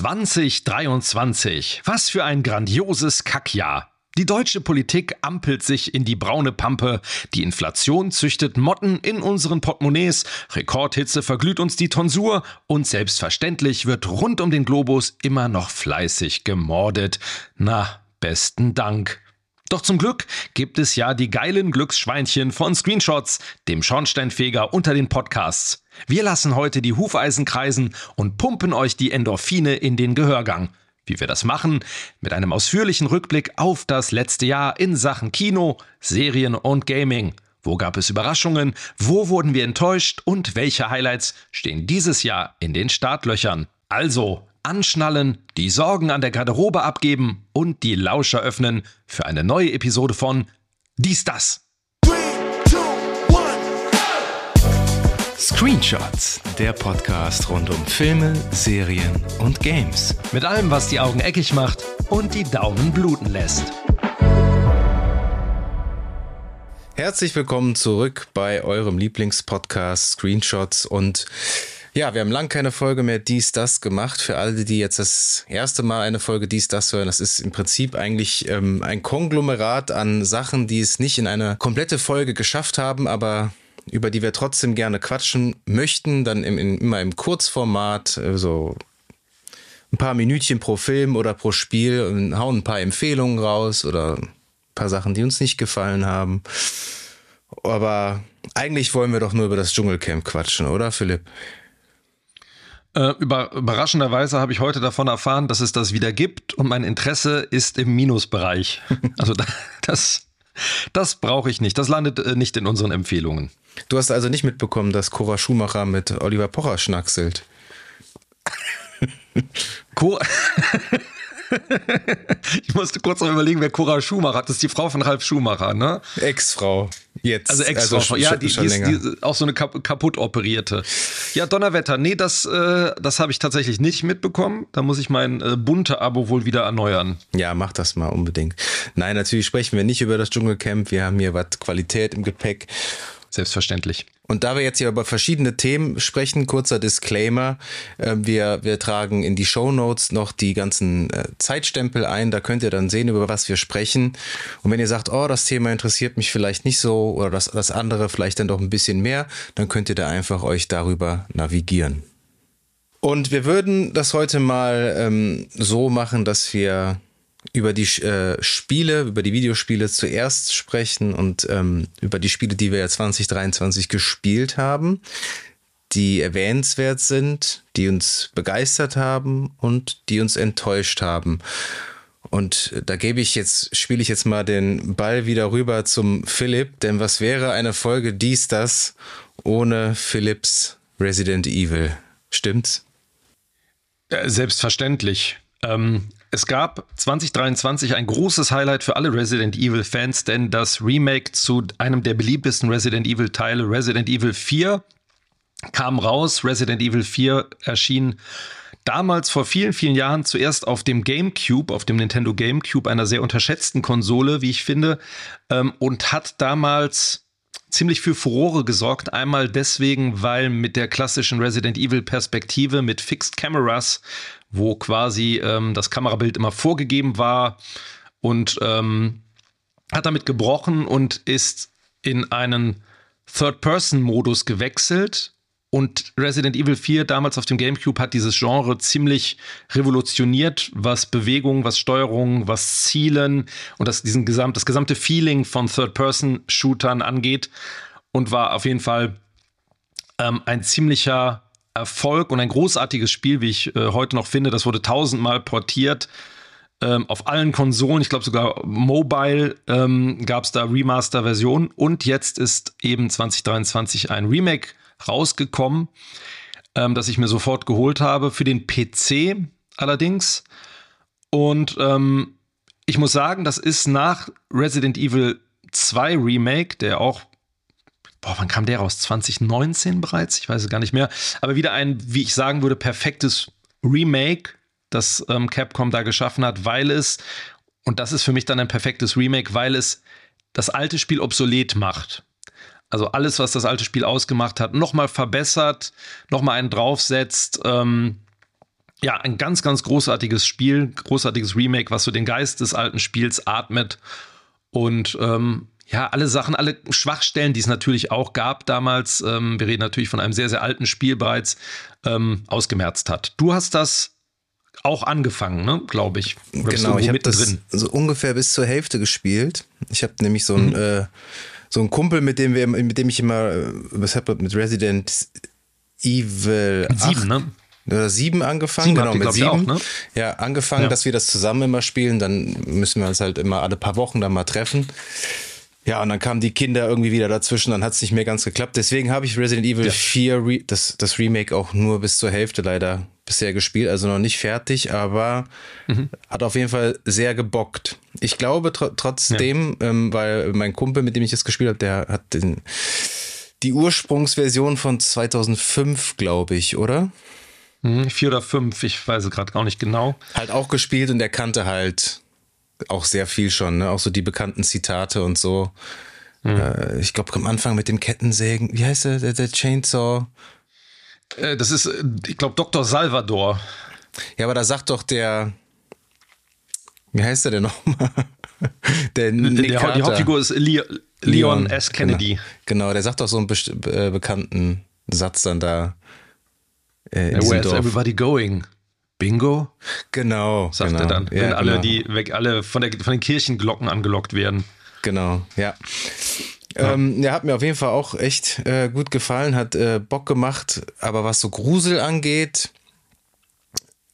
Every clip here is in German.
2023. Was für ein grandioses Kackjahr. Die deutsche Politik ampelt sich in die braune Pampe, die Inflation züchtet Motten in unseren Portemonnaies, Rekordhitze verglüht uns die Tonsur und selbstverständlich wird rund um den Globus immer noch fleißig gemordet. Na, besten Dank. Doch zum Glück gibt es ja die geilen Glücksschweinchen von Screenshots, dem Schornsteinfeger unter den Podcasts. Wir lassen heute die Hufeisen kreisen und pumpen euch die Endorphine in den Gehörgang. Wie wir das machen? Mit einem ausführlichen Rückblick auf das letzte Jahr in Sachen Kino, Serien und Gaming. Wo gab es Überraschungen? Wo wurden wir enttäuscht? Und welche Highlights stehen dieses Jahr in den Startlöchern? Also, anschnallen, die Sorgen an der Garderobe abgeben und die Lauscher öffnen für eine neue Episode von Dies das. Screenshots, der Podcast rund um Filme, Serien und Games. Mit allem, was die Augen eckig macht und die Daumen bluten lässt. Herzlich willkommen zurück bei eurem Lieblingspodcast Screenshots und ja, wir haben lang keine Folge mehr dies, das gemacht. Für alle, die jetzt das erste Mal eine Folge dies, das hören, das ist im Prinzip eigentlich ähm, ein Konglomerat an Sachen, die es nicht in eine komplette Folge geschafft haben, aber über die wir trotzdem gerne quatschen möchten, dann im, in, immer im Kurzformat, äh, so ein paar Minütchen pro Film oder pro Spiel und hauen ein paar Empfehlungen raus oder ein paar Sachen, die uns nicht gefallen haben. Aber eigentlich wollen wir doch nur über das Dschungelcamp quatschen, oder Philipp? Äh, über, überraschenderweise habe ich heute davon erfahren, dass es das wieder gibt und mein Interesse ist im Minusbereich. Also das, das brauche ich nicht. Das landet äh, nicht in unseren Empfehlungen. Du hast also nicht mitbekommen, dass Cora Schumacher mit Oliver Pocher schnackselt. Cora ich musste kurz noch überlegen, wer Cora Schumacher Das ist die Frau von Ralf Schumacher, ne? Ex-Frau. Jetzt. Also Ex-Frau. Also ja, die, die, ist, die, auch so eine kap kaputt operierte. Ja, Donnerwetter. Nee, das, äh, das habe ich tatsächlich nicht mitbekommen. Da muss ich mein äh, bunte Abo wohl wieder erneuern. Ja, mach das mal unbedingt. Nein, natürlich sprechen wir nicht über das Dschungelcamp. Wir haben hier was Qualität im Gepäck. Selbstverständlich. Und da wir jetzt hier über verschiedene Themen sprechen, kurzer Disclaimer, äh, wir, wir tragen in die Show Notes noch die ganzen äh, Zeitstempel ein, da könnt ihr dann sehen, über was wir sprechen. Und wenn ihr sagt, oh, das Thema interessiert mich vielleicht nicht so oder das, das andere vielleicht dann doch ein bisschen mehr, dann könnt ihr da einfach euch darüber navigieren. Und wir würden das heute mal ähm, so machen, dass wir über die äh, Spiele, über die Videospiele zuerst sprechen und ähm, über die Spiele, die wir ja 2023 gespielt haben, die erwähnenswert sind, die uns begeistert haben und die uns enttäuscht haben. Und da gebe ich jetzt, spiele ich jetzt mal den Ball wieder rüber zum Philipp, denn was wäre eine Folge dies, das ohne Philips Resident Evil? Stimmt's? Selbstverständlich. Ähm, es gab 2023 ein großes Highlight für alle Resident Evil Fans, denn das Remake zu einem der beliebtesten Resident Evil Teile, Resident Evil 4, kam raus. Resident Evil 4 erschien damals vor vielen, vielen Jahren zuerst auf dem GameCube, auf dem Nintendo GameCube, einer sehr unterschätzten Konsole, wie ich finde, ähm, und hat damals ziemlich für Furore gesorgt. Einmal deswegen, weil mit der klassischen Resident Evil Perspektive mit Fixed Cameras wo quasi ähm, das Kamerabild immer vorgegeben war und ähm, hat damit gebrochen und ist in einen Third-Person-Modus gewechselt. Und Resident Evil 4 damals auf dem GameCube hat dieses Genre ziemlich revolutioniert, was Bewegung, was Steuerung, was Zielen und das, diesen gesamt, das gesamte Feeling von Third-Person-Shootern angeht und war auf jeden Fall ähm, ein ziemlicher Erfolg und ein großartiges Spiel, wie ich äh, heute noch finde. Das wurde tausendmal portiert ähm, auf allen Konsolen. Ich glaube sogar mobile ähm, gab es da Remaster-Versionen. Und jetzt ist eben 2023 ein Remake rausgekommen, ähm, das ich mir sofort geholt habe. Für den PC allerdings. Und ähm, ich muss sagen, das ist nach Resident Evil 2 Remake, der auch boah, wann kam der raus? 2019 bereits? Ich weiß es gar nicht mehr. Aber wieder ein, wie ich sagen würde, perfektes Remake, das ähm, Capcom da geschaffen hat, weil es, und das ist für mich dann ein perfektes Remake, weil es das alte Spiel obsolet macht. Also alles, was das alte Spiel ausgemacht hat, nochmal verbessert, nochmal einen draufsetzt. Ähm, ja, ein ganz, ganz großartiges Spiel, großartiges Remake, was so den Geist des alten Spiels atmet und ähm, ja, alle Sachen, alle Schwachstellen, die es natürlich auch gab damals, ähm, wir reden natürlich von einem sehr, sehr alten Spiel bereits, ähm, ausgemerzt hat. Du hast das auch angefangen, ne, glaube ich. Oder genau, ich habe das so ungefähr bis zur Hälfte gespielt. Ich habe nämlich so ein mhm. äh, so ein Kumpel, mit dem wir, mit dem ich immer, äh, was habe mit Resident Evil 7, ne? Oder sieben angefangen, sieben genau, mit sieben. Auch, ne? Ja, angefangen, ja. dass wir das zusammen immer spielen. Dann müssen wir uns halt immer alle paar Wochen dann mal treffen. Ja, und dann kamen die Kinder irgendwie wieder dazwischen, dann hat es nicht mehr ganz geklappt. Deswegen habe ich Resident Evil ja. 4, Re das, das Remake, auch nur bis zur Hälfte leider bisher gespielt, also noch nicht fertig, aber mhm. hat auf jeden Fall sehr gebockt. Ich glaube tr trotzdem, ja. ähm, weil mein Kumpel, mit dem ich das gespielt habe, der hat den, die Ursprungsversion von 2005, glaube ich, oder? Mhm, vier oder fünf, ich weiß gerade gar nicht genau. Halt auch gespielt und er kannte halt auch sehr viel schon, ne? auch so die bekannten Zitate und so. Mhm. Äh, ich glaube, am Anfang mit dem Kettensägen, wie heißt der, der, der Chainsaw? Äh, das ist, ich glaube, Dr. Salvador. Ja, aber da sagt doch der, wie heißt der denn nochmal? der die Hauptfigur ist Leon, Leon S. Kennedy. Genau, genau, der sagt doch so einen äh, bekannten Satz dann da. Äh, Where's everybody going? Bingo? Genau. Sagt genau. er dann. Ja, wenn alle, genau. die weg, alle von, der, von den Kirchenglocken angelockt werden. Genau, ja. Ja. Ähm, ja, hat mir auf jeden Fall auch echt äh, gut gefallen, hat äh, Bock gemacht, aber was so Grusel angeht,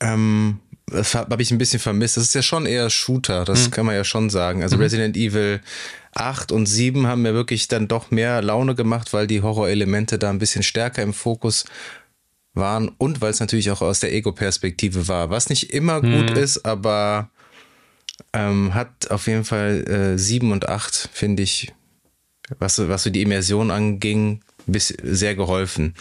ähm, das habe ich ein bisschen vermisst. Das ist ja schon eher Shooter, das mhm. kann man ja schon sagen. Also mhm. Resident Evil 8 und 7 haben mir wirklich dann doch mehr Laune gemacht, weil die Horrorelemente da ein bisschen stärker im Fokus waren und weil es natürlich auch aus der Ego-Perspektive war, was nicht immer mhm. gut ist, aber ähm, hat auf jeden Fall äh, 7 und 8, finde ich, was, was so die Immersion anging, bis, sehr geholfen.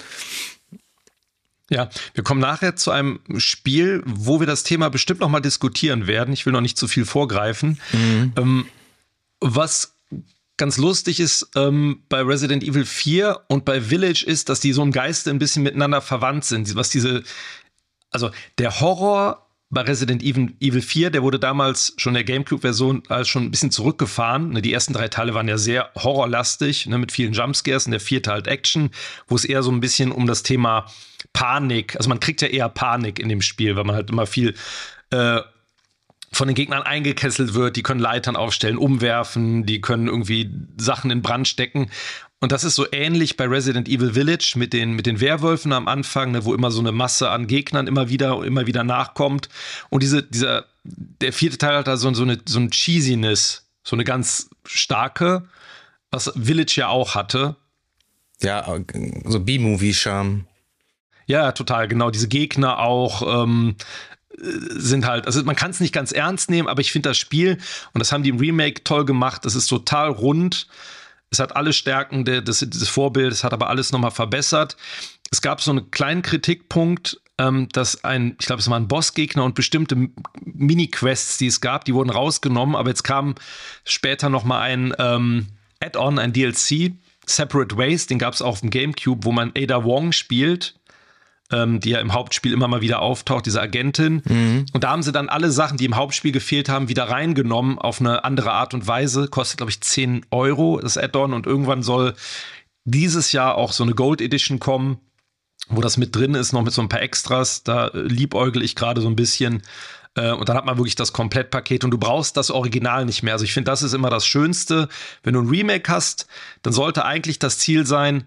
Ja, wir kommen nachher zu einem Spiel, wo wir das Thema bestimmt noch mal diskutieren werden. Ich will noch nicht zu viel vorgreifen. Mhm. Ähm, was ganz lustig ist ähm, bei Resident Evil 4 und bei Village ist, dass die so im Geiste ein bisschen miteinander verwandt sind. Was diese, also der Horror bei Resident Evil, Evil 4, der wurde damals schon der GameCube-Version als schon ein bisschen zurückgefahren. Ne, die ersten drei Teile waren ja sehr horrorlastig, ne, mit vielen Jumpscares. Und der vierte halt Action, wo es eher so ein bisschen um das Thema Panik, also man kriegt ja eher Panik in dem Spiel, weil man halt immer viel äh, von den Gegnern eingekesselt wird, die können Leitern aufstellen, umwerfen, die können irgendwie Sachen in Brand stecken. Und das ist so ähnlich bei Resident Evil Village mit den, mit den Werwölfen am Anfang, ne, wo immer so eine Masse an Gegnern immer wieder, immer wieder nachkommt. Und diese, dieser, der vierte Teil hat da so, so, eine, so ein Cheesiness, so eine ganz starke, was Village ja auch hatte. Ja, so B-Movie-Charme. Ja, total, genau. Diese Gegner auch, ähm, sind halt, also man kann es nicht ganz ernst nehmen, aber ich finde das Spiel, und das haben die im Remake toll gemacht, es ist total rund. Es hat alle Stärken des, des Vorbildes, hat aber alles nochmal verbessert. Es gab so einen kleinen Kritikpunkt, ähm, dass ein, ich glaube, es war ein Bossgegner und bestimmte Mini-Quests, die es gab, die wurden rausgenommen, aber jetzt kam später nochmal ein ähm, Add-on, ein DLC, Separate Ways, den gab es auf dem GameCube, wo man Ada Wong spielt ähm, die ja im Hauptspiel immer mal wieder auftaucht, diese Agentin. Mhm. Und da haben sie dann alle Sachen, die im Hauptspiel gefehlt haben, wieder reingenommen auf eine andere Art und Weise. Kostet, glaube ich, 10 Euro das Add-on und irgendwann soll dieses Jahr auch so eine Gold Edition kommen, wo das mit drin ist, noch mit so ein paar Extras. Da liebäugel ich gerade so ein bisschen. Äh, und dann hat man wirklich das Komplettpaket und du brauchst das Original nicht mehr. Also ich finde, das ist immer das Schönste. Wenn du ein Remake hast, dann sollte eigentlich das Ziel sein,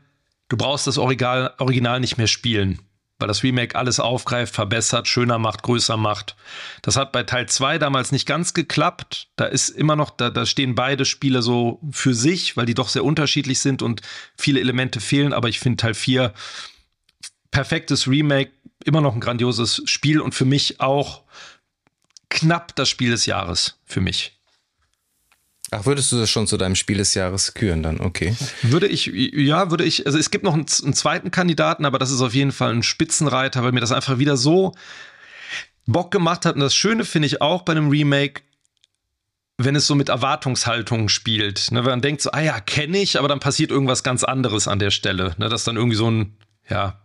du brauchst das Original, Original nicht mehr spielen weil das Remake alles aufgreift, verbessert, schöner macht, größer macht. Das hat bei Teil 2 damals nicht ganz geklappt. Da ist immer noch, da, da stehen beide Spiele so für sich, weil die doch sehr unterschiedlich sind und viele Elemente fehlen. Aber ich finde Teil 4 perfektes Remake, immer noch ein grandioses Spiel und für mich auch knapp das Spiel des Jahres für mich. Ach, würdest du das schon zu deinem Spiel des Jahres küren dann? Okay. Würde ich, ja, würde ich, also es gibt noch einen, einen, zweiten Kandidaten, aber das ist auf jeden Fall ein Spitzenreiter, weil mir das einfach wieder so Bock gemacht hat. Und das Schöne finde ich auch bei einem Remake, wenn es so mit Erwartungshaltung spielt. Ne, wenn man denkt so, ah ja, kenne ich, aber dann passiert irgendwas ganz anderes an der Stelle. Ne, dass dann irgendwie so ein, ja,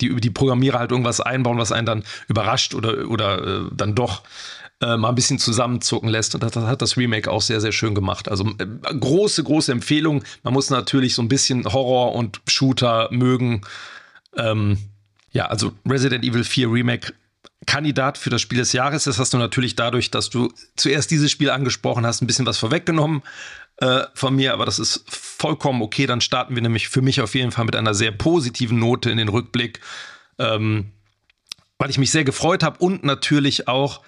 die, die Programmierer halt irgendwas einbauen, was einen dann überrascht oder, oder äh, dann doch äh, mal ein bisschen zusammenzucken lässt. Und das, hat das Remake auch sehr, sehr schön gemacht. Also äh, große, große Empfehlung. Man muss natürlich so ein bisschen Horror und Shooter mögen. Ähm, ja, also Resident Evil 4 Remake Kandidat für das Spiel des Jahres. Das hast du natürlich dadurch, dass du zuerst dieses Spiel angesprochen hast, ein bisschen was vorweggenommen äh, von mir, aber das ist vollkommen okay. Dann starten wir nämlich für mich auf jeden Fall mit einer sehr positiven Note in den Rückblick, ähm, weil ich mich sehr gefreut habe und natürlich auch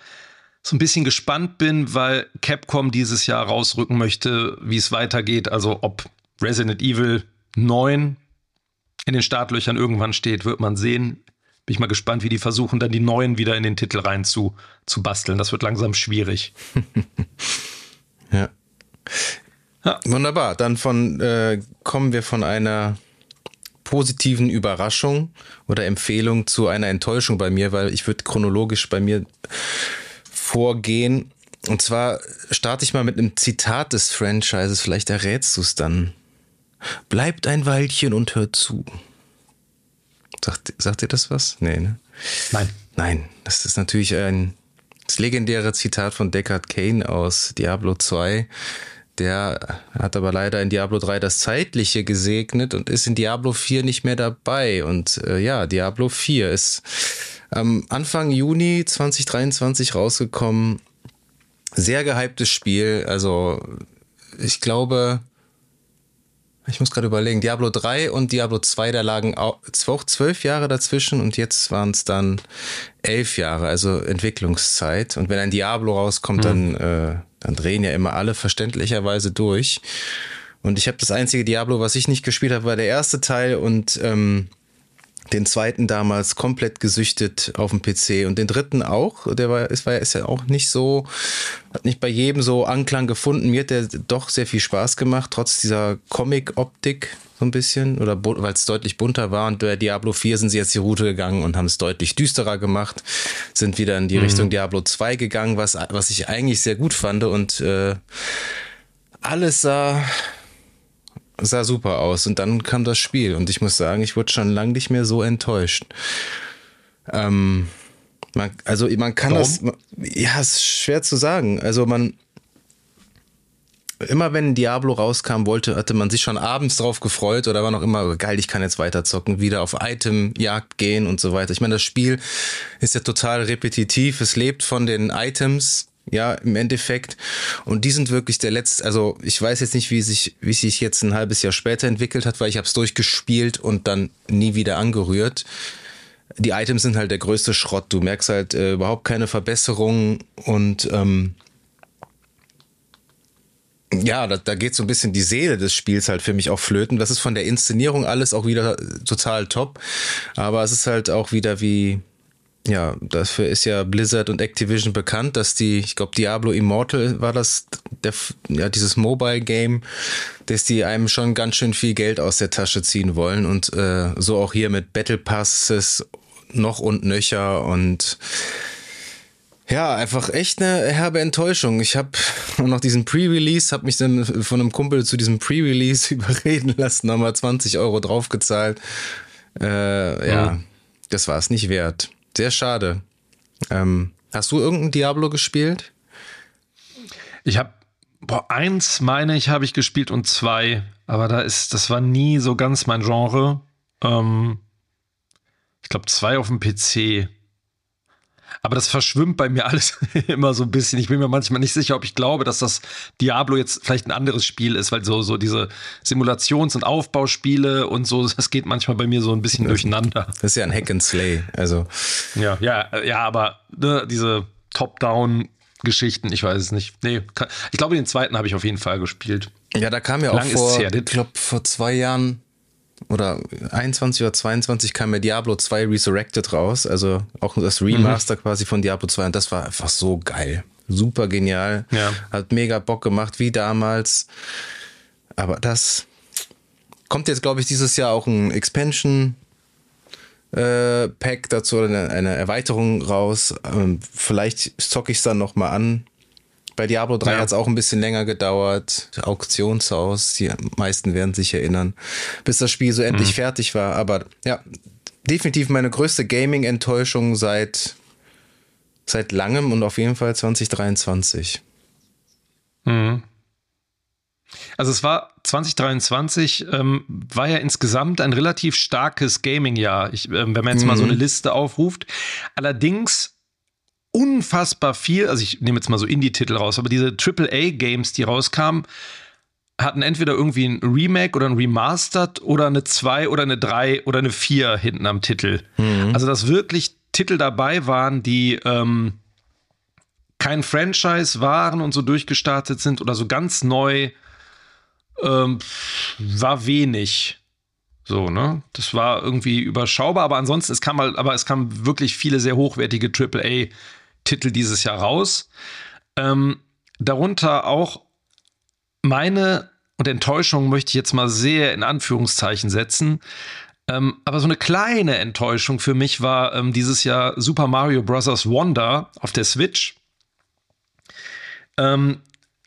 so ein bisschen gespannt bin, weil Capcom dieses Jahr rausrücken möchte, wie es weitergeht. Also ob Resident Evil 9 in den Startlöchern irgendwann steht, wird man sehen. Bin ich mal gespannt, wie die versuchen, dann die neuen wieder in den Titel rein zu, zu basteln. Das wird langsam schwierig. ja. ja. Wunderbar. Dann von äh, kommen wir von einer positiven Überraschung oder Empfehlung zu einer Enttäuschung bei mir, weil ich würde chronologisch bei mir vorgehen. Und zwar starte ich mal mit einem Zitat des Franchises, vielleicht errätst du es dann. Bleibt ein Weilchen und hört zu. Sagt, sagt ihr das was? Nee, ne? Nein. Nein, das ist natürlich ein das legendäre Zitat von Deckard Kane aus Diablo 2. Der hat aber leider in Diablo 3 das Zeitliche gesegnet und ist in Diablo 4 nicht mehr dabei. Und äh, ja, Diablo 4 ist am Anfang Juni 2023 rausgekommen. Sehr gehyptes Spiel. Also ich glaube, ich muss gerade überlegen, Diablo 3 und Diablo 2, da lagen auch zwölf Jahre dazwischen und jetzt waren es dann elf Jahre, also Entwicklungszeit. Und wenn ein Diablo rauskommt, mhm. dann, äh, dann drehen ja immer alle verständlicherweise durch. Und ich habe das einzige Diablo, was ich nicht gespielt habe, war der erste Teil und ähm, den zweiten damals komplett gesüchtet auf dem PC und den dritten auch. Der war, ist, war, ist ja auch nicht so, hat nicht bei jedem so Anklang gefunden. Mir hat der doch sehr viel Spaß gemacht, trotz dieser Comic-Optik so ein bisschen oder weil es deutlich bunter war. Und bei Diablo 4 sind sie jetzt die Route gegangen und haben es deutlich düsterer gemacht, sind wieder in die mhm. Richtung Diablo 2 gegangen, was, was ich eigentlich sehr gut fand und äh, alles sah sah super aus. Und dann kam das Spiel und ich muss sagen, ich wurde schon lange nicht mehr so enttäuscht. Ähm, man, also man kann Warum? das, ja, ist schwer zu sagen. Also man, immer wenn Diablo rauskam, wollte, hatte man sich schon abends drauf gefreut oder war noch immer geil, ich kann jetzt weiter zocken, wieder auf Itemjagd gehen und so weiter. Ich meine, das Spiel ist ja total repetitiv. Es lebt von den Items ja, im Endeffekt. Und die sind wirklich der letzte, also ich weiß jetzt nicht, wie sich, wie sich jetzt ein halbes Jahr später entwickelt hat, weil ich habe es durchgespielt und dann nie wieder angerührt. Die Items sind halt der größte Schrott. Du merkst halt äh, überhaupt keine Verbesserung und ähm, ja, da, da geht so ein bisschen die Seele des Spiels halt für mich auch flöten. Das ist von der Inszenierung alles auch wieder total top. Aber es ist halt auch wieder wie, ja, dafür ist ja Blizzard und Activision bekannt, dass die, ich glaube, Diablo Immortal war das, der, ja, dieses Mobile Game, dass die einem schon ganz schön viel Geld aus der Tasche ziehen wollen und äh, so auch hier mit Battle Passes noch und nöcher und ja, einfach echt eine herbe Enttäuschung. Ich habe noch diesen Pre-Release, habe mich dann von einem Kumpel zu diesem Pre-Release überreden lassen, nochmal 20 Euro draufgezahlt. Äh, ja, mhm. das war es nicht wert. Sehr schade. Ähm, hast du irgendein Diablo gespielt? Ich habe eins meine ich habe ich gespielt und zwei, aber da ist das war nie so ganz mein Genre. Ähm, ich glaube zwei auf dem PC. Aber das verschwimmt bei mir alles immer so ein bisschen. Ich bin mir manchmal nicht sicher, ob ich glaube, dass das Diablo jetzt vielleicht ein anderes Spiel ist, weil so, so diese Simulations- und Aufbauspiele und so, das geht manchmal bei mir so ein bisschen durcheinander. Das ist ja ein Hack and Slay, also. Ja, ja, ja, aber ne, diese Top-Down Geschichten, ich weiß es nicht. Nee, ich glaube, den zweiten habe ich auf jeden Fall gespielt. Ja, da kam ja auch vor, ich glaube, vor zwei Jahren oder 21 oder 22 kam mir Diablo 2 Resurrected raus, also auch das Remaster mhm. quasi von Diablo 2 und das war einfach so geil. Super genial. Ja. Hat mega Bock gemacht, wie damals. Aber das kommt jetzt, glaube ich, dieses Jahr auch ein Expansion äh, Pack dazu, eine, eine Erweiterung raus. Ähm, vielleicht zocke ich es dann nochmal an. Bei Diablo 3 ja. hat es auch ein bisschen länger gedauert. Auktionshaus, die meisten werden sich erinnern, bis das Spiel so endlich mhm. fertig war. Aber ja, definitiv meine größte Gaming-Enttäuschung seit, seit langem und auf jeden Fall 2023. Mhm. Also es war 2023, ähm, war ja insgesamt ein relativ starkes Gaming-Jahr, äh, wenn man jetzt mhm. mal so eine mhm. Liste aufruft. Allerdings unfassbar viel, also ich nehme jetzt mal so Indie-Titel raus, aber diese AAA-Games, die rauskamen, hatten entweder irgendwie ein Remake oder ein Remastered oder eine 2 oder eine 3 oder eine 4 hinten am Titel. Mhm. Also dass wirklich Titel dabei waren, die ähm, kein Franchise waren und so durchgestartet sind oder so ganz neu, ähm, war wenig. So, ne? Das war irgendwie überschaubar, aber ansonsten, es kam halt, aber es kamen wirklich viele sehr hochwertige AAA-Titel dieses Jahr raus. Ähm, darunter auch meine und Enttäuschung möchte ich jetzt mal sehr in Anführungszeichen setzen. Ähm, aber so eine kleine Enttäuschung für mich war ähm, dieses Jahr Super Mario Bros. Wonder auf der Switch. Ähm,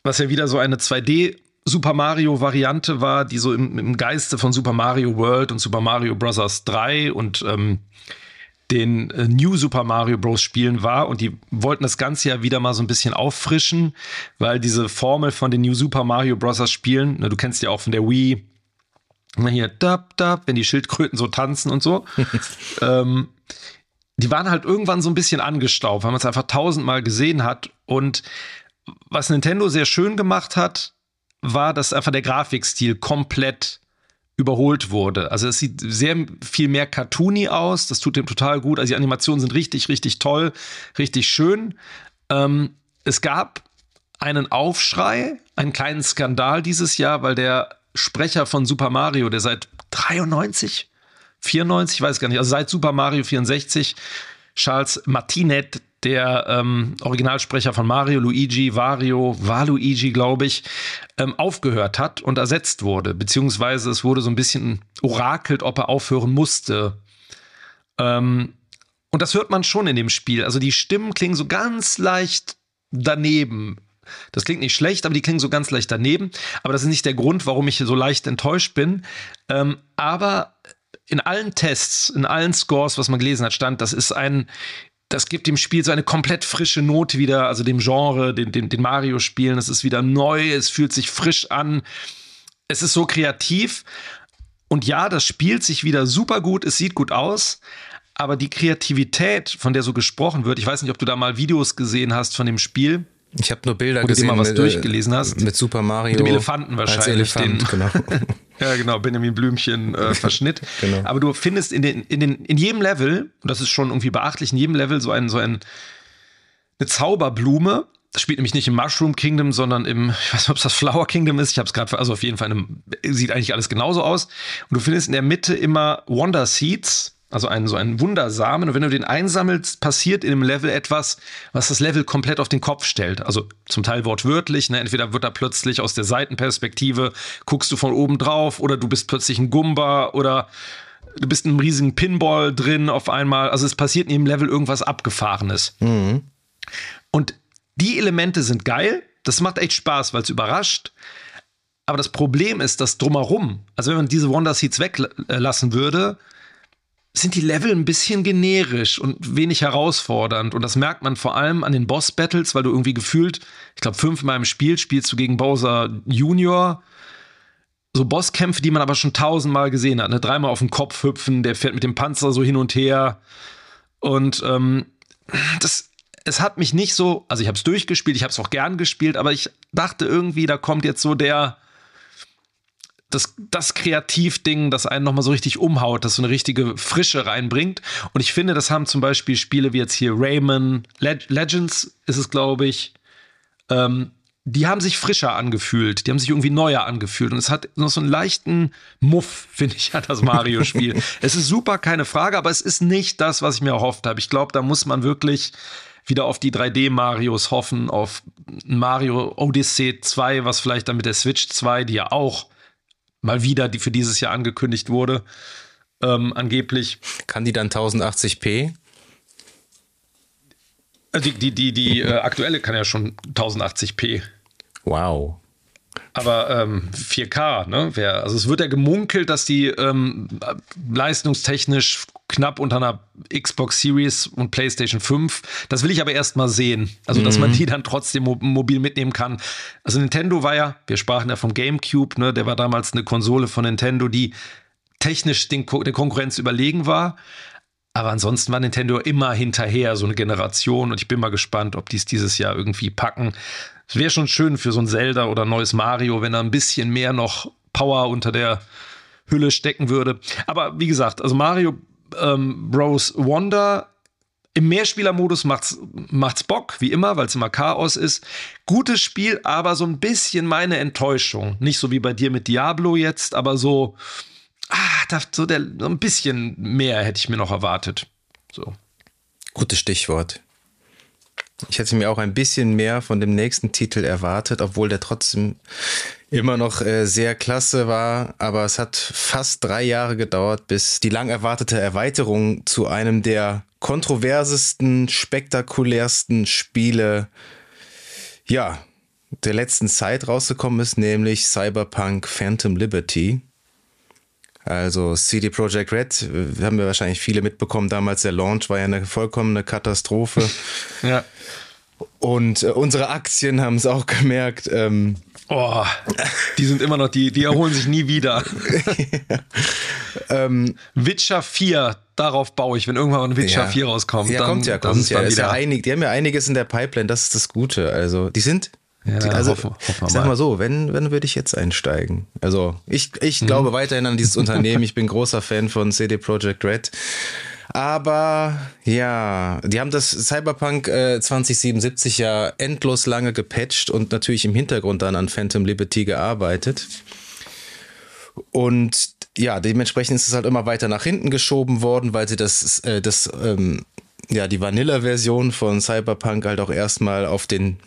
was ja wieder so eine 2D Super Mario Variante war, die so im, im, Geiste von Super Mario World und Super Mario Bros. 3 und ähm, den äh, New Super Mario Bros. Spielen war und die wollten das Ganze ja wieder mal so ein bisschen auffrischen, weil diese Formel von den New Super Mario Bros. Spielen, ne, du kennst ja auch von der Wii, hier, dab, dab, wenn die Schildkröten so tanzen und so. ähm, die waren halt irgendwann so ein bisschen angestaubt, weil man es einfach tausendmal gesehen hat. Und was Nintendo sehr schön gemacht hat, war, dass einfach der Grafikstil komplett überholt wurde. Also es sieht sehr viel mehr cartoony aus. Das tut dem total gut. Also die Animationen sind richtig, richtig toll, richtig schön. Ähm, es gab einen Aufschrei, einen kleinen Skandal dieses Jahr, weil der Sprecher von Super Mario, der seit 93, 94, ich weiß gar nicht, also seit Super Mario 64, Charles Martinet, der ähm, Originalsprecher von Mario, Luigi, Wario, war Luigi, glaube ich, ähm, aufgehört hat und ersetzt wurde. Beziehungsweise es wurde so ein bisschen orakelt, ob er aufhören musste. Ähm, und das hört man schon in dem Spiel. Also die Stimmen klingen so ganz leicht daneben. Das klingt nicht schlecht, aber die klingen so ganz leicht daneben. Aber das ist nicht der Grund, warum ich so leicht enttäuscht bin. Ähm, aber in allen Tests, in allen Scores, was man gelesen hat, stand, das ist ein das gibt dem Spiel so eine komplett frische Note wieder, also dem Genre, den, den, den Mario-Spielen. Es ist wieder neu, es fühlt sich frisch an. Es ist so kreativ. Und ja, das spielt sich wieder super gut, es sieht gut aus. Aber die Kreativität, von der so gesprochen wird, ich weiß nicht, ob du da mal Videos gesehen hast von dem Spiel. Ich habe nur Bilder gesehen, mal was mit, durchgelesen hast. Mit Super Mario. Mit dem Elefanten wahrscheinlich. Als Elefant, den, genau. ja, genau, Benjamin Blümchen äh, Verschnitt. genau. Aber du findest in, den, in, den, in jedem Level, und das ist schon irgendwie beachtlich, in jedem Level so ein, so ein eine Zauberblume. Das spielt nämlich nicht im Mushroom Kingdom, sondern im, ich weiß nicht, ob es das Flower Kingdom ist. Ich habe es gerade, also auf jeden Fall, einem, sieht eigentlich alles genauso aus. Und du findest in der Mitte immer Wonder Seeds also einen, so einen Wundersamen. Und wenn du den einsammelst, passiert in dem Level etwas, was das Level komplett auf den Kopf stellt. Also zum Teil wortwörtlich. Ne? Entweder wird da plötzlich aus der Seitenperspektive, guckst du von oben drauf oder du bist plötzlich ein Gumba oder du bist in einem riesigen Pinball drin auf einmal. Also es passiert in jedem Level irgendwas Abgefahrenes. Mhm. Und die Elemente sind geil. Das macht echt Spaß, weil es überrascht. Aber das Problem ist, dass drumherum, also wenn man diese Wonder Seeds weglassen würde, sind die Level ein bisschen generisch und wenig herausfordernd. Und das merkt man vor allem an den Boss-Battles, weil du irgendwie gefühlt, ich glaube, fünfmal im Spiel spielst du gegen Bowser Junior. So Bosskämpfe, die man aber schon tausendmal gesehen hat. Ne? Dreimal auf den Kopf hüpfen, der fährt mit dem Panzer so hin und her. Und ähm, das, es hat mich nicht so, also ich habe es durchgespielt, ich habe es auch gern gespielt, aber ich dachte irgendwie, da kommt jetzt so der, das, das Kreativding, das einen nochmal so richtig umhaut, das so eine richtige Frische reinbringt. Und ich finde, das haben zum Beispiel Spiele wie jetzt hier Rayman Leg Legends, ist es, glaube ich, ähm, die haben sich frischer angefühlt, die haben sich irgendwie neuer angefühlt. Und es hat noch so einen leichten Muff, finde ich, hat das Mario-Spiel. es ist super, keine Frage, aber es ist nicht das, was ich mir erhofft habe. Ich glaube, da muss man wirklich wieder auf die 3D-Marios hoffen, auf Mario Odyssey 2, was vielleicht dann mit der Switch 2, die ja auch mal wieder, die für dieses Jahr angekündigt wurde, ähm, angeblich. Kann die dann 1080p? Äh, die, die, die, die äh, aktuelle kann ja schon 1080p. Wow. Aber ähm, 4K, ne? Wär, also es wird ja gemunkelt, dass die ähm, leistungstechnisch knapp unter einer Xbox Series und PlayStation 5. Das will ich aber erst mal sehen. Also, dass man mhm. die dann trotzdem mobil mitnehmen kann. Also, Nintendo war ja, wir sprachen ja vom GameCube, ne, der war damals eine Konsole von Nintendo, die technisch den, der Konkurrenz überlegen war. Aber ansonsten war Nintendo immer hinterher, so eine Generation. Und ich bin mal gespannt, ob die es dieses Jahr irgendwie packen. Es wäre schon schön für so ein Zelda oder ein neues Mario, wenn da ein bisschen mehr noch Power unter der Hülle stecken würde. Aber wie gesagt, also Mario ähm, Bros. Wonder im Mehrspielermodus macht's, macht's Bock, wie immer, weil es immer Chaos ist. Gutes Spiel, aber so ein bisschen meine Enttäuschung. Nicht so wie bei dir mit Diablo jetzt, aber so, ah, da, so, der, so ein bisschen mehr hätte ich mir noch erwartet. So. Gutes Stichwort. Ich hätte mir auch ein bisschen mehr von dem nächsten Titel erwartet, obwohl der trotzdem immer noch äh, sehr klasse war. Aber es hat fast drei Jahre gedauert, bis die lang erwartete Erweiterung zu einem der kontroversesten, spektakulärsten Spiele, ja, der letzten Zeit rausgekommen ist, nämlich Cyberpunk Phantom Liberty. Also CD Projekt Red, äh, haben wir wahrscheinlich viele mitbekommen, damals der Launch war ja eine vollkommene Katastrophe. ja. Und äh, unsere Aktien haben es auch gemerkt. Ähm, oh, die sind immer noch, die, die erholen sich nie wieder. ähm, Witcher 4, darauf baue ich, wenn irgendwann ein Witcher ja. 4 rauskommt. Ja, dann, kommt ja, kommt ja. Ja einig, die haben ja einiges in der Pipeline, das ist das Gute. Also, die sind ja, also, hoffen, hoffen sag mal so, wenn, wenn würde ich jetzt einsteigen? Also, ich, ich mhm. glaube weiterhin an dieses Unternehmen. Ich bin großer Fan von CD Projekt Red. Aber ja, die haben das Cyberpunk äh, 2077 ja endlos lange gepatcht und natürlich im Hintergrund dann an Phantom Liberty gearbeitet. Und ja, dementsprechend ist es halt immer weiter nach hinten geschoben worden, weil sie das, äh, das ähm, ja, die Vanilla-Version von Cyberpunk halt auch erstmal auf den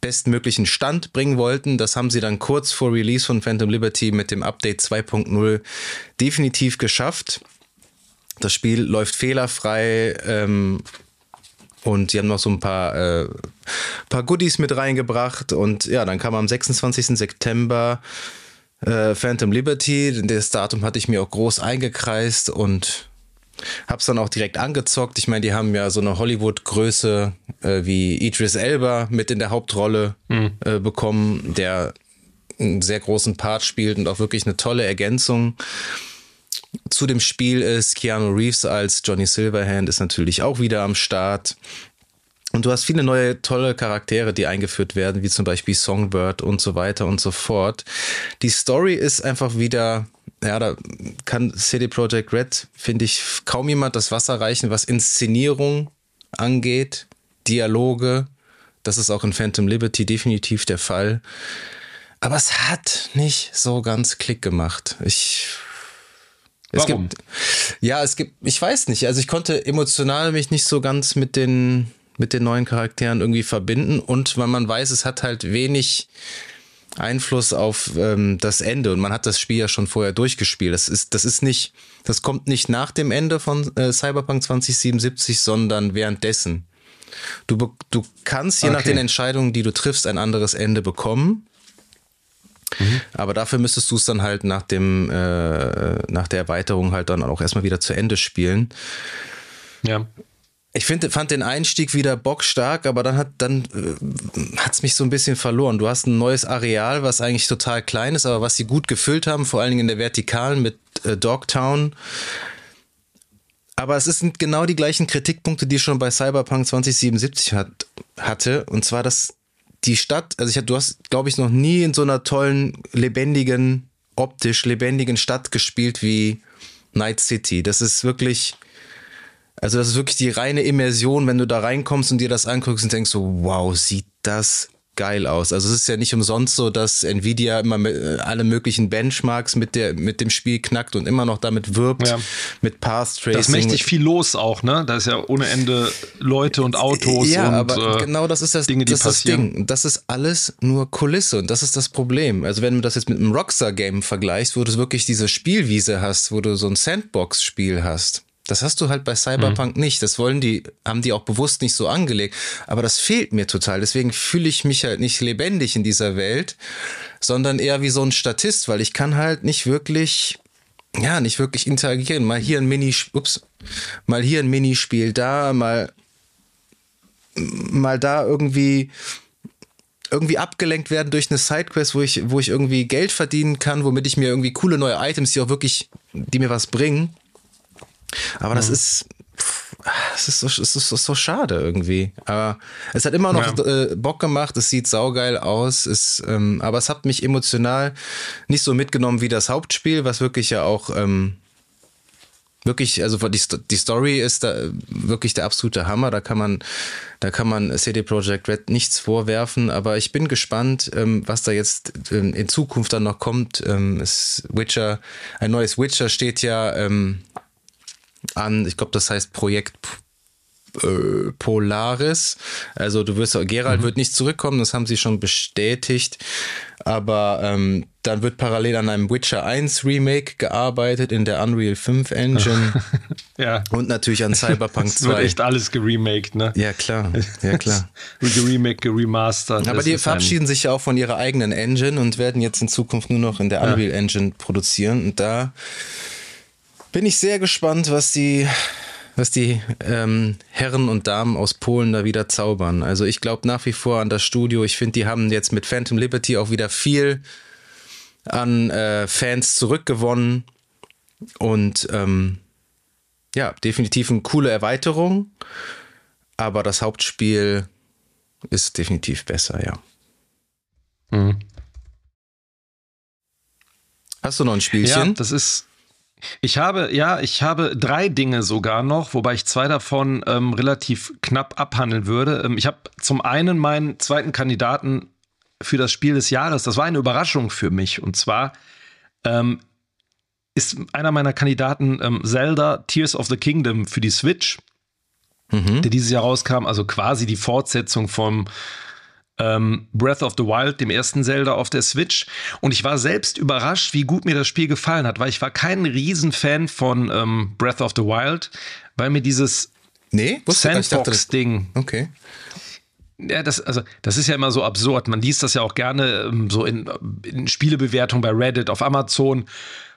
bestmöglichen Stand bringen wollten. Das haben sie dann kurz vor Release von Phantom Liberty mit dem Update 2.0 definitiv geschafft. Das Spiel läuft fehlerfrei ähm, und die haben noch so ein paar, äh, paar Goodies mit reingebracht. Und ja, dann kam am 26. September äh, Phantom Liberty. Das Datum hatte ich mir auch groß eingekreist und Hab's dann auch direkt angezockt. Ich meine, die haben ja so eine Hollywood-Größe äh, wie Idris Elba mit in der Hauptrolle mhm. äh, bekommen, der einen sehr großen Part spielt und auch wirklich eine tolle Ergänzung zu dem Spiel ist. Keanu Reeves als Johnny Silverhand ist natürlich auch wieder am Start. Und du hast viele neue tolle Charaktere, die eingeführt werden, wie zum Beispiel Songbird und so weiter und so fort. Die Story ist einfach wieder ja, da kann CD Projekt Red, finde ich, kaum jemand das Wasser reichen, was Inszenierung angeht, Dialoge. Das ist auch in Phantom Liberty definitiv der Fall. Aber es hat nicht so ganz Klick gemacht. Ich. Es Warum? Gibt, ja, es gibt, ich weiß nicht. Also ich konnte emotional mich nicht so ganz mit den, mit den neuen Charakteren irgendwie verbinden und weil man weiß, es hat halt wenig, Einfluss auf ähm, das Ende und man hat das Spiel ja schon vorher durchgespielt. Das ist, das ist nicht, das kommt nicht nach dem Ende von äh, Cyberpunk 2077, sondern währenddessen. Du, du kannst je okay. nach den Entscheidungen, die du triffst, ein anderes Ende bekommen. Mhm. Aber dafür müsstest du es dann halt nach dem, äh, nach der Erweiterung halt dann auch erstmal wieder zu Ende spielen. Ja. Ich finde, fand den Einstieg wieder bockstark, aber dann hat dann äh, hat's mich so ein bisschen verloren. Du hast ein neues Areal, was eigentlich total klein ist, aber was sie gut gefüllt haben, vor allen Dingen in der Vertikalen mit äh, Dogtown. Aber es sind genau die gleichen Kritikpunkte, die ich schon bei Cyberpunk 2077 hat, hatte. Und zwar, dass die Stadt, also ich, du hast, glaube ich, noch nie in so einer tollen, lebendigen, optisch lebendigen Stadt gespielt wie Night City. Das ist wirklich also das ist wirklich die reine Immersion, wenn du da reinkommst und dir das anguckst und denkst so, wow, sieht das geil aus. Also es ist ja nicht umsonst so, dass Nvidia immer äh, alle möglichen Benchmarks mit der mit dem Spiel knackt und immer noch damit wirbt ja. mit Path Tracing. Da ist mächtig viel los auch, ne? Da ist ja ohne Ende Leute und Autos ja, und aber äh, genau das ist das Dinge, die das passieren. Das Ding. Das ist alles nur Kulisse und das ist das Problem. Also wenn du das jetzt mit einem Rockstar Game vergleichst, wo du wirklich diese Spielwiese hast, wo du so ein Sandbox Spiel hast das hast du halt bei Cyberpunk mhm. nicht. Das wollen die, haben die auch bewusst nicht so angelegt. Aber das fehlt mir total. Deswegen fühle ich mich halt nicht lebendig in dieser Welt, sondern eher wie so ein Statist, weil ich kann halt nicht wirklich ja, nicht wirklich interagieren. Mal hier ein Mini, ups, mal hier ein Minispiel, da mal, mal da irgendwie irgendwie abgelenkt werden durch eine Sidequest, wo ich, wo ich irgendwie Geld verdienen kann, womit ich mir irgendwie coole neue Items, die auch wirklich, die mir was bringen. Aber mhm. das ist, es ist, so, es ist so schade irgendwie. Aber es hat immer noch ja. äh, Bock gemacht, es sieht saugeil aus, es, ähm, aber es hat mich emotional nicht so mitgenommen wie das Hauptspiel, was wirklich ja auch ähm, wirklich, also die, die Story ist da wirklich der absolute Hammer. Da kann man, da kann man CD Projekt Red nichts vorwerfen. Aber ich bin gespannt, ähm, was da jetzt ähm, in Zukunft dann noch kommt. Ähm, es Witcher, ein neues Witcher steht ja ähm, an, ich glaube, das heißt Projekt äh, Polaris. Also du wirst, Gerald mhm. wird nicht zurückkommen, das haben sie schon bestätigt. Aber ähm, dann wird parallel an einem Witcher 1 Remake gearbeitet in der Unreal 5 Engine. ja. Und natürlich an Cyberpunk 2. Es wird echt alles geremaked, ne? Ja, klar. Ja, klar. Geremake, geremastert. Aber die verabschieden sich ja auch von ihrer eigenen Engine und werden jetzt in Zukunft nur noch in der Unreal ja. Engine produzieren. Und da bin ich sehr gespannt, was die, was die ähm, Herren und Damen aus Polen da wieder zaubern. Also ich glaube nach wie vor an das Studio. Ich finde, die haben jetzt mit Phantom Liberty auch wieder viel an äh, Fans zurückgewonnen. Und ähm, ja, definitiv eine coole Erweiterung. Aber das Hauptspiel ist definitiv besser, ja. Mhm. Hast du noch ein Spielchen? Ja, das ist ich habe, ja, ich habe drei Dinge sogar noch, wobei ich zwei davon ähm, relativ knapp abhandeln würde. Ähm, ich habe zum einen meinen zweiten Kandidaten für das Spiel des Jahres. Das war eine Überraschung für mich. Und zwar ähm, ist einer meiner Kandidaten ähm, Zelda Tears of the Kingdom für die Switch, mhm. der dieses Jahr rauskam. Also quasi die Fortsetzung vom ähm, Breath of the Wild, dem ersten Zelda auf der Switch. Und ich war selbst überrascht, wie gut mir das Spiel gefallen hat, weil ich war kein Riesenfan von ähm, Breath of the Wild, weil mir dieses nee, Sandbox-Ding. Okay. Ja, das, also, das ist ja immer so absurd. Man liest das ja auch gerne ähm, so in, in Spielebewertungen bei Reddit, auf Amazon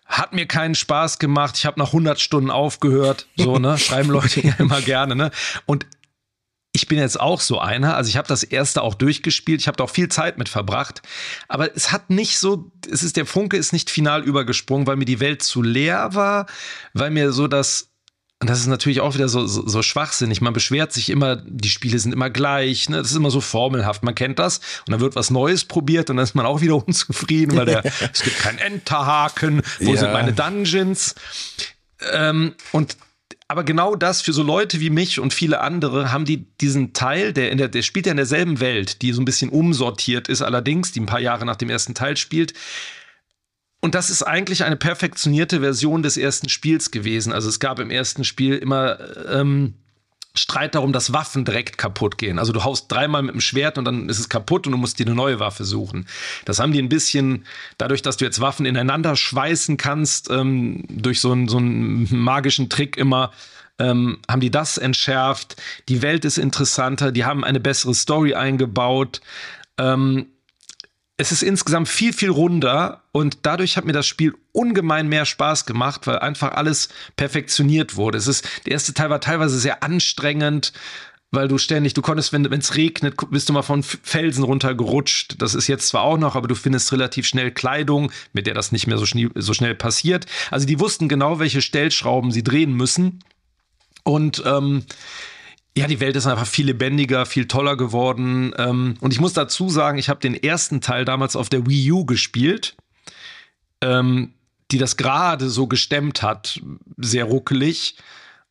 hat mir keinen Spaß gemacht. Ich habe nach 100 Stunden aufgehört. So, ne? Schreiben Leute ja immer gerne, ne? Und ich bin jetzt auch so einer. Also ich habe das erste auch durchgespielt. Ich habe da auch viel Zeit mit verbracht. Aber es hat nicht so, es ist der Funke ist nicht final übergesprungen, weil mir die Welt zu leer war, weil mir so das und das ist natürlich auch wieder so, so, so schwachsinnig. Man beschwert sich immer, die Spiele sind immer gleich, ne? Das ist immer so formelhaft. Man kennt das und dann wird was Neues probiert und dann ist man auch wieder unzufrieden, weil der, es gibt keinen Enterhaken, wo ja. sind meine Dungeons? Ähm, und aber genau das für so Leute wie mich und viele andere haben die diesen Teil, der, in der, der spielt ja in derselben Welt, die so ein bisschen umsortiert ist, allerdings, die ein paar Jahre nach dem ersten Teil spielt. Und das ist eigentlich eine perfektionierte Version des ersten Spiels gewesen. Also es gab im ersten Spiel immer ähm, Streit darum, dass Waffen direkt kaputt gehen. Also du haust dreimal mit dem Schwert und dann ist es kaputt und du musst dir eine neue Waffe suchen. Das haben die ein bisschen, dadurch, dass du jetzt Waffen ineinander schweißen kannst, ähm, durch so einen, so einen magischen Trick immer, ähm, haben die das entschärft. Die Welt ist interessanter, die haben eine bessere Story eingebaut. Ähm, es ist insgesamt viel, viel runder und dadurch hat mir das Spiel ungemein mehr Spaß gemacht, weil einfach alles perfektioniert wurde. Es ist, der erste Teil war teilweise sehr anstrengend, weil du ständig, du konntest, wenn es regnet, bist du mal von Felsen runtergerutscht. Das ist jetzt zwar auch noch, aber du findest relativ schnell Kleidung, mit der das nicht mehr so, schnell, so schnell passiert. Also die wussten genau, welche Stellschrauben sie drehen müssen. Und ähm, ja, die Welt ist einfach viel lebendiger, viel toller geworden. Ähm, und ich muss dazu sagen, ich habe den ersten Teil damals auf der Wii U gespielt, ähm, die das gerade so gestemmt hat, sehr ruckelig.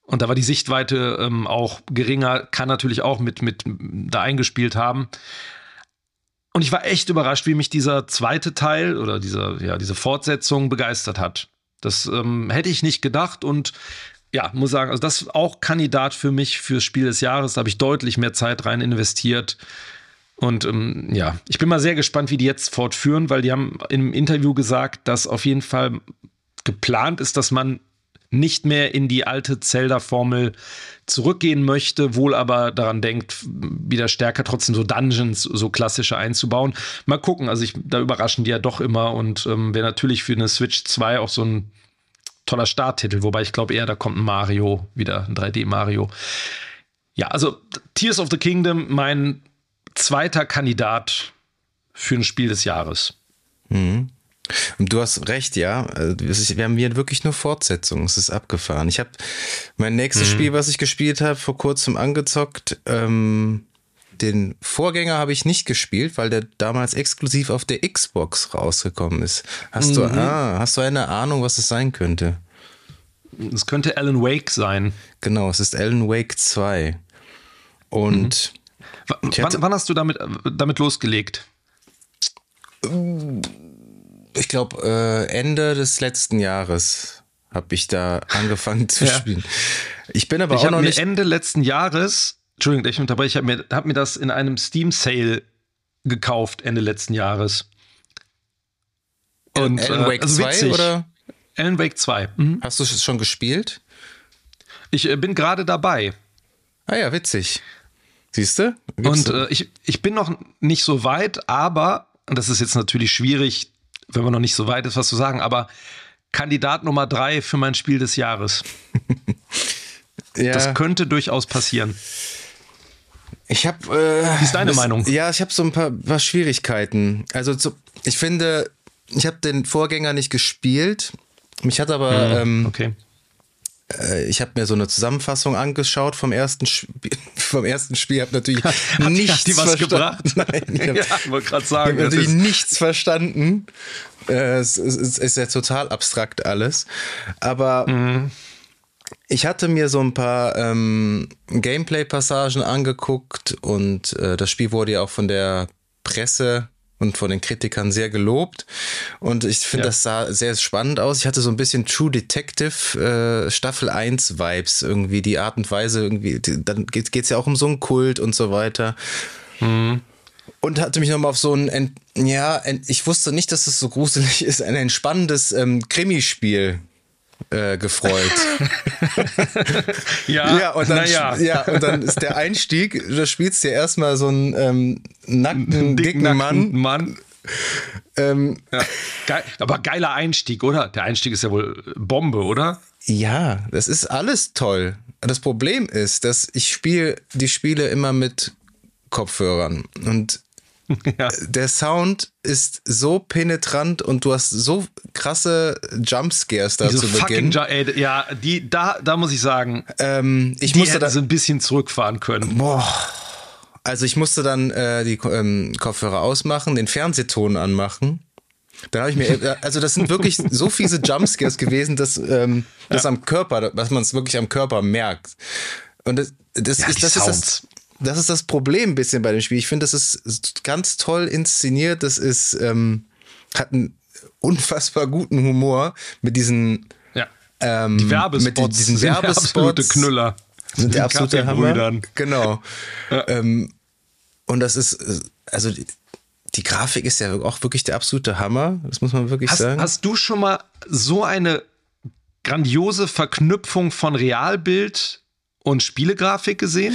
Und da war die Sichtweite ähm, auch geringer, kann natürlich auch mit, mit da eingespielt haben. Und ich war echt überrascht, wie mich dieser zweite Teil oder diese, ja, diese Fortsetzung begeistert hat. Das ähm, hätte ich nicht gedacht und ja, muss sagen, also das ist auch Kandidat für mich fürs Spiel des Jahres. Da habe ich deutlich mehr Zeit rein investiert. Und ähm, ja, ich bin mal sehr gespannt, wie die jetzt fortführen, weil die haben im Interview gesagt, dass auf jeden Fall geplant ist, dass man nicht mehr in die alte Zelda-Formel zurückgehen möchte, wohl aber daran denkt, wieder stärker trotzdem so Dungeons, so klassische einzubauen. Mal gucken, also ich, da überraschen die ja doch immer und ähm, wäre natürlich für eine Switch 2 auch so ein toller Starttitel, wobei ich glaube eher, da kommt ein Mario wieder, ein 3D-Mario. Ja, also Tears of the Kingdom, mein zweiter Kandidat für ein Spiel des Jahres. Mhm. Und du hast recht, ja. Also, wir haben hier wirklich nur Fortsetzungen. Es ist abgefahren. Ich habe mein nächstes mhm. Spiel, was ich gespielt habe, vor kurzem angezockt. Ähm, den Vorgänger habe ich nicht gespielt, weil der damals exklusiv auf der Xbox rausgekommen ist. Hast mhm. du, ah, hast du eine Ahnung, was es sein könnte? Es könnte Alan Wake sein. Genau, es ist Alan Wake 2. Und mhm. wann, wann, hast du damit, damit losgelegt? Ich glaube, äh, Ende des letzten Jahres habe ich da angefangen zu ja. spielen. Ich bin aber ich auch noch nicht. Ende letzten Jahres Entschuldigung, ich dabei, ich habe mir, hab mir das in einem Steam-Sale gekauft Ende letzten Jahres. Und, Alan äh, Wake also 2 oder? Alan Wake 2. Mhm. Hast du es schon gespielt? Ich äh, bin gerade dabei. Ah ja, witzig. Siehst du? Und äh, ich, ich bin noch nicht so weit, aber, und das ist jetzt natürlich schwierig, wenn man noch nicht so weit ist, was zu sagen, aber Kandidat Nummer drei für mein Spiel des Jahres. ja. Das könnte durchaus passieren. Ich habe. Äh, Wie ist deine das, Meinung? Ja, ich habe so ein paar, paar Schwierigkeiten. Also so, ich finde, ich habe den Vorgänger nicht gespielt. Mich hat aber. Ja, ähm, okay. Äh, ich habe mir so eine Zusammenfassung angeschaut vom ersten Spiel. Vom ersten Spiel habe natürlich hat, nichts hat die was gebracht. Nein, ich habe ja, wollte gerade sagen, hab natürlich nichts verstanden. Äh, es, es, es, ist ja total abstrakt alles. Aber mhm. Ich hatte mir so ein paar ähm, Gameplay-Passagen angeguckt und äh, das Spiel wurde ja auch von der Presse und von den Kritikern sehr gelobt. Und ich finde, ja. das sah sehr spannend aus. Ich hatte so ein bisschen True Detective äh, Staffel 1 Vibes irgendwie, die Art und Weise irgendwie. Die, dann geht es ja auch um so einen Kult und so weiter. Mhm. Und hatte mich nochmal auf so ein, ja, ich wusste nicht, dass es so gruselig ist, ein entspannendes ähm, Krimispiel äh, gefreut. ja, ja, und dann, ja. ja, und dann ist der Einstieg, da spielst du ja erstmal so einen ähm, nackten, dicken, dicken Mann. Mann. Ähm, ja. Geil, aber geiler Einstieg, oder? Der Einstieg ist ja wohl Bombe, oder? Ja, das ist alles toll. Das Problem ist, dass ich spiele die Spiele immer mit Kopfhörern und Ja. Der Sound ist so penetrant und du hast so krasse Jumpscares da Diese zu Beginn. Ey, ja, die, da, da muss ich sagen, ähm, ich die musste da so ein bisschen zurückfahren können. Boah. Also ich musste dann äh, die ähm, Kopfhörer ausmachen, den Fernsehton anmachen. Dann habe ich mir, äh, also das sind wirklich so fiese Jumpscares gewesen, dass ähm, das ja. am Körper, dass man es wirklich am Körper merkt. Und das, das, ja, ist, das ist das das ist das Problem ein bisschen bei dem Spiel. Ich finde, das ist ganz toll inszeniert. Das ist, ähm, hat einen unfassbar guten Humor mit diesen, ja. ähm, die Werbespots, mit diesen Werbespots. Absolute Knüller. Sind der absolute Hammer. Genau. Ja. Ähm, und das ist, also die, die, Grafik ist ja auch wirklich der absolute Hammer. Das muss man wirklich hast, sagen. Hast du schon mal so eine grandiose Verknüpfung von Realbild und Spielegrafik gesehen?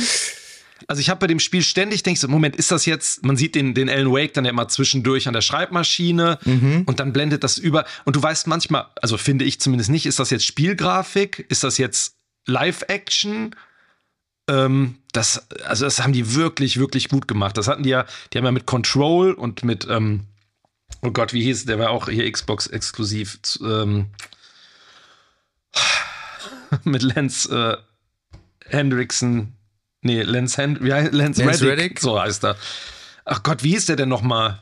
Also ich habe bei dem Spiel ständig denke so, Moment, ist das jetzt, man sieht den, den Alan Wake dann ja immer zwischendurch an der Schreibmaschine mhm. und dann blendet das über und du weißt manchmal, also finde ich zumindest nicht, ist das jetzt Spielgrafik, ist das jetzt Live-Action? Ähm, das, also das haben die wirklich, wirklich gut gemacht. Das hatten die ja, die haben ja mit Control und mit, ähm, oh Gott, wie hieß, der war auch hier Xbox exklusiv, ähm, mit Lance äh, Hendrickson, Nee, Lance, Hand, wie heißt, Lance, Lance Reddick, Reddick, so heißt er. Ach Gott, wie hieß der denn nochmal?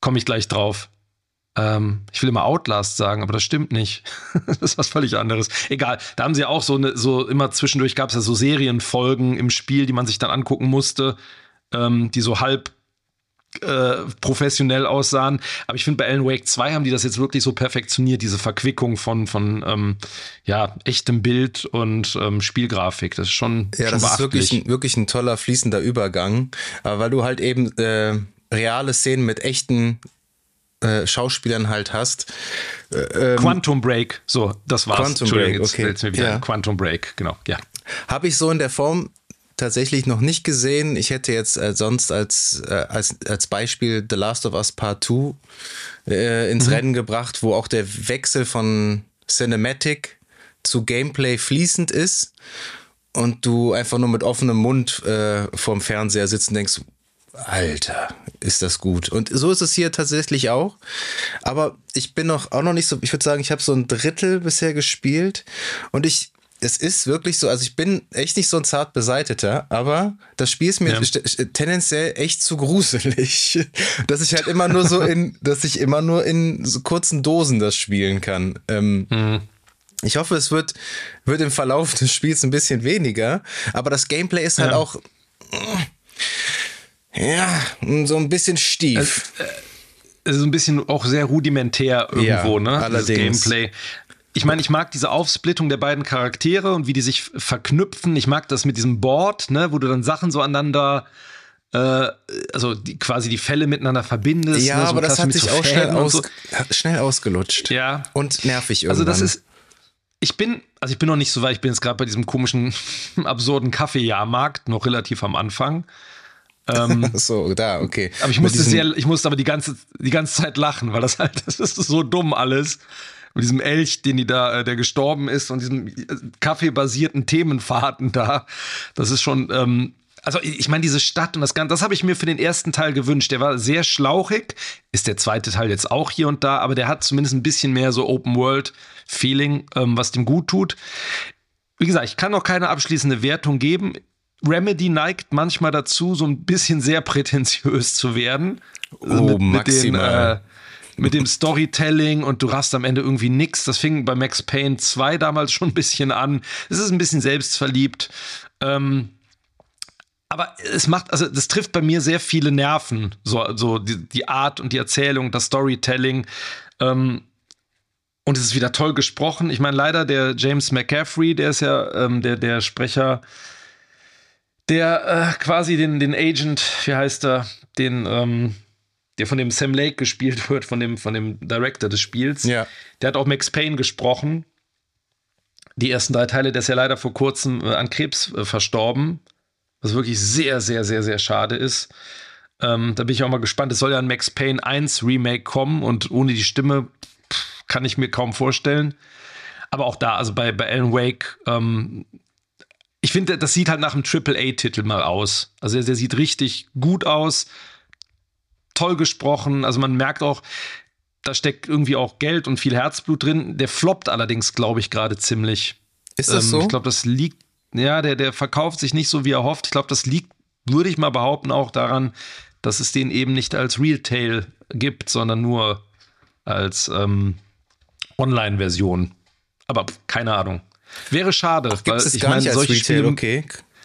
Komme ich gleich drauf. Ähm, ich will immer Outlast sagen, aber das stimmt nicht. das ist was völlig anderes. Egal, da haben sie auch so, eine, so immer zwischendurch gab es ja so Serienfolgen im Spiel, die man sich dann angucken musste, ähm, die so halb äh, professionell aussahen. Aber ich finde, bei Alan Wake 2 haben die das jetzt wirklich so perfektioniert, diese Verquickung von, von ähm, ja, echtem Bild und ähm, Spielgrafik. Das ist schon. Ja, schon das ist wirklich, wirklich ein toller fließender Übergang. Weil du halt eben äh, reale Szenen mit echten äh, Schauspielern halt hast. Äh, ähm, Quantum Break, so, das war's. Quantum Break, okay. Mir wieder ja. Quantum Break, genau, ja. Habe ich so in der Form tatsächlich noch nicht gesehen. Ich hätte jetzt äh, sonst als, äh, als, als Beispiel The Last of Us Part 2 äh, ins mhm. Rennen gebracht, wo auch der Wechsel von Cinematic zu Gameplay fließend ist und du einfach nur mit offenem Mund äh, vorm Fernseher sitzt und denkst, Alter, ist das gut. Und so ist es hier tatsächlich auch. Aber ich bin noch auch noch nicht so, ich würde sagen, ich habe so ein Drittel bisher gespielt und ich es ist wirklich so, also ich bin echt nicht so ein zart beseiteter, aber das Spiel ist mir ja. tendenziell echt zu gruselig, dass ich halt immer nur so in, dass ich immer nur in so kurzen Dosen das spielen kann. Ähm, mhm. Ich hoffe, es wird, wird im Verlauf des Spiels ein bisschen weniger, aber das Gameplay ist halt ja. auch, ja, so ein bisschen stief. Es, es ist ein bisschen auch sehr rudimentär irgendwo, ja, ne? Allerdings. Das Gameplay ich meine, ich mag diese Aufsplittung der beiden Charaktere und wie die sich verknüpfen. Ich mag das mit diesem Board, ne, wo du dann Sachen so aneinander äh, also die, quasi die Fälle miteinander verbindest. Ja, ne, so aber das hat sich auch schnell, aus, so. schnell ausgelutscht. Ja. Und nervig irgendwann. Also das ist, ich bin, also ich bin noch nicht so weit, ich bin jetzt gerade bei diesem komischen, absurden Kaffeejahrmarkt, noch relativ am Anfang. Ähm, so, da, okay. Aber ich musste sehr, ich musste aber die ganze, die ganze Zeit lachen, weil das halt, das ist so dumm alles mit diesem Elch, den die da, äh, der gestorben ist und diesem äh, kaffeebasierten Themenfahrten da. Das ist schon, ähm, also ich meine, diese Stadt und das Ganze, das habe ich mir für den ersten Teil gewünscht. Der war sehr schlauchig, ist der zweite Teil jetzt auch hier und da, aber der hat zumindest ein bisschen mehr so Open World Feeling, ähm, was dem gut tut. Wie gesagt, ich kann noch keine abschließende Wertung geben. Remedy neigt manchmal dazu, so ein bisschen sehr prätentiös zu werden. Also oh, mit, maximal. Mit den, äh, mit dem Storytelling und du rast am Ende irgendwie nix. Das fing bei Max Payne 2 damals schon ein bisschen an. Es ist ein bisschen selbstverliebt. Ähm, aber es macht, also das trifft bei mir sehr viele Nerven. So, so die, die Art und die Erzählung, das Storytelling. Ähm, und es ist wieder toll gesprochen. Ich meine, leider der James McCaffrey, der ist ja ähm, der, der Sprecher, der äh, quasi den, den Agent, wie heißt er, den, ähm, der von dem Sam Lake gespielt wird, von dem, von dem Director des Spiels. Ja. Der hat auch Max Payne gesprochen. Die ersten drei Teile, der ist ja leider vor kurzem äh, an Krebs äh, verstorben. Was wirklich sehr, sehr, sehr, sehr schade ist. Ähm, da bin ich auch mal gespannt. Es soll ja ein Max Payne 1 Remake kommen und ohne die Stimme pff, kann ich mir kaum vorstellen. Aber auch da, also bei, bei Alan Wake, ähm, ich finde, das sieht halt nach einem Triple-A-Titel mal aus. Also der, der sieht richtig gut aus toll gesprochen. Also man merkt auch, da steckt irgendwie auch Geld und viel Herzblut drin. Der floppt allerdings, glaube ich, gerade ziemlich. Ist das ähm, so? Ich glaube, das liegt, ja, der, der verkauft sich nicht so, wie er hofft. Ich glaube, das liegt, würde ich mal behaupten, auch daran, dass es den eben nicht als Retail gibt, sondern nur als ähm, Online-Version. Aber keine Ahnung. Wäre schade. Ach, weil es ich meine, solche Retail, Spiele, okay.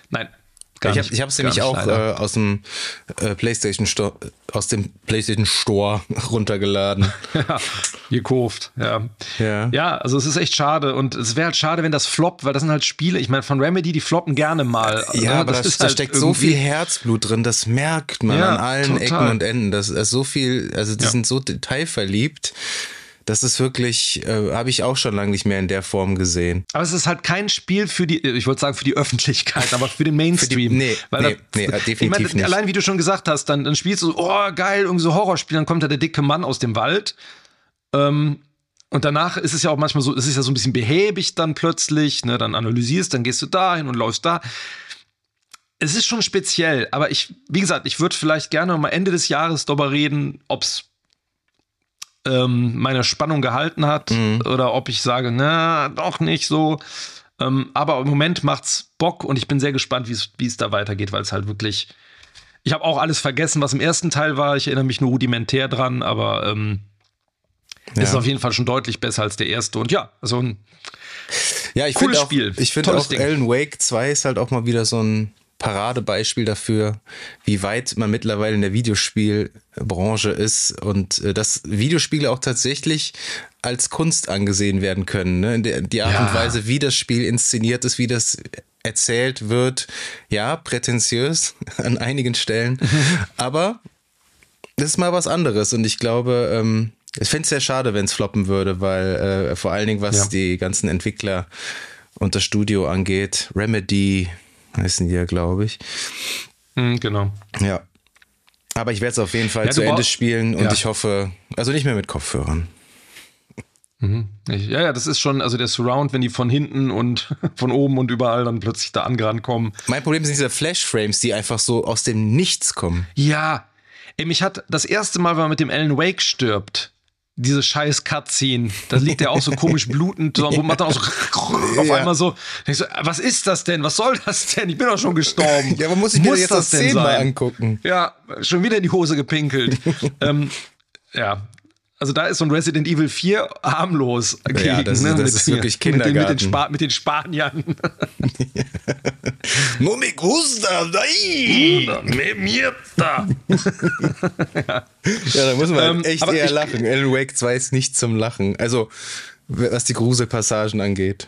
Nein, Gar ich habe es nämlich auch äh, aus dem äh, PlayStation Store, aus dem PlayStation Store runtergeladen. ja, gekauft, ja. ja. Ja, also es ist echt schade und es wäre halt schade, wenn das floppt, weil das sind halt Spiele, ich meine von Remedy, die floppen gerne mal. Ja, ne? aber das, da halt steckt so viel Herzblut drin, das merkt man ja, an allen total. Ecken und Enden. Das ist so viel, also die ja. sind so detailverliebt. Das ist wirklich, äh, habe ich auch schon lange nicht mehr in der Form gesehen. Aber es ist halt kein Spiel für die, ich wollte sagen für die Öffentlichkeit, aber für den Mainstream. für die, nee, Weil nee, da, nee, definitiv ich meine, nicht. Allein wie du schon gesagt hast, dann, dann spielst du, oh geil, irgendwie so Horrorspiel, dann kommt da der dicke Mann aus dem Wald. Ähm, und danach ist es ja auch manchmal so, es ist ja so ein bisschen behäbig dann plötzlich, ne, dann analysierst, dann gehst du dahin und läufst da. Es ist schon speziell, aber ich, wie gesagt, ich würde vielleicht gerne mal Ende des Jahres darüber reden, ob es ähm, meine Spannung gehalten hat mhm. oder ob ich sage, na, doch nicht so. Ähm, aber im Moment macht's Bock und ich bin sehr gespannt, wie es da weitergeht, weil es halt wirklich. Ich habe auch alles vergessen, was im ersten Teil war. Ich erinnere mich nur rudimentär dran, aber ähm, ja. ist auf jeden Fall schon deutlich besser als der erste. Und ja, so ein ja, ich cooles auch, Spiel. Ich finde auch Ding. Alan Wake 2 ist halt auch mal wieder so ein Paradebeispiel dafür, wie weit man mittlerweile in der Videospielbranche ist und äh, dass Videospiele auch tatsächlich als Kunst angesehen werden können. Ne? Die Art ja. und Weise, wie das Spiel inszeniert ist, wie das erzählt wird, ja, prätentiös an einigen Stellen, aber das ist mal was anderes und ich glaube, ähm, ich finde es sehr schade, wenn es floppen würde, weil äh, vor allen Dingen, was ja. die ganzen Entwickler und das Studio angeht, Remedy, heißen die ja, glaube ich. Mhm, genau. Ja. Aber ich werde es auf jeden Fall ja, zu Ende spielen und ja. ich hoffe, also nicht mehr mit Kopfhörern. Mhm. Ja, ja, das ist schon, also der Surround, wenn die von hinten und von oben und überall dann plötzlich da angerannt kommen. Mein Problem sind diese Flash-Frames, die einfach so aus dem Nichts kommen. Ja, ey, mich hat das erste Mal, wenn man mit dem Alan Wake stirbt, diese scheiß Cutscene, da liegt er auch so komisch blutend, so, wo man dann auch so auf einmal so, so, was ist das denn? Was soll das denn? Ich bin doch schon gestorben. Ja, aber muss ich mir muss jetzt das, das zehnmal angucken? Ja, schon wieder in die Hose gepinkelt. ähm, ja, also da ist so ein Resident Evil 4 harmlos gegen, ja, das, ne? das mit, ist wirklich Kindergarten. Mit den, mit den, Spa mit den Spaniern. no me gusta! Me mierda! ja. ja, da muss man ähm, echt eher ich, lachen. Alan Wake 2 ist nicht zum Lachen. Also, was die Gruselpassagen angeht.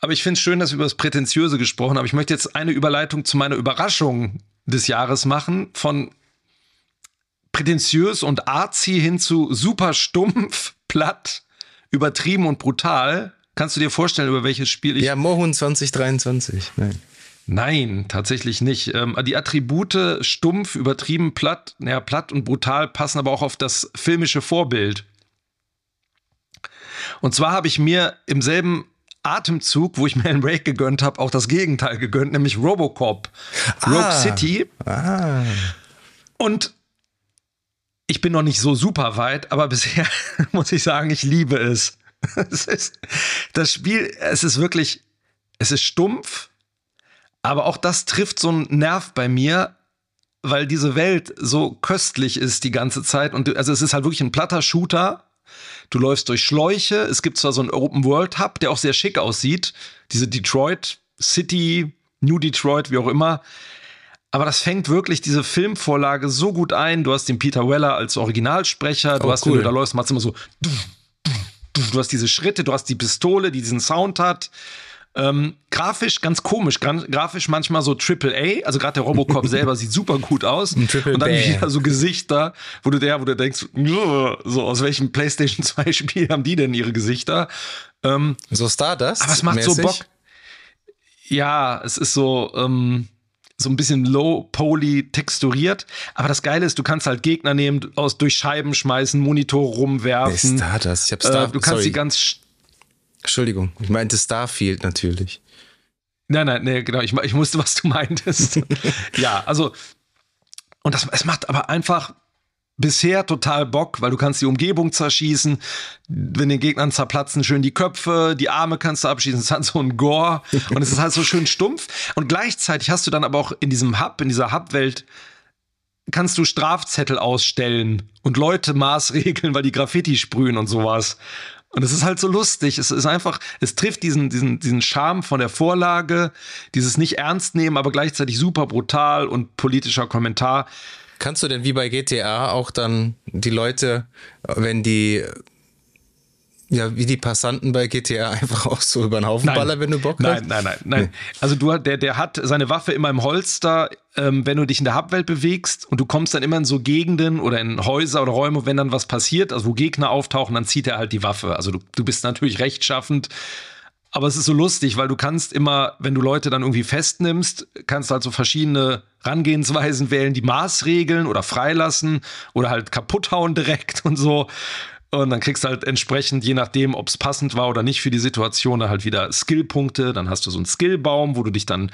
Aber ich finde es schön, dass wir über das Prätentiöse gesprochen haben. Ich möchte jetzt eine Überleitung zu meiner Überraschung des Jahres machen von prätentiös und arzi hin zu super stumpf, platt, übertrieben und brutal. Kannst du dir vorstellen, über welches Spiel ich. Ja, Mohun 2023. Nein. Nein, tatsächlich nicht. Ähm, die Attribute stumpf, übertrieben, platt, naja, platt und brutal passen aber auch auf das filmische Vorbild. Und zwar habe ich mir im selben Atemzug, wo ich mir einen Break gegönnt habe, auch das Gegenteil gegönnt, nämlich Robocop, Rogue ah, City. Ah. Und ich bin noch nicht so super weit, aber bisher muss ich sagen, ich liebe es. es ist, das Spiel, es ist wirklich, es ist stumpf, aber auch das trifft so einen Nerv bei mir, weil diese Welt so köstlich ist die ganze Zeit. Und also es ist halt wirklich ein platter Shooter. Du läufst durch Schläuche. Es gibt zwar so einen Open World Hub, der auch sehr schick aussieht. Diese Detroit City, New Detroit, wie auch immer. Aber das fängt wirklich diese Filmvorlage so gut ein. Du hast den Peter Weller als Originalsprecher. Du oh, hast, cool. wenn du da läufst, machst immer so. Du hast diese Schritte, du hast die Pistole, die diesen Sound hat. Ähm, grafisch ganz komisch, grafisch manchmal so Triple A, also gerade der Robocop selber sieht super gut aus und dann wieder so Gesichter, wo du der, wo du denkst, so aus welchem PlayStation 2 Spiel haben die denn ihre Gesichter? Ähm, so Stardust. Aber es macht mäßig? so Bock. Ja, es ist so, ähm, so ein bisschen low-poly texturiert. Aber das Geile ist, du kannst halt Gegner nehmen, aus, durch Scheiben schmeißen, Monitor rumwerfen. Wer ist das? Ich hab Star äh, du kannst Sorry. die ganz. Entschuldigung, ich meinte Starfield natürlich. Nein, nein, nee, genau. Ich, ich wusste, was du meintest. ja, also. Und das, es macht aber einfach bisher total Bock, weil du kannst die Umgebung zerschießen, wenn den Gegnern zerplatzen schön die Köpfe, die Arme kannst du abschießen, es hat so ein Gore und es ist halt so schön stumpf und gleichzeitig hast du dann aber auch in diesem Hub, in dieser Hub-Welt kannst du Strafzettel ausstellen und Leute maßregeln, weil die Graffiti sprühen und sowas. Und es ist halt so lustig. Es ist einfach, es trifft diesen, diesen, diesen Charme von der Vorlage, dieses nicht ernst nehmen, aber gleichzeitig super brutal und politischer Kommentar. Kannst du denn wie bei GTA auch dann die Leute, wenn die ja, wie die Passanten bei GTA einfach auch so über den Haufen nein. ballern, wenn du Bock nein, hast? Nein, nein, nein, nein. Also du, der, der hat seine Waffe immer im Holster, ähm, wenn du dich in der Hubwelt bewegst und du kommst dann immer in so Gegenden oder in Häuser oder Räume, wenn dann was passiert, also wo Gegner auftauchen, dann zieht er halt die Waffe. Also du, du bist natürlich rechtschaffend aber es ist so lustig, weil du kannst immer, wenn du Leute dann irgendwie festnimmst, kannst halt so verschiedene Rangehensweisen wählen, die Maßregeln oder freilassen oder halt kaputt hauen direkt und so. Und dann kriegst du halt entsprechend, je nachdem, ob es passend war oder nicht für die Situation, halt wieder Skillpunkte. Dann hast du so einen Skillbaum, wo du dich dann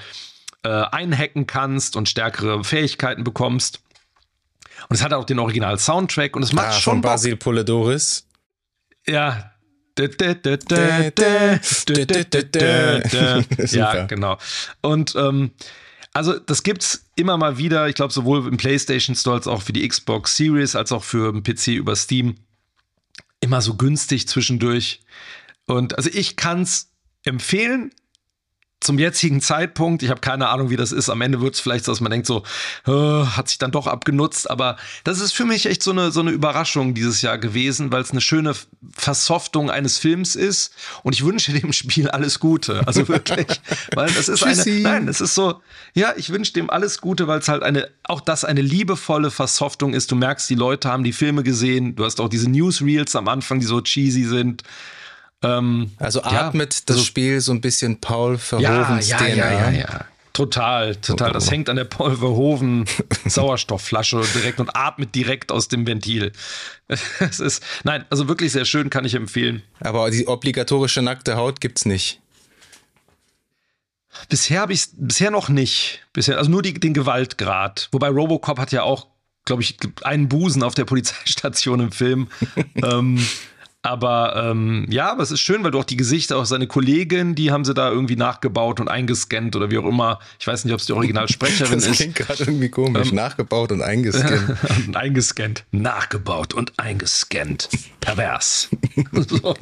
äh, einhacken kannst und stärkere Fähigkeiten bekommst. Und es hat auch den Original-Soundtrack und es macht ah, schon. Von Basil Poledouris. Ja, ja, genau. Und ähm, also das gibt's immer mal wieder. Ich glaube sowohl im PlayStation Store als auch für die Xbox Series als auch für den PC über Steam immer so günstig zwischendurch. Und also ich kann's empfehlen zum jetzigen Zeitpunkt, ich habe keine Ahnung, wie das ist. Am Ende wird es vielleicht so, dass man denkt, so, äh, hat sich dann doch abgenutzt. Aber das ist für mich echt so eine, so eine Überraschung dieses Jahr gewesen, weil es eine schöne Versoftung eines Films ist. Und ich wünsche dem Spiel alles Gute. Also wirklich, weil das ist eine, nein, es ist so, ja, ich wünsche dem alles Gute, weil es halt eine, auch das eine liebevolle Versoftung ist. Du merkst, die Leute haben die Filme gesehen. Du hast auch diese Newsreels am Anfang, die so cheesy sind. Ähm, also atmet ja, das also, Spiel so ein bisschen Paul Verhovens ja, ja, DNA. Ja, ja, ja. Total, total. Das hängt an der Paul Verhoeven Sauerstoffflasche direkt und atmet direkt aus dem Ventil. Es ist, nein, also wirklich sehr schön, kann ich empfehlen. Aber die obligatorische nackte Haut gibt's nicht. Bisher habe ich es bisher noch nicht. Bisher, also nur die, den Gewaltgrad. Wobei Robocop hat ja auch, glaube ich, einen Busen auf der Polizeistation im Film. ähm, aber ähm, ja, aber es ist schön, weil du auch die Gesichter, auch seine Kollegin, die haben sie da irgendwie nachgebaut und eingescannt oder wie auch immer. Ich weiß nicht, ob es die Originalsprecherin ist. Das klingt gerade irgendwie komisch. Ähm, nachgebaut und eingescannt. und eingescannt. Nachgebaut und eingescannt. Pervers. so.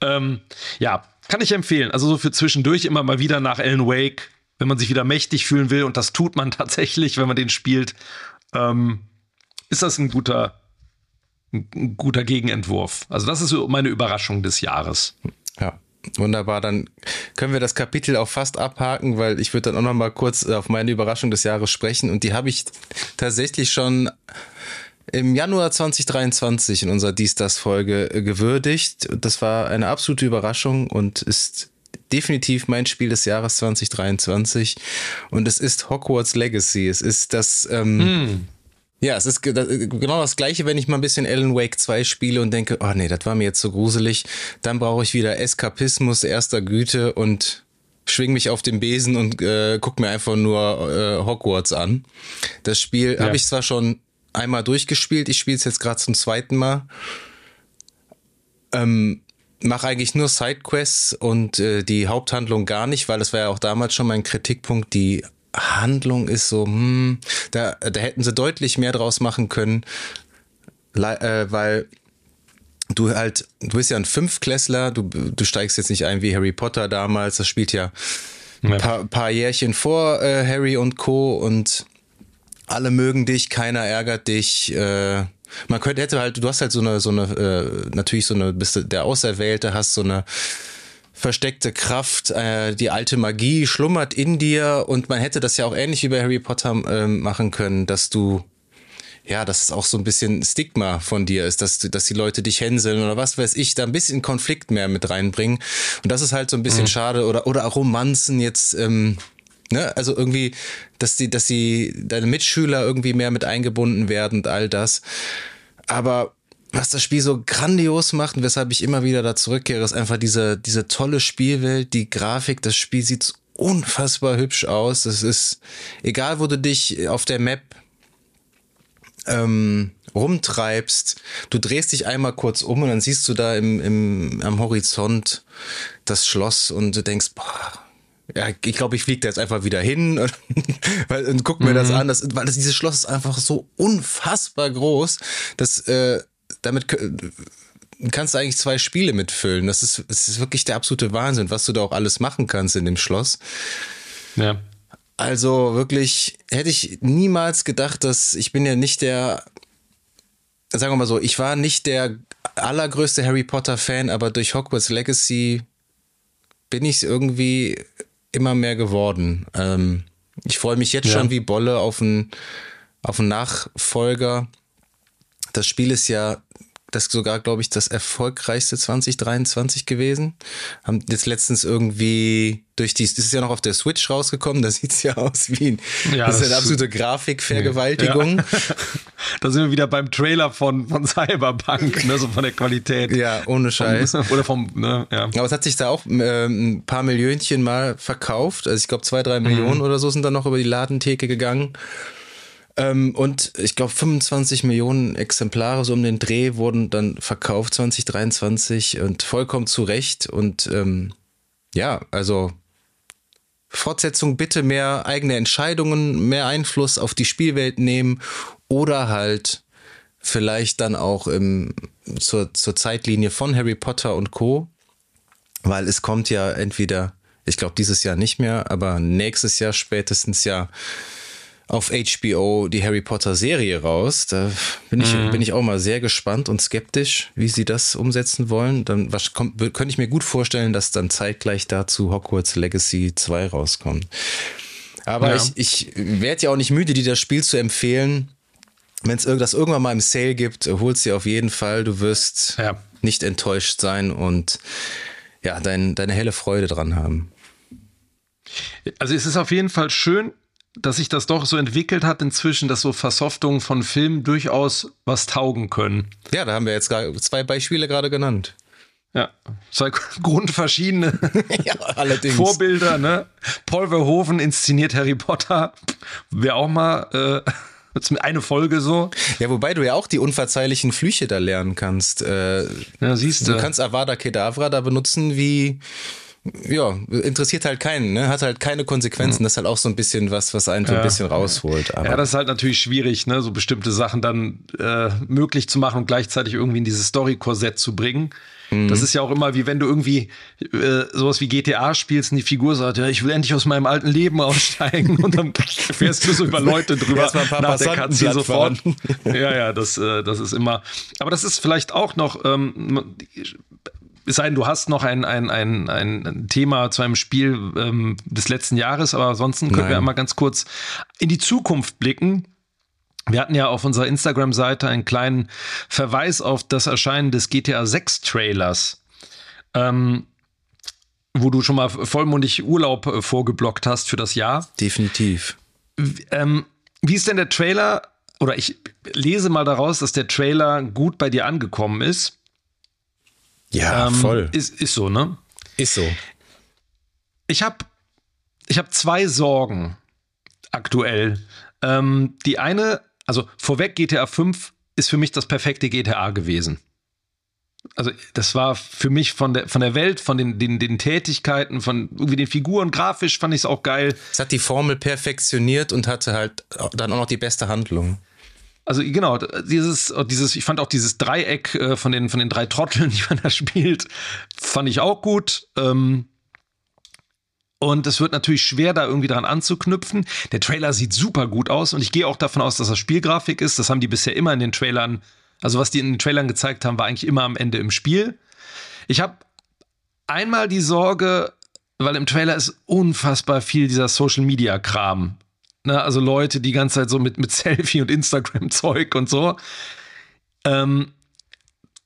ähm, ja, kann ich empfehlen. Also so für zwischendurch immer mal wieder nach Alan Wake, wenn man sich wieder mächtig fühlen will. Und das tut man tatsächlich, wenn man den spielt. Ähm, ist das ein guter ein guter Gegenentwurf. Also das ist meine Überraschung des Jahres. Ja. Wunderbar, dann können wir das Kapitel auch fast abhaken, weil ich würde dann auch noch mal kurz auf meine Überraschung des Jahres sprechen und die habe ich tatsächlich schon im Januar 2023 in unserer Dies-Das-Folge gewürdigt. Das war eine absolute Überraschung und ist definitiv mein Spiel des Jahres 2023 und es ist Hogwarts Legacy. Es ist das ähm, mm ja, es ist genau das Gleiche, wenn ich mal ein bisschen Alan Wake 2 spiele und denke, oh nee, das war mir jetzt so gruselig. Dann brauche ich wieder Eskapismus erster Güte und schwing mich auf den Besen und äh, guck mir einfach nur äh, Hogwarts an. Das Spiel ja. habe ich zwar schon einmal durchgespielt, ich spiele es jetzt gerade zum zweiten Mal. Ähm, mache eigentlich nur Sidequests und äh, die Haupthandlung gar nicht, weil das war ja auch damals schon mein Kritikpunkt, die Handlung ist so, hm, da, da hätten sie deutlich mehr draus machen können, äh, weil du halt, du bist ja ein Fünfklässler, du, du steigst jetzt nicht ein wie Harry Potter damals, das spielt ja ein paar, paar Jährchen vor äh, Harry und Co. und alle mögen dich, keiner ärgert dich. Äh, man könnte hätte halt, du hast halt so eine, so eine, äh, natürlich so eine, bist du der Auserwählte, hast so eine versteckte Kraft, äh, die alte Magie schlummert in dir und man hätte das ja auch ähnlich wie bei Harry Potter äh, machen können, dass du ja, dass es auch so ein bisschen Stigma von dir ist, dass, du, dass die Leute dich hänseln oder was weiß ich, da ein bisschen Konflikt mehr mit reinbringen. Und das ist halt so ein bisschen mhm. schade. Oder, oder auch Romanzen jetzt, ähm, ne, also irgendwie, dass die, dass die, deine Mitschüler irgendwie mehr mit eingebunden werden und all das. Aber was das Spiel so grandios macht und weshalb ich immer wieder da zurückkehre, ist einfach diese, diese tolle Spielwelt, die Grafik, das Spiel sieht unfassbar hübsch aus. Das ist, egal wo du dich auf der Map ähm, rumtreibst, du drehst dich einmal kurz um und dann siehst du da im, im, am Horizont das Schloss und du denkst, boah, ja, ich glaube, ich fliege da jetzt einfach wieder hin und, und guck mir mhm. das an, das, weil das, dieses Schloss ist einfach so unfassbar groß, dass äh, damit kannst du eigentlich zwei Spiele mitfüllen. Das ist, das ist wirklich der absolute Wahnsinn, was du da auch alles machen kannst in dem Schloss. Ja. Also wirklich hätte ich niemals gedacht, dass ich bin ja nicht der, sagen wir mal so, ich war nicht der allergrößte Harry Potter Fan, aber durch Hogwarts Legacy bin ich es irgendwie immer mehr geworden. Ähm, ich freue mich jetzt ja. schon wie Bolle auf einen, auf einen Nachfolger. Das Spiel ist ja das sogar, glaube ich, das erfolgreichste 2023 gewesen. Haben jetzt letztens irgendwie durch die, das ist ja noch auf der Switch rausgekommen, da sieht es ja aus wie ein, ja, das, ist eine absolute Grafikvergewaltigung. Ja. da sind wir wieder beim Trailer von, von Cyberpunk, ne, so von der Qualität. Ja, ohne Scheiß. Vom, oder vom, ne, ja. Aber es hat sich da auch äh, ein paar Millionchen mal verkauft. Also ich glaube zwei, drei Millionen mhm. oder so sind dann noch über die Ladentheke gegangen. Ähm, und ich glaube, 25 Millionen Exemplare so um den Dreh wurden dann verkauft 2023 und vollkommen zu Recht. Und ähm, ja, also Fortsetzung bitte mehr eigene Entscheidungen, mehr Einfluss auf die Spielwelt nehmen oder halt vielleicht dann auch im, zur, zur Zeitlinie von Harry Potter und Co. Weil es kommt ja entweder, ich glaube dieses Jahr nicht mehr, aber nächstes Jahr spätestens ja auf HBO die Harry Potter Serie raus. Da bin ich, mhm. bin ich auch mal sehr gespannt und skeptisch, wie sie das umsetzen wollen. Dann was, kommt, könnte ich mir gut vorstellen, dass dann zeitgleich dazu Hogwarts Legacy 2 rauskommt. Aber ja. ich, ich werde ja auch nicht müde, dir das Spiel zu empfehlen. Wenn es das irgendwann mal im Sale gibt, holst dir auf jeden Fall. Du wirst ja. nicht enttäuscht sein und ja, dein, deine helle Freude dran haben. Also es ist auf jeden Fall schön, dass sich das doch so entwickelt hat inzwischen, dass so Versoftungen von Filmen durchaus was taugen können. Ja, da haben wir jetzt zwei Beispiele gerade genannt. Ja, zwei grundverschiedene ja, Vorbilder. Ne? Paul Verhoeven inszeniert Harry Potter. Wäre auch mal äh, eine Folge so. Ja, wobei du ja auch die unverzeihlichen Flüche da lernen kannst. Äh, ja, siehst du. Du kannst Avada Kedavra da benutzen wie ja, interessiert halt keinen, ne? hat halt keine Konsequenzen. Das ist halt auch so ein bisschen was, was einen so ein bisschen rausholt. Aber ja, das ist halt natürlich schwierig, ne? so bestimmte Sachen dann äh, möglich zu machen und gleichzeitig irgendwie in dieses Story-Korsett zu bringen. Mhm. Das ist ja auch immer wie wenn du irgendwie äh, sowas wie GTA spielst und die Figur sagt, ja, ich will endlich aus meinem alten Leben aussteigen und dann fährst du so über Leute drüber nach der Katze sofort. ja, ja, das, äh, das ist immer. Aber das ist vielleicht auch noch ähm, es sei denn, du hast noch ein, ein, ein, ein Thema zu einem Spiel ähm, des letzten Jahres, aber ansonsten können wir einmal ganz kurz in die Zukunft blicken. Wir hatten ja auf unserer Instagram-Seite einen kleinen Verweis auf das Erscheinen des GTA 6 Trailers. Ähm, wo du schon mal vollmundig Urlaub äh, vorgeblockt hast für das Jahr. Definitiv. Ähm, wie ist denn der Trailer? Oder ich lese mal daraus, dass der Trailer gut bei dir angekommen ist. Ja, ähm, voll. Ist, ist so, ne? Ist so. Ich habe ich hab zwei Sorgen aktuell. Ähm, die eine, also vorweg GTA 5 ist für mich das perfekte GTA gewesen. Also das war für mich von der, von der Welt, von den, den, den Tätigkeiten, von irgendwie den Figuren, grafisch fand ich es auch geil. Es hat die Formel perfektioniert und hatte halt dann auch noch die beste Handlung. Also genau, dieses, dieses, ich fand auch dieses Dreieck äh, von den, von den drei Trotteln, die man da spielt, fand ich auch gut. Ähm, und es wird natürlich schwer, da irgendwie dran anzuknüpfen. Der Trailer sieht super gut aus und ich gehe auch davon aus, dass das Spielgrafik ist. Das haben die bisher immer in den Trailern, also was die in den Trailern gezeigt haben, war eigentlich immer am Ende im Spiel. Ich habe einmal die Sorge, weil im Trailer ist unfassbar viel dieser Social Media Kram. Ne? Also Leute, die ganze Zeit so mit, mit Selfie und Instagram-Zeug und so. Ähm,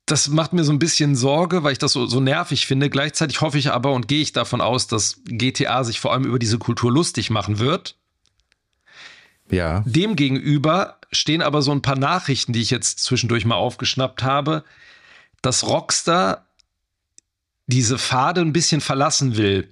das macht mir so ein bisschen Sorge, weil ich das so, so nervig finde. Gleichzeitig hoffe ich aber und gehe ich davon aus, dass GTA sich vor allem über diese Kultur lustig machen wird. Ja. Demgegenüber stehen aber so ein paar Nachrichten, die ich jetzt zwischendurch mal aufgeschnappt habe, dass Rockstar diese Pfade ein bisschen verlassen will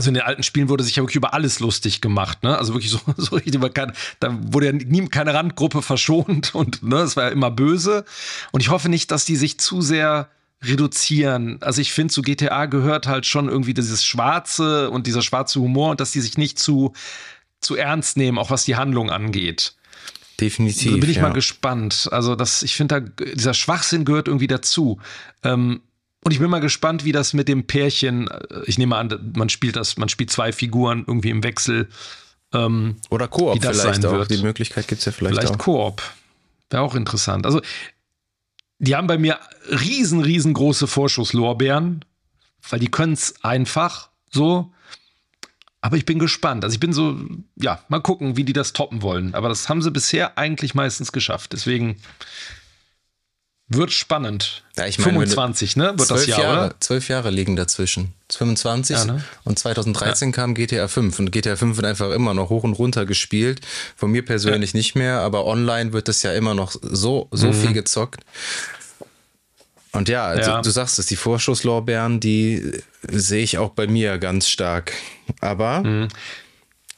also in den alten Spielen wurde sich ja wirklich über alles lustig gemacht, ne? Also wirklich so, so richtig, kein, da wurde ja nie, keine Randgruppe verschont und ne, es war ja immer böse. Und ich hoffe nicht, dass die sich zu sehr reduzieren. Also ich finde, zu GTA gehört halt schon irgendwie dieses Schwarze und dieser schwarze Humor und dass die sich nicht zu, zu ernst nehmen, auch was die Handlung angeht. Definitiv. Da bin ich ja. mal gespannt. Also das, ich finde, da dieser Schwachsinn gehört irgendwie dazu. Ähm, und ich bin mal gespannt, wie das mit dem Pärchen, äh, ich nehme an, man spielt das, man spielt zwei Figuren irgendwie im Wechsel. Ähm, Oder Koop vielleicht auch. Wird. Die Möglichkeit gibt es ja vielleicht, vielleicht auch. Vielleicht Koop. Wäre auch interessant. Also, die haben bei mir riesen, riesengroße Vorschusslorbeeren, weil die können es einfach so. Aber ich bin gespannt. Also ich bin so, ja, mal gucken, wie die das toppen wollen. Aber das haben sie bisher eigentlich meistens geschafft. Deswegen wird spannend. Ja, ich meine, 25, ne? Wird das Jahr, Jahre, oder? Zwölf Jahre liegen dazwischen. 25 ja, ne? und 2013 ja. kam GTA 5 und GTA 5 wird einfach immer noch hoch und runter gespielt. Von mir persönlich nicht mehr, aber online wird das ja immer noch so, so mhm. viel gezockt. Und ja, also du sagst es, die Vorschusslorbeeren, die sehe ich auch bei mir ganz stark. Aber mhm.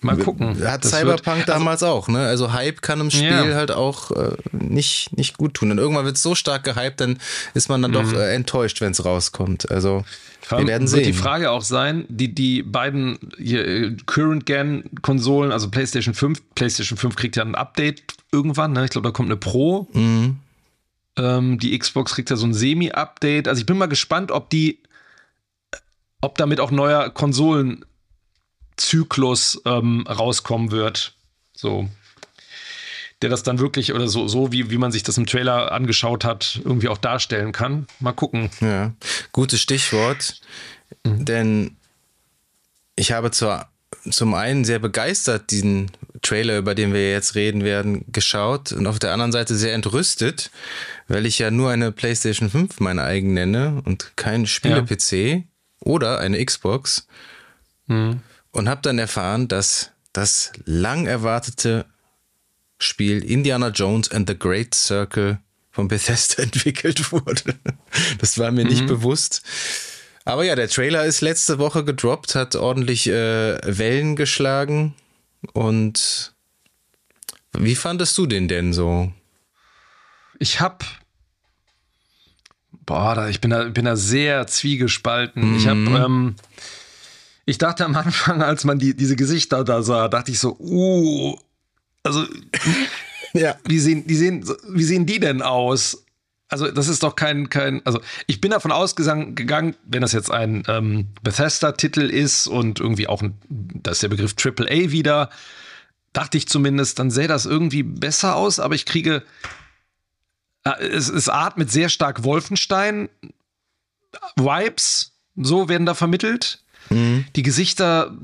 Mal gucken. Hat das Cyberpunk also, damals auch, ne? Also Hype kann im Spiel ja. halt auch äh, nicht, nicht gut tun. Und irgendwann wird es so stark gehypt, dann ist man dann mhm. doch äh, enttäuscht, wenn es rauskommt. Also wir werden sehen. Wird die Frage auch sein, die, die beiden äh, Current-Gen-Konsolen, also PlayStation 5, PlayStation 5 kriegt ja ein Update irgendwann, ne? Ich glaube, da kommt eine Pro. Mhm. Ähm, die Xbox kriegt ja so ein Semi-Update. Also ich bin mal gespannt, ob die, ob damit auch neuer Konsolen Zyklus ähm, rauskommen wird. So. Der das dann wirklich oder so, so wie, wie man sich das im Trailer angeschaut hat, irgendwie auch darstellen kann. Mal gucken. Ja, gutes Stichwort. Mhm. Denn ich habe zwar zum einen sehr begeistert diesen Trailer, über den wir jetzt reden werden, geschaut und auf der anderen Seite sehr entrüstet, weil ich ja nur eine PlayStation 5 meine eigen nenne und kein Spiele-PC ja. oder eine Xbox. Mhm. Und habe dann erfahren, dass das lang erwartete Spiel Indiana Jones and the Great Circle von Bethesda entwickelt wurde. Das war mir mhm. nicht bewusst. Aber ja, der Trailer ist letzte Woche gedroppt, hat ordentlich äh, Wellen geschlagen. Und wie fandest du den denn so? Ich hab. Boah, ich bin da, bin da sehr zwiegespalten. Mhm. Ich hab. Ähm, ich dachte am Anfang, als man die, diese Gesichter da sah, dachte ich so, uh, also, ja. wie, sehen, die sehen, wie sehen die denn aus? Also, das ist doch kein, kein, also ich bin davon ausgegangen, wenn das jetzt ein ähm, Bethesda-Titel ist und irgendwie auch, ein, da ist der Begriff AAA wieder, dachte ich zumindest, dann sähe das irgendwie besser aus, aber ich kriege, äh, es, es atmet sehr stark Wolfenstein-Vibes, so werden da vermittelt. Mhm. Die Gesichter,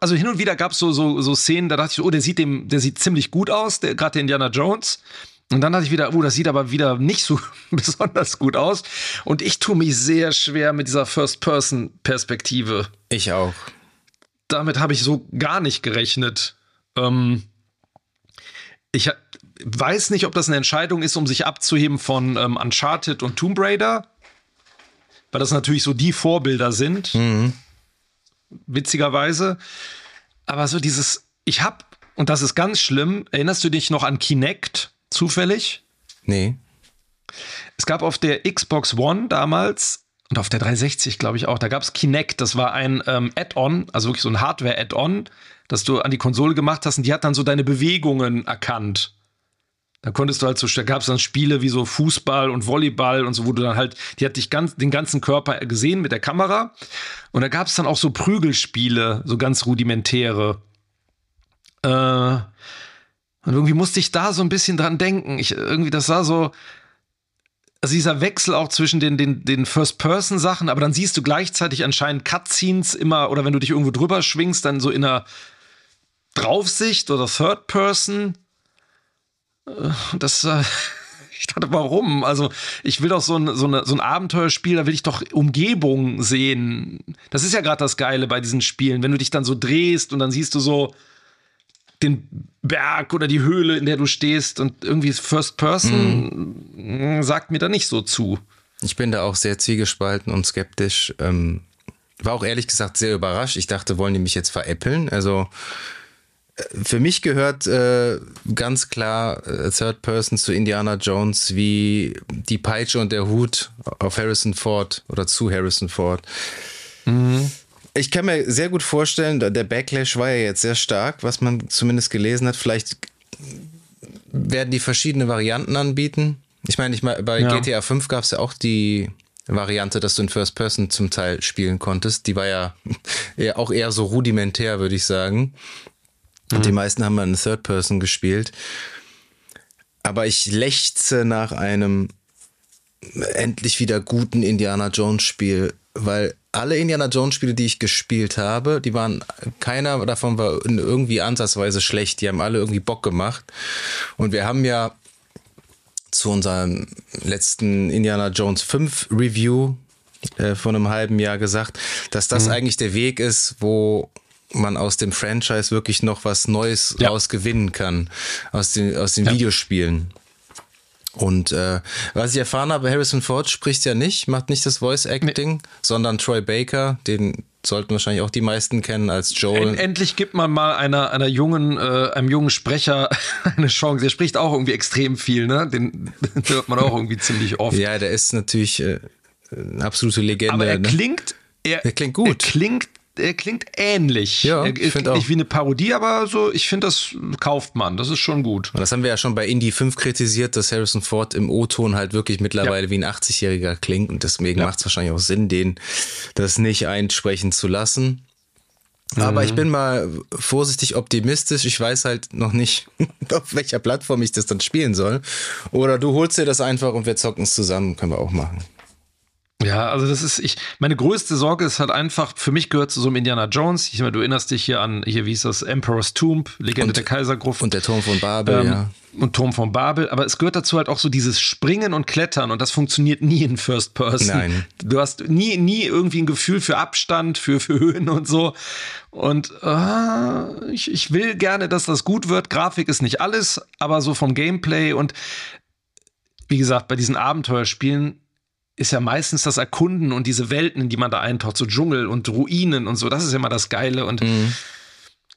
also hin und wieder gab es so, so, so Szenen, da dachte ich, oh, der sieht dem, der sieht ziemlich gut aus, gerade der Indiana Jones. Und dann dachte ich wieder, oh, das sieht aber wieder nicht so besonders gut aus. Und ich tue mich sehr schwer mit dieser First-Person-Perspektive. Ich auch. Damit habe ich so gar nicht gerechnet. Ähm, ich weiß nicht, ob das eine Entscheidung ist, um sich abzuheben von ähm, Uncharted und Tomb Raider weil das natürlich so die Vorbilder sind. Mhm. Witzigerweise. Aber so dieses, ich hab, und das ist ganz schlimm, erinnerst du dich noch an Kinect zufällig? Nee. Es gab auf der Xbox One damals und auf der 360, glaube ich auch, da gab es Kinect, das war ein ähm, Add-on, also wirklich so ein Hardware-Add-on, das du an die Konsole gemacht hast und die hat dann so deine Bewegungen erkannt. Da konntest du halt so, da gab es dann Spiele wie so Fußball und Volleyball und so, wo du dann halt, die hat dich ganz, den ganzen Körper gesehen mit der Kamera. Und da gab es dann auch so Prügelspiele, so ganz rudimentäre. Äh, und irgendwie musste ich da so ein bisschen dran denken. Ich, irgendwie, das sah so, also dieser Wechsel auch zwischen den, den, den First-Person-Sachen, aber dann siehst du gleichzeitig anscheinend Cutscenes immer, oder wenn du dich irgendwo drüber schwingst, dann so in einer Draufsicht oder Third-Person. Äh, das, äh, ich dachte, warum? Also, ich will doch so ein, so, eine, so ein Abenteuerspiel, da will ich doch Umgebung sehen. Das ist ja gerade das Geile bei diesen Spielen, wenn du dich dann so drehst und dann siehst du so den Berg oder die Höhle, in der du stehst und irgendwie First Person mhm. sagt mir da nicht so zu. Ich bin da auch sehr zwiegespalten und skeptisch. Ähm, war auch ehrlich gesagt sehr überrascht. Ich dachte, wollen die mich jetzt veräppeln? Also, für mich gehört äh, ganz klar äh, Third Person zu Indiana Jones wie die Peitsche und der Hut auf Harrison Ford oder zu Harrison Ford. Mhm. Ich kann mir sehr gut vorstellen, der Backlash war ja jetzt sehr stark, was man zumindest gelesen hat. Vielleicht werden die verschiedene Varianten anbieten. Ich meine, ich meine bei ja. GTA 5 gab es ja auch die Variante, dass du in First Person zum Teil spielen konntest. Die war ja auch eher so rudimentär, würde ich sagen. Mhm. Die meisten haben in Third Person gespielt. Aber ich lechze nach einem endlich wieder guten Indiana Jones Spiel, weil alle Indiana Jones Spiele, die ich gespielt habe, die waren, keiner davon war irgendwie ansatzweise schlecht. Die haben alle irgendwie Bock gemacht. Und wir haben ja zu unserem letzten Indiana Jones 5 Review äh, vor einem halben Jahr gesagt, dass das mhm. eigentlich der Weg ist, wo man aus dem Franchise wirklich noch was Neues ja. rausgewinnen kann, aus den, aus den ja. Videospielen. Und äh, was ich erfahren habe, Harrison Ford spricht ja nicht, macht nicht das Voice Acting, nee. sondern Troy Baker, den sollten wahrscheinlich auch die meisten kennen als Joel. Endlich gibt man mal einer, einer jungen, äh, einem jungen Sprecher eine Chance. Er spricht auch irgendwie extrem viel, ne? Den, den hört man auch irgendwie ziemlich oft. Ja, der ist natürlich äh, eine absolute Legende. Aber er ne? klingt, er, er klingt gut. Er klingt er klingt ähnlich. Ja, er, er klingt auch. nicht wie eine Parodie, aber so, ich finde, das kauft man. Das ist schon gut. Das haben wir ja schon bei Indie 5 kritisiert, dass Harrison Ford im O-Ton halt wirklich mittlerweile ja. wie ein 80-Jähriger klingt und deswegen ja. macht es wahrscheinlich auch Sinn, den das nicht einsprechen zu lassen. Aber mhm. ich bin mal vorsichtig optimistisch. Ich weiß halt noch nicht, auf welcher Plattform ich das dann spielen soll. Oder du holst dir das einfach und wir zocken es zusammen. Können wir auch machen. Ja, also das ist, ich, meine größte Sorge ist halt einfach, für mich gehört zu so einem Indiana Jones. Ich meine, du erinnerst dich hier an, hier, wie hieß das, Emperor's Tomb, Legende Und- der Kaisergruft. Und der Turm von Babel, ähm, ja. Und Turm von Babel, aber es gehört dazu halt auch so dieses Springen und Klettern und das funktioniert nie in First Person. Nein. Du hast nie, nie irgendwie ein Gefühl für Abstand, für, für Höhen und so. Und äh, ich, ich will gerne, dass das gut wird. Grafik ist nicht alles, aber so vom Gameplay und wie gesagt, bei diesen Abenteuerspielen ist ja meistens das Erkunden und diese Welten, in die man da eintaucht, so Dschungel und Ruinen und so, das ist ja immer das Geile und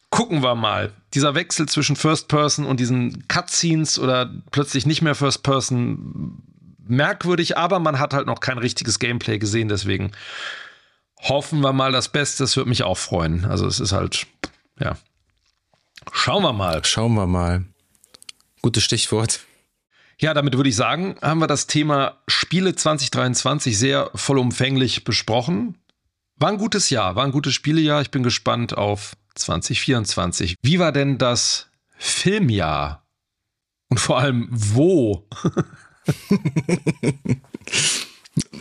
gucken wir mal. Dieser Wechsel zwischen First Person und diesen Cutscenes oder plötzlich nicht mehr First Person merkwürdig, aber man hat halt noch kein richtiges Gameplay gesehen, deswegen hoffen wir mal das Beste. Es würde mich auch freuen. Also es ist halt, ja. Schauen wir mal. Schauen wir mal. Gutes Stichwort. Ja, damit würde ich sagen, haben wir das Thema Spiele 2023 sehr vollumfänglich besprochen. War ein gutes Jahr, war ein gutes Spielejahr. Ich bin gespannt auf 2024. Wie war denn das Filmjahr? Und vor allem wo?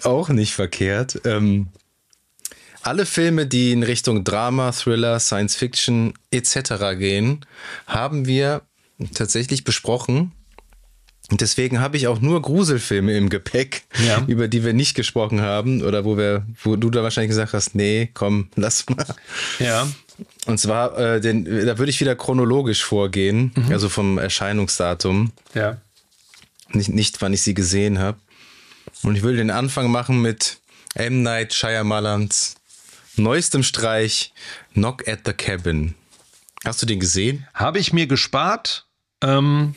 Auch nicht verkehrt. Ähm, alle Filme, die in Richtung Drama, Thriller, Science Fiction etc. gehen, haben wir tatsächlich besprochen. Und deswegen habe ich auch nur Gruselfilme im Gepäck, Ja. über die wir nicht gesprochen haben oder wo wir, wo du da wahrscheinlich gesagt hast, nee, komm, lass mal. Ja. Und zwar, äh, den, da würde ich wieder chronologisch vorgehen, also vom Erscheinungsdatum, Ja. nicht, nicht wann ich sie gesehen habe. Und ich will den Anfang machen mit M. Night Shyamalans neuestem Streich Knock at the Cabin. Hast du den gesehen? Habe ich mir gespart. Ähm,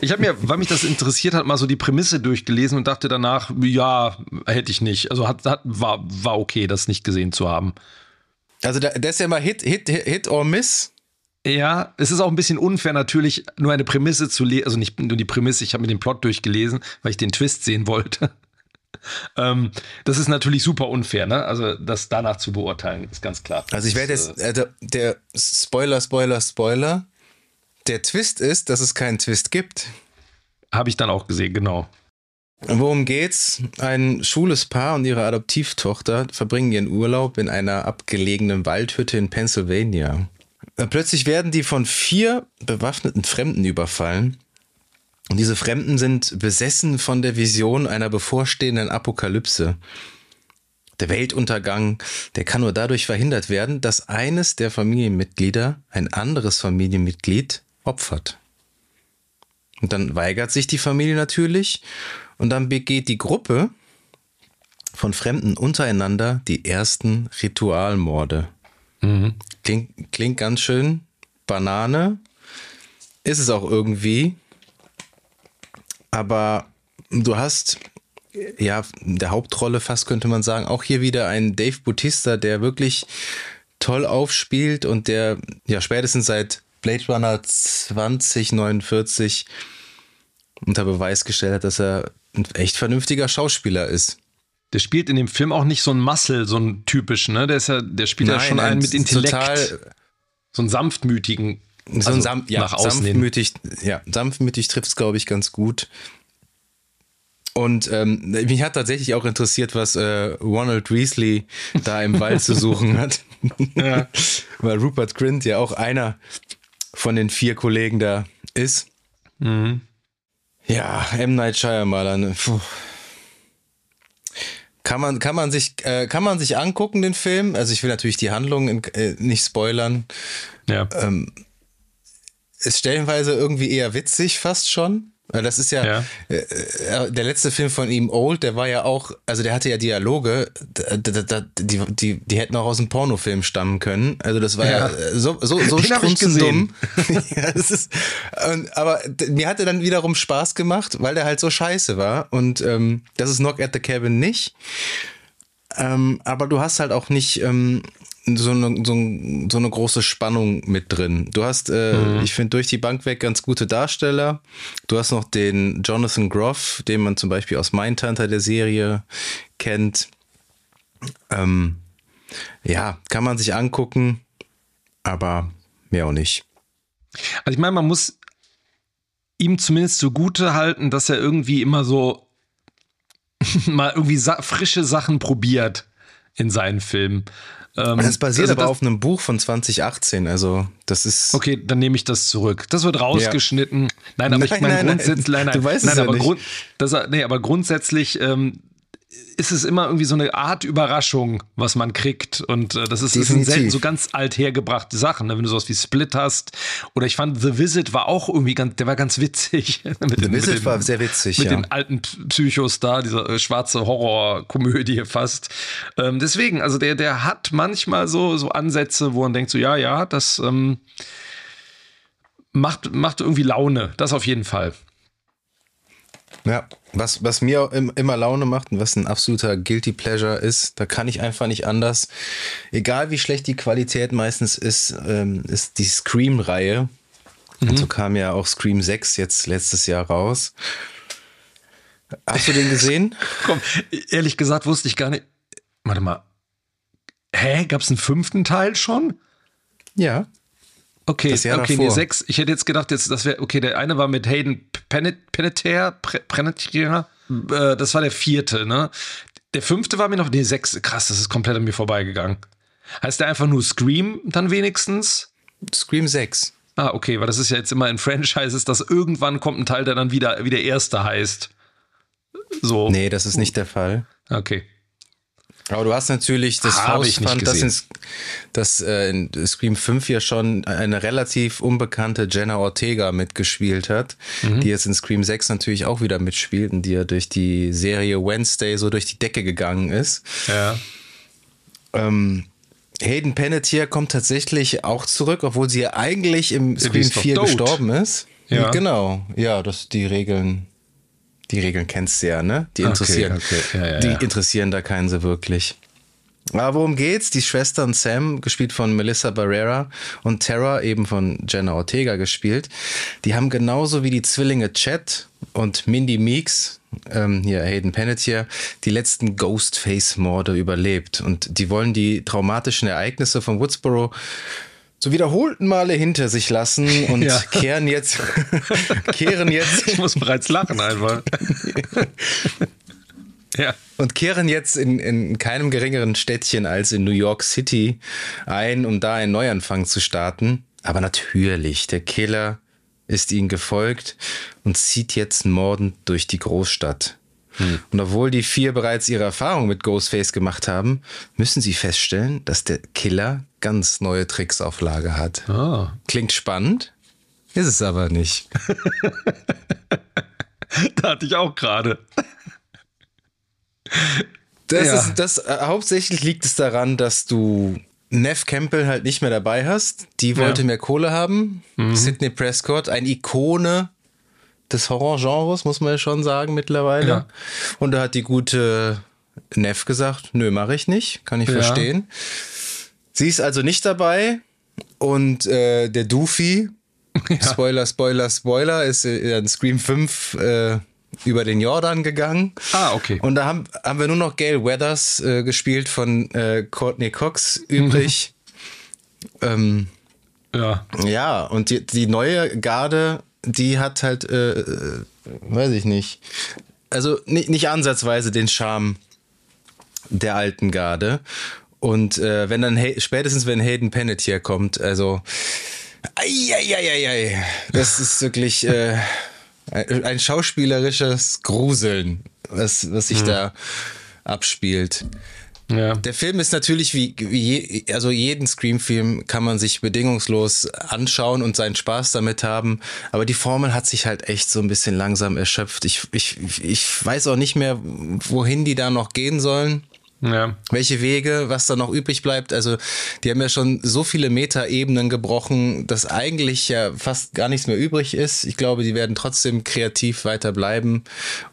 ich habe mir, weil mich das interessiert hat, mal so die Prämisse durchgelesen und dachte danach, ja, hätte ich nicht. Also hat, hat, war, war okay, das nicht gesehen zu haben. Also da, der ist ja mal Hit, Hit, Hit, Hit or Miss. Ja, es ist auch ein bisschen unfair, natürlich nur eine Prämisse zu lesen, also nicht nur die Prämisse, ich habe mir den Plot durchgelesen, weil ich den Twist sehen wollte. ähm, das ist natürlich super unfair, ne? Also das danach zu beurteilen, ist ganz klar. Also ich werde Das, jetzt, äh, der, der Spoiler, Spoiler, Spoiler. Der Twist ist, dass es keinen Twist gibt. Habe ich dann auch gesehen, genau. Worum geht's? Ein schwules Paar und ihre Adoptivtochter verbringen ihren Urlaub in einer abgelegenen Waldhütte in Pennsylvania. Äh, Plötzlich werden die von vier bewaffneten Fremden überfallen. Und diese Fremden sind besessen von der Vision einer bevorstehenden Apokalypse. Der Weltuntergang, der kann nur dadurch verhindert werden, dass eines der Familienmitglieder ein anderes Familienmitglied opfert. Und dann weigert sich die Familie natürlich und dann begeht die Gruppe von Fremden untereinander die ersten Ritualmorde. Klingt, klingt ganz schön Banane. Ist es auch irgendwie. Aber du hast ja in der Hauptrolle fast könnte man sagen, auch hier wieder ein Dave Bautista, der wirklich toll aufspielt und der ja spätestens seit Blade Runner 2049 unter Beweis gestellt hat, dass er ein echt vernünftiger Schauspieler ist. Der spielt in dem Film auch nicht so ein Muscle, so ein typischen, ne? Der ist ja, der spielt ja schon einen mit Intellekt. Total, so einen sanftmütigen. so ein also Sam ja, nach außen sanftmütig, ja, sanftmütig trifft es, glaube ich, ganz gut. Und ähm, mich hat tatsächlich auch interessiert, was äh, Ronald Weasley da im Wald zu suchen hat. Ja. Weil Rupert Grint ja auch einer von den vier Kollegen da ist. Mhm. Ja, M. Night Shyamalan. Puh. Kann man, kann man sich, äh, kann man sich angucken, den Film? Also ich will natürlich die Handlung in, äh, nicht spoilern. Ja. Ist stellenweise irgendwie eher witzig, fast schon. Das ist ja, Ja. Äh, äh, der letzte Film von ihm, Old, der war ja auch, also der hatte ja Dialoge, die, die, die hätten auch aus einem Pornofilm stammen können. Also das war ja, Ja. äh, so, so, so strunzendumm. ja, das ist, und, aber mir hat er dann wiederum Spaß gemacht, weil der halt so scheiße war. Und ähm, das ist Knock at the Cabin nicht. Ähm, aber du hast halt auch nicht ähm, so, eine, so, ein- so eine große Spannung mit drin. Du hast, äh, ich finde, durch die Bank weg ganz gute Darsteller. Du hast noch den Jonathan Groff, den man zum Beispiel aus Mindhunter der Serie kennt. Ähm, ja, kann man sich angucken, aber mehr auch nicht. Also ich meine, man muss ihm zumindest zugute halten, dass er irgendwie immer so mal irgendwie sa frische Sachen probiert in seinen Filmen. Ähm, das basiert also aber das, auf einem Buch von 2018, also das ist. Okay, dann nehme ich das zurück. Das wird rausgeschnitten. Ja. Nein, aber nein, ich meine grundsätzlich. Nein, nein, du weißt nein, es aber, Grund, das, nee, aber grundsätzlich ähm, ist es immer irgendwie so eine Art Überraschung, was man kriegt. Und äh, das ist, ist selten so ganz althergebrachte Sachen, ne? wenn du sowas wie Split hast. Oder ich fand The Visit war auch irgendwie ganz, der war ganz witzig. mit The den, Visit den, war sehr witzig, Mit ja. den alten Psychos da, diese äh, schwarze Horrorkomödie fast. Ähm, deswegen, also der, der hat manchmal so, so Ansätze, wo man denkt so, ja, ja, das ähm, macht, macht irgendwie Laune. Das auf jeden Fall. Ja, was, was mir immer Laune macht und was ein absoluter Guilty Pleasure ist, da kann ich einfach nicht anders. Egal wie schlecht die Qualität meistens ist, ähm, ist die Scream-Reihe. Mhm. Und so kam ja auch Scream 6 jetzt letztes Jahr raus. Hast du den gesehen? Komm, ehrlich gesagt wusste ich gar nicht. Warte mal. Hä? Gab es einen fünften Teil schon? Ja. Okay, okay, nee, sechs. Ich hätte jetzt gedacht, jetzt, das wäre, okay, der eine war mit Hayden Panettiere, Panettiere, äh, das war der vierte, ne? Der fünfte war mir noch, nee, sechs, krass, das ist komplett an mir vorbeigegangen. Heißt der einfach nur Scream dann wenigstens? Scream 6. Ah, okay, weil das ist ja jetzt immer in Franchises, dass irgendwann kommt ein Teil, der dann wieder wie der erste heißt. So. Nee, das ist nicht der Fall. Okay. Aber du hast natürlich das Faustpfand, das, in, das äh, in Scream 5 ja schon eine relativ unbekannte Jenna Ortega mitgespielt hat, mhm. die jetzt in Scream 6 natürlich auch wieder mitspielt und die ja durch die Serie Wednesday so durch die Decke gegangen ist. Ja. Ähm, Hayden Panettiere kommt tatsächlich auch zurück, obwohl sie ja eigentlich im Scream 4 gestorben ist. Ja. Genau, ja, das die Regeln die Regeln kennst du ja, ne? Die interessieren, okay, okay. Ja, ja, die ja. interessieren da keinen so wirklich. Aber worum geht's? Die Schwestern Sam, gespielt von Melissa Barrera und Tara, eben von Jenna Ortega gespielt, die haben genauso wie die Zwillinge Chet und Mindy Meeks, ähm, hier Hayden Panettiere, die letzten Ghostface-Morde überlebt. Und die wollen die traumatischen Ereignisse von Woodsboro so wiederholten Male hinter sich lassen und ja. kehren jetzt, kehren jetzt. Ich muss bereits lachen einfach. ja. Und kehren jetzt in, in keinem geringeren Städtchen als in New York City ein, um da einen Neuanfang zu starten. Aber natürlich, der Killer ist ihnen gefolgt und zieht jetzt mordend durch die Großstadt. Hm. Und obwohl die vier bereits ihre Erfahrung mit Ghostface gemacht haben, müssen sie feststellen, dass der Killer ganz neue Tricks auf Lager hat. Oh. Klingt spannend, ist es aber nicht. da hatte ich auch gerade. Das ja. ist das äh, hauptsächlich liegt es daran, dass du Neff Campbell halt nicht mehr dabei hast. Die wollte ja. mehr Kohle haben. Mhm. Sidney Prescott, eine Ikone des Horrorgenres, muss man ja schon sagen mittlerweile. Ja. Und da hat die gute Neff gesagt, nö, mache ich nicht, kann ich verstehen. Sie ist also nicht dabei und äh, der Doofy, ja. Spoiler, Spoiler, Spoiler, ist in Scream 5 äh, über den Jordan gegangen. Ah, okay. Und da haben, haben wir nur noch Gail Weathers äh, gespielt von äh, Courtney Cox übrig. Mhm. Ähm, ja. Ja, und die, die neue Garde die hat halt, äh, äh, weiß ich nicht, also nicht, nicht ansatzweise den Charme der alten Garde. Und äh, wenn dann, spätestens wenn Hayden Panettiere kommt, also, ei, das ist wirklich äh, ein schauspielerisches Gruseln, was, was sich hm. da abspielt. Ja. Der Film ist natürlich wie, wie also jeden Scream-Film kann man sich bedingungslos anschauen und seinen Spaß damit haben. Aber die Formel hat sich halt echt so ein bisschen langsam erschöpft. Ich, ich, ich weiß auch nicht mehr, wohin die da noch gehen sollen. Ja. Welche Wege, was da noch übrig bleibt. Also, die haben ja schon so viele Metaebenen gebrochen, dass eigentlich ja fast gar nichts mehr übrig ist. Ich glaube, die werden trotzdem kreativ weiter bleiben.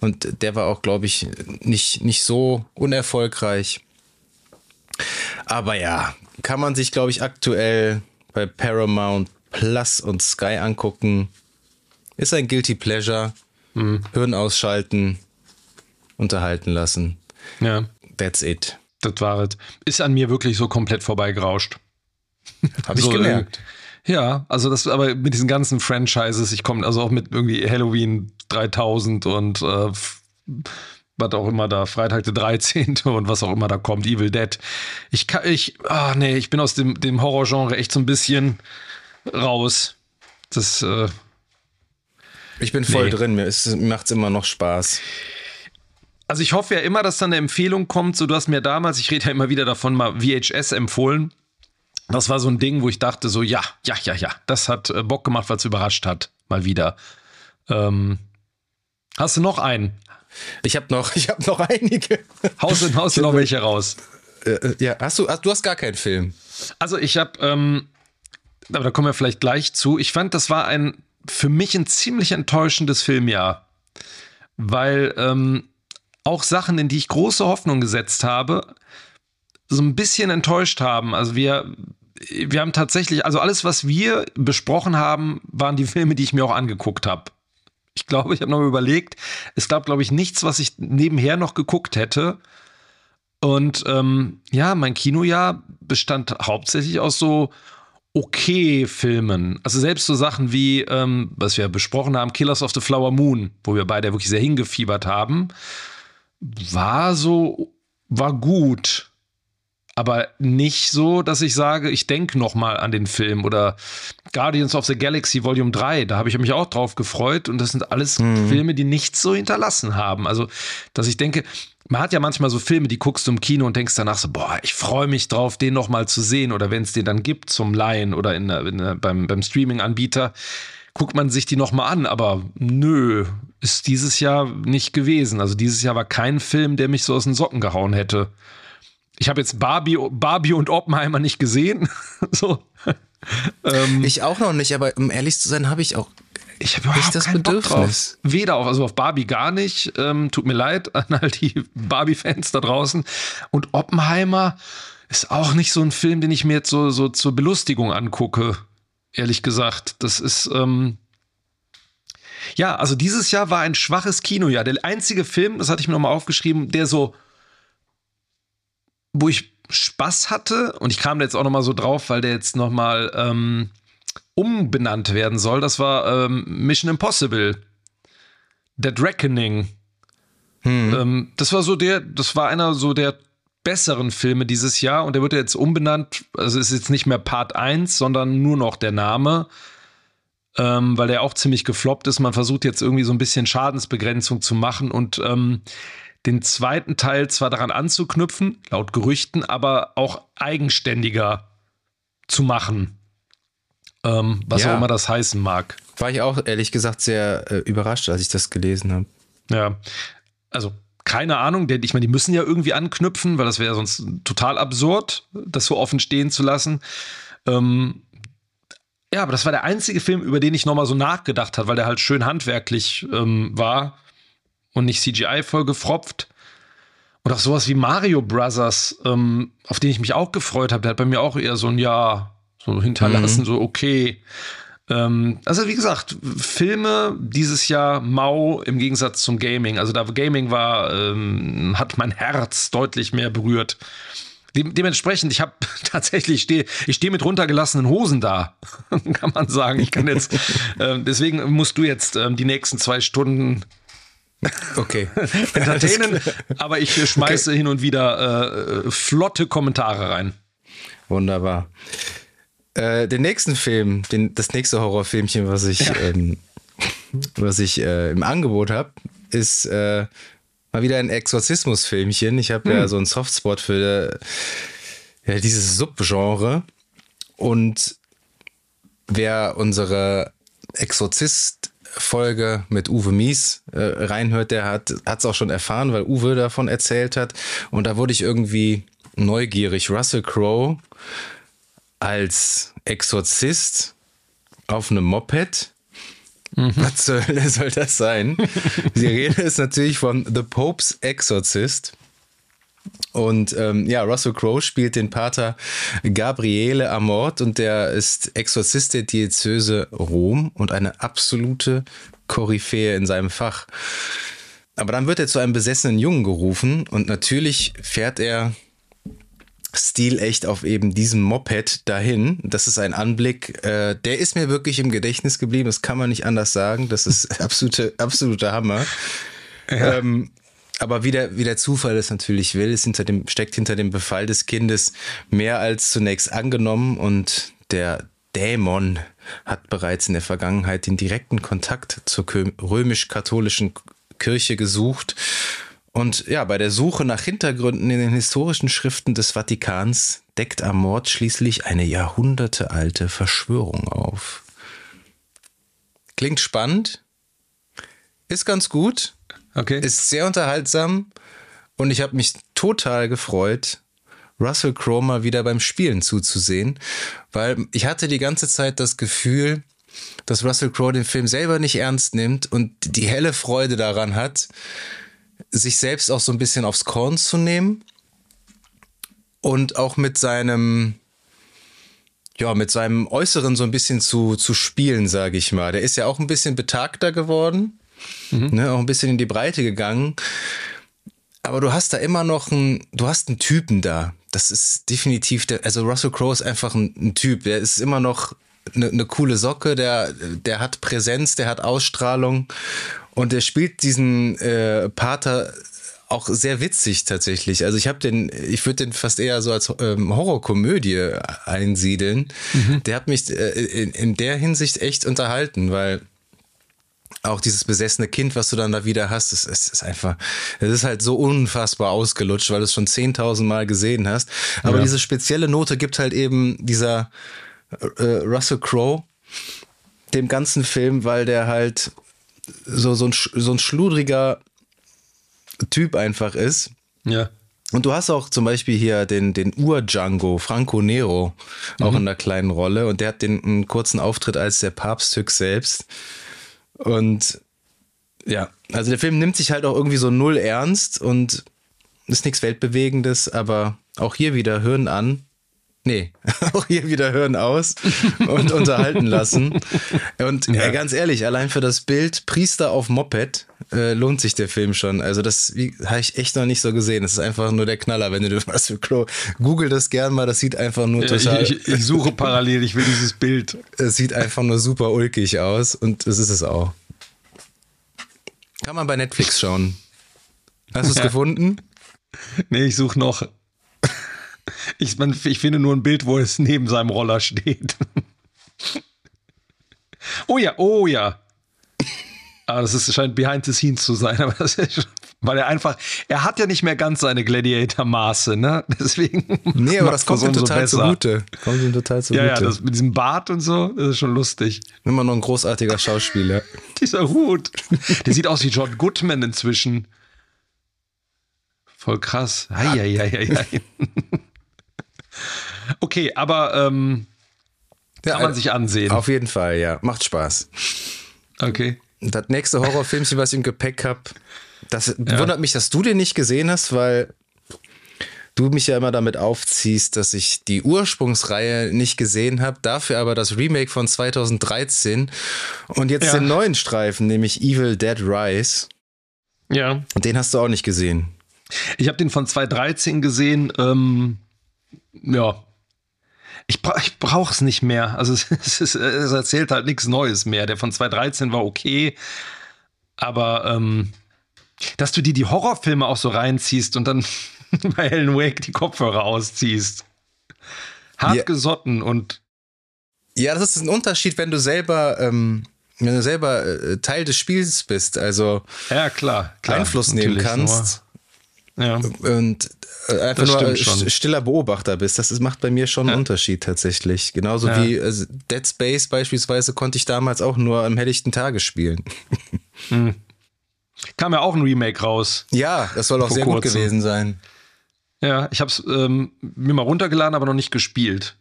Und der war auch, glaube ich, nicht, nicht so unerfolgreich. Aber ja, kann man sich, glaube ich, aktuell bei Paramount Plus und Sky angucken. Ist ein Guilty Pleasure. Mhm. Hirn ausschalten, unterhalten lassen. Ja. That's it. Das war es. Ist an mir wirklich so komplett vorbeigerauscht. Habe ich so, gemerkt. Ja, also das, aber mit diesen ganzen Franchises, ich komme also auch mit irgendwie Halloween 3000 und äh, was auch immer da, Freitag der 13. und was auch immer da kommt, Evil Dead. Ich kann, ich, ah nee, ich bin aus dem, dem Horrorgenre echt so ein bisschen raus. Das, äh, Ich bin voll Nee. drin, mir macht es immer noch Spaß. Also ich hoffe ja immer, dass dann eine Empfehlung kommt. So, du hast mir damals, ich rede ja immer wieder davon, mal VHS empfohlen. Das war so ein Ding, wo ich dachte so, ja, ja, ja, ja, das hat äh, Bock gemacht, weil es überrascht hat, mal wieder. Ähm, hast du noch einen? Ich habe noch, ich hab noch einige. Haus in Haus noch welche raus. Äh, äh, ja, hast du, hast, du hast gar keinen Film. Also ich habe, ähm, aber da kommen wir vielleicht gleich zu. Ich fand, das war ein für mich ein ziemlich enttäuschendes Filmjahr, weil ähm, auch Sachen, in die ich große Hoffnung gesetzt habe, so ein bisschen enttäuscht haben. Also wir, wir haben tatsächlich, also alles, was wir besprochen haben, waren die Filme, die ich mir auch angeguckt habe. Ich glaube, ich habe noch überlegt, es gab, glaube ich, nichts, was ich nebenher noch geguckt hätte. Und ähm, ja, mein Kinojahr bestand hauptsächlich aus so okay Filmen. Also selbst so Sachen wie, ähm, was wir besprochen haben, Killers of the Flower Moon, wo wir beide wirklich sehr hingefiebert haben, war so, war gut. Aber nicht so, dass ich sage, ich denke noch mal an den Film oder Guardians of the Galaxy Volume 3, da habe ich mich auch drauf gefreut und das sind alles Filme, die nichts so hinterlassen haben. Also, dass ich denke, man hat ja manchmal so Filme, die guckst du im Kino und denkst danach so, boah, ich freue mich drauf, den noch mal zu sehen oder wenn es den dann gibt zum Leihen oder in, in, beim, beim Streaming-Anbieter, guckt man sich die noch mal an, aber nö, ist dieses Jahr nicht gewesen. Also dieses Jahr war kein Film, der mich so aus den Socken gehauen hätte. Ich habe jetzt Barbie, Barbie und Oppenheimer nicht gesehen. so. ähm, Ich auch noch nicht, aber um ehrlich zu sein, habe ich auch. ich habe Nicht überhaupt das keinen Bock Bedürfnis. drauf. Weder auf, also auf Barbie gar nicht. Ähm, tut mir leid an all die Barbie-Fans da draußen. Und Oppenheimer ist auch nicht so ein Film, den ich mir jetzt so, so zur Belustigung angucke. Ehrlich gesagt. Das ist, ähm, ja, also dieses Jahr war ein schwaches Kinojahr. Der einzige Film, das hatte ich mir nochmal aufgeschrieben, der so, wo ich Spaß hatte, und ich kam da jetzt auch nochmal so drauf, weil der jetzt nochmal ähm, umbenannt werden soll, das war ähm, Mission Impossible. Dead Reckoning. Ähm, das war so der, das war einer so der besseren Filme dieses Jahr und der wird jetzt umbenannt. Also ist jetzt nicht mehr Part 1, sondern nur noch der Name ähm, weil der auch ziemlich gefloppt ist. Man versucht jetzt irgendwie so ein bisschen Schadensbegrenzung zu machen und ähm, den zweiten Teil zwar daran anzuknüpfen, laut Gerüchten, aber auch eigenständiger zu machen. Ähm, was Ja. auch immer das heißen mag. War ich auch ehrlich gesagt sehr äh, überrascht, als ich das gelesen habe. Ja, also keine Ahnung, denn ich meine, die müssen ja irgendwie anknüpfen, weil das wäre sonst total absurd, das so offen stehen zu lassen. Ähm, ja, aber das war der einzige Film, über den ich nochmal so nachgedacht habe, weil der halt schön handwerklich ähm, war und nicht CGI voll gefropft. Und auch sowas wie Mario Brothers, ähm, auf den ich mich auch gefreut habe, der hat bei mir auch eher so ein Ja, so hinterlassen, so okay. Ähm, also wie gesagt, Filme dieses Jahr mau im Gegensatz zum Gaming. Also da Gaming war, ähm, hat mein Herz deutlich mehr berührt. Dem, dementsprechend, ich habe tatsächlich stehe, ich stehe mit runtergelassenen Hosen da, kann man sagen. Ich kann jetzt, ähm, deswegen musst du jetzt ähm, die nächsten zwei Stunden Okay. entertainen, aber ich äh, schmeiße hin und wieder äh, flotte Kommentare rein. Wunderbar. Äh, den nächsten Film, den, das nächste Horrorfilmchen, was ich, ähm, was ich äh, im Angebot habe, ist äh, mal wieder ein Exorzismusfilmchen. Ich habe ja so einen Softspot für äh, ja, dieses Subgenre. Und wer unsere Exorzist-Folge mit Uwe Mies äh, reinhört, der hat es auch schon erfahren, weil Uwe davon erzählt hat. Und da wurde ich irgendwie neugierig. Russell Crowe als Exorzist auf einem Moped. Was soll, soll das sein? Die Rede ist natürlich von The Pope's Exorcist. Und ähm, ja, Russell Crowe spielt den Pater Gabriele Amort und der ist Exorzist der Diözese Rom und eine absolute Koryphäe in seinem Fach. Aber dann wird er zu einem besessenen Jungen gerufen und natürlich fährt er stilecht auf eben diesem Moped dahin. Das ist ein Anblick, äh, der ist mir wirklich im Gedächtnis geblieben. Das kann man nicht anders sagen. Das ist absolute, absoluter Hammer. Ähm, aber wie der, wie der Zufall es natürlich will, ist hinter dem, steckt hinter dem Befall des Kindes mehr als zunächst angenommen und der Dämon hat bereits in der Vergangenheit den direkten Kontakt zur römisch-katholischen Kirche gesucht. Und ja, bei der Suche nach Hintergründen in den historischen Schriften des Vatikans deckt Amort schließlich eine jahrhundertealte Verschwörung auf. Klingt spannend, ist ganz gut, okay. ist sehr unterhaltsam und ich habe mich total gefreut, Russell Crowe mal wieder beim Spielen zuzusehen, weil ich hatte die ganze Zeit das Gefühl, dass Russell Crowe den Film selber nicht ernst nimmt und die helle Freude daran hat, sich selbst auch so ein bisschen aufs Korn zu nehmen und auch mit seinem ja, mit seinem Äußeren so ein bisschen zu, zu spielen, sage ich mal. Der ist ja auch ein bisschen betagter geworden, mhm. ne, auch ein bisschen in die Breite gegangen. Aber du hast da immer noch einen, du hast einen Typen da. Das ist definitiv der, also Russell Crowe ist einfach ein, ein Typ. Der ist immer noch eine, eine coole Socke, der, der hat Präsenz, der hat Ausstrahlung und der spielt diesen äh, Pater auch sehr witzig tatsächlich. Also ich habe den, ich würde den fast eher so als ähm, Horrorkomödie einsiedeln. Mhm. Der hat mich äh, in, in der Hinsicht echt unterhalten, weil auch dieses besessene Kind, was du dann da wieder hast, es, es ist einfach, es ist halt so unfassbar ausgelutscht, weil du es schon 10.000 Mal gesehen hast. Aber ja. diese spezielle Note gibt halt eben dieser äh, Russell Crowe dem ganzen Film, weil der halt so, so, ein, so ein schludriger Typ einfach ist. Ja. Und du hast auch zum Beispiel hier den, den Ur-Django, Franco Nero, auch mhm. in einer kleinen Rolle. Und der hat den einen kurzen Auftritt als der Papsttück selbst. Und ja, also der Film nimmt sich halt auch irgendwie so null ernst und ist nichts Weltbewegendes, aber auch hier wieder Hirn an. Nee, auch hier wieder Hören aus und unterhalten lassen. Und ja. äh, ganz ehrlich, allein für das Bild Priester auf Moped äh, lohnt sich der Film schon. Also das habe ich echt noch nicht so gesehen. Das ist einfach nur der Knaller, wenn du was für Klo. Google das gern mal, das sieht einfach nur total. Ich, ich, ich, suche parallel, ich will dieses Bild. Es sieht einfach nur super ulkig aus und das ist es auch. Kann man bei Netflix schauen. Hast du es ja. gefunden? Nee, ich suche noch. Ich, man, ich finde nur ein Bild, wo es neben seinem Roller steht. oh ja, oh ja. Aber das ist, scheint behind the scenes zu sein, aber das ist, weil er einfach, er hat ja nicht mehr ganz seine Gladiator-Maße, ne? Deswegen. Nee, aber das kommt ihm total besser. zugute. Kommt ihm total zugute. Ja, ja, das mit diesem Bart und so, das ist schon lustig. Immer noch ein großartiger Schauspieler. Dieser Hut. Der sieht aus wie John Goodman inzwischen. Voll krass. Eieieiei. Okay, aber ähm, kann ja, man sich ansehen. Auf jeden Fall, ja. Macht Spaß. Okay. Das nächste Horrorfilmchen, was ich im Gepäck habe, das ja. wundert mich, dass du den nicht gesehen hast, weil du mich ja immer damit aufziehst, dass ich die Ursprungsreihe nicht gesehen habe, dafür aber das Remake von 2013 und jetzt ja. den neuen Streifen, nämlich Evil Dead Rise. Ja. Und den hast du auch nicht gesehen. Ich habe den von 2013 gesehen. Ähm, ja, ich, bra ich brauche es nicht mehr. Also es, es, ist, es, erzählt halt nichts Neues mehr. Der von 2013 war okay, aber ähm, dass du dir die Horrorfilme auch so reinziehst und dann bei Helen Wake die Kopfhörer ausziehst. Hart ja. gesotten und ja, das ist ein Unterschied, wenn du selber ähm, wenn du selber äh, Teil des Spiels bist, also ja klar, klar Einfluss nehmen kannst. Ja. Und äh, einfach das nur schon. stiller Beobachter bist. Das macht bei mir schon einen ja. Unterschied tatsächlich. Genauso ja. wie also Dead Space beispielsweise konnte ich damals auch nur am helllichten Tage spielen. Hm. Kam ja auch ein Remake raus. Ja, das soll auch sehr kurzem. gut gewesen sein. Ja, ich habe es ähm, mir mal runtergeladen, aber noch nicht gespielt.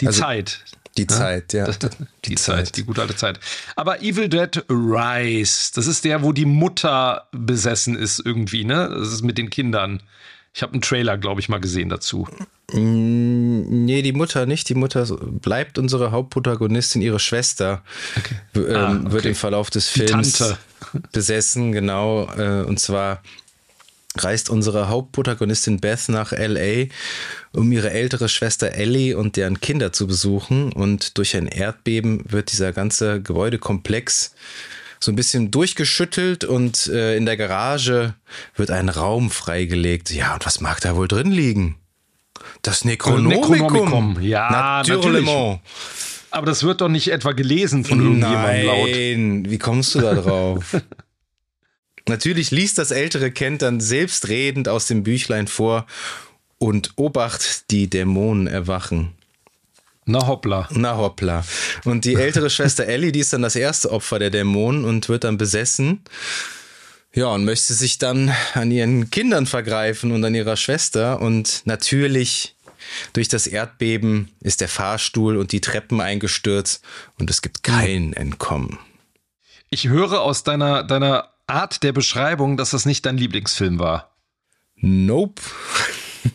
Die also, Zeit. Die ja? Zeit, ja. Die, die Zeit. Zeit, die gute alte Zeit. Aber Evil Dead Rise, das ist der, wo die Mutter besessen ist irgendwie, ne? Das ist mit den Kindern. Ich habe einen Trailer, glaube ich, mal gesehen dazu. Mm, nee, die Mutter nicht. Die Mutter bleibt unsere Hauptprotagonistin, ihre Schwester. Okay. Ähm, ah, okay. Wird im Verlauf des Films besessen, genau. Äh, und zwar reist unsere Hauptprotagonistin Beth nach LA, um ihre ältere Schwester Ellie und deren Kinder zu besuchen. Und durch ein Erdbeben wird dieser ganze Gebäudekomplex so ein bisschen durchgeschüttelt und äh, in der Garage wird ein Raum freigelegt. Ja, und was mag da wohl drin liegen? Das Necronomicum. Necronomicum. Ja, natürlich. Aber das wird doch nicht etwa gelesen von irgendjemandem laut. Nein, wie kommst du da drauf? Natürlich liest das ältere Kind dann selbstredend aus dem Büchlein vor und Obacht, die Dämonen erwachen. Na hoppla. Na hoppla. Und die ältere Schwester Ellie, die ist dann das erste Opfer der Dämonen und wird dann besessen. Ja, und möchte sich dann an ihren Kindern vergreifen und an ihrer Schwester. Und natürlich durch das Erdbeben ist der Fahrstuhl und die Treppen eingestürzt und es gibt kein Entkommen. Ich höre aus deiner, deiner Art der Beschreibung, dass das nicht dein Lieblingsfilm war. Nope.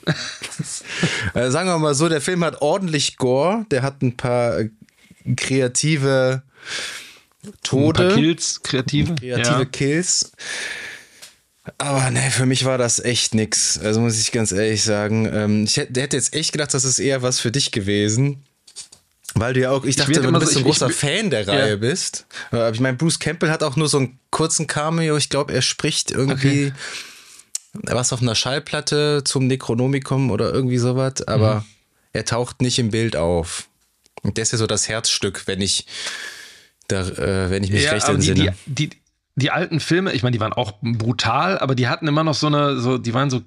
äh, sagen wir mal so, der Film hat ordentlich Gore, der hat ein paar kreative Tode. Ein paar Kills, kreative. Kreative ja. Kills. Aber ne, für mich war das echt nix. Also muss ich ganz ehrlich sagen. Ähm, ich hätte, jetzt echt gedacht, das ist eher was für dich gewesen. Weil du ja auch, ich dachte, ich wenn du bist so ein großer ich, Fan der Reihe ja. bist. Ich meine, Bruce Campbell hat auch nur so einen kurzen Cameo. Ich glaube, er spricht irgendwie okay. Was auf einer Schallplatte zum Necronomicon oder irgendwie sowas, aber mhm. er taucht nicht im Bild auf. Und das ist ja so das Herzstück, wenn ich, da, äh, wenn ich mich ja, recht entsinne. Die, die, die alten Filme, ich meine, die waren auch brutal, aber die hatten immer noch so eine, so, die waren so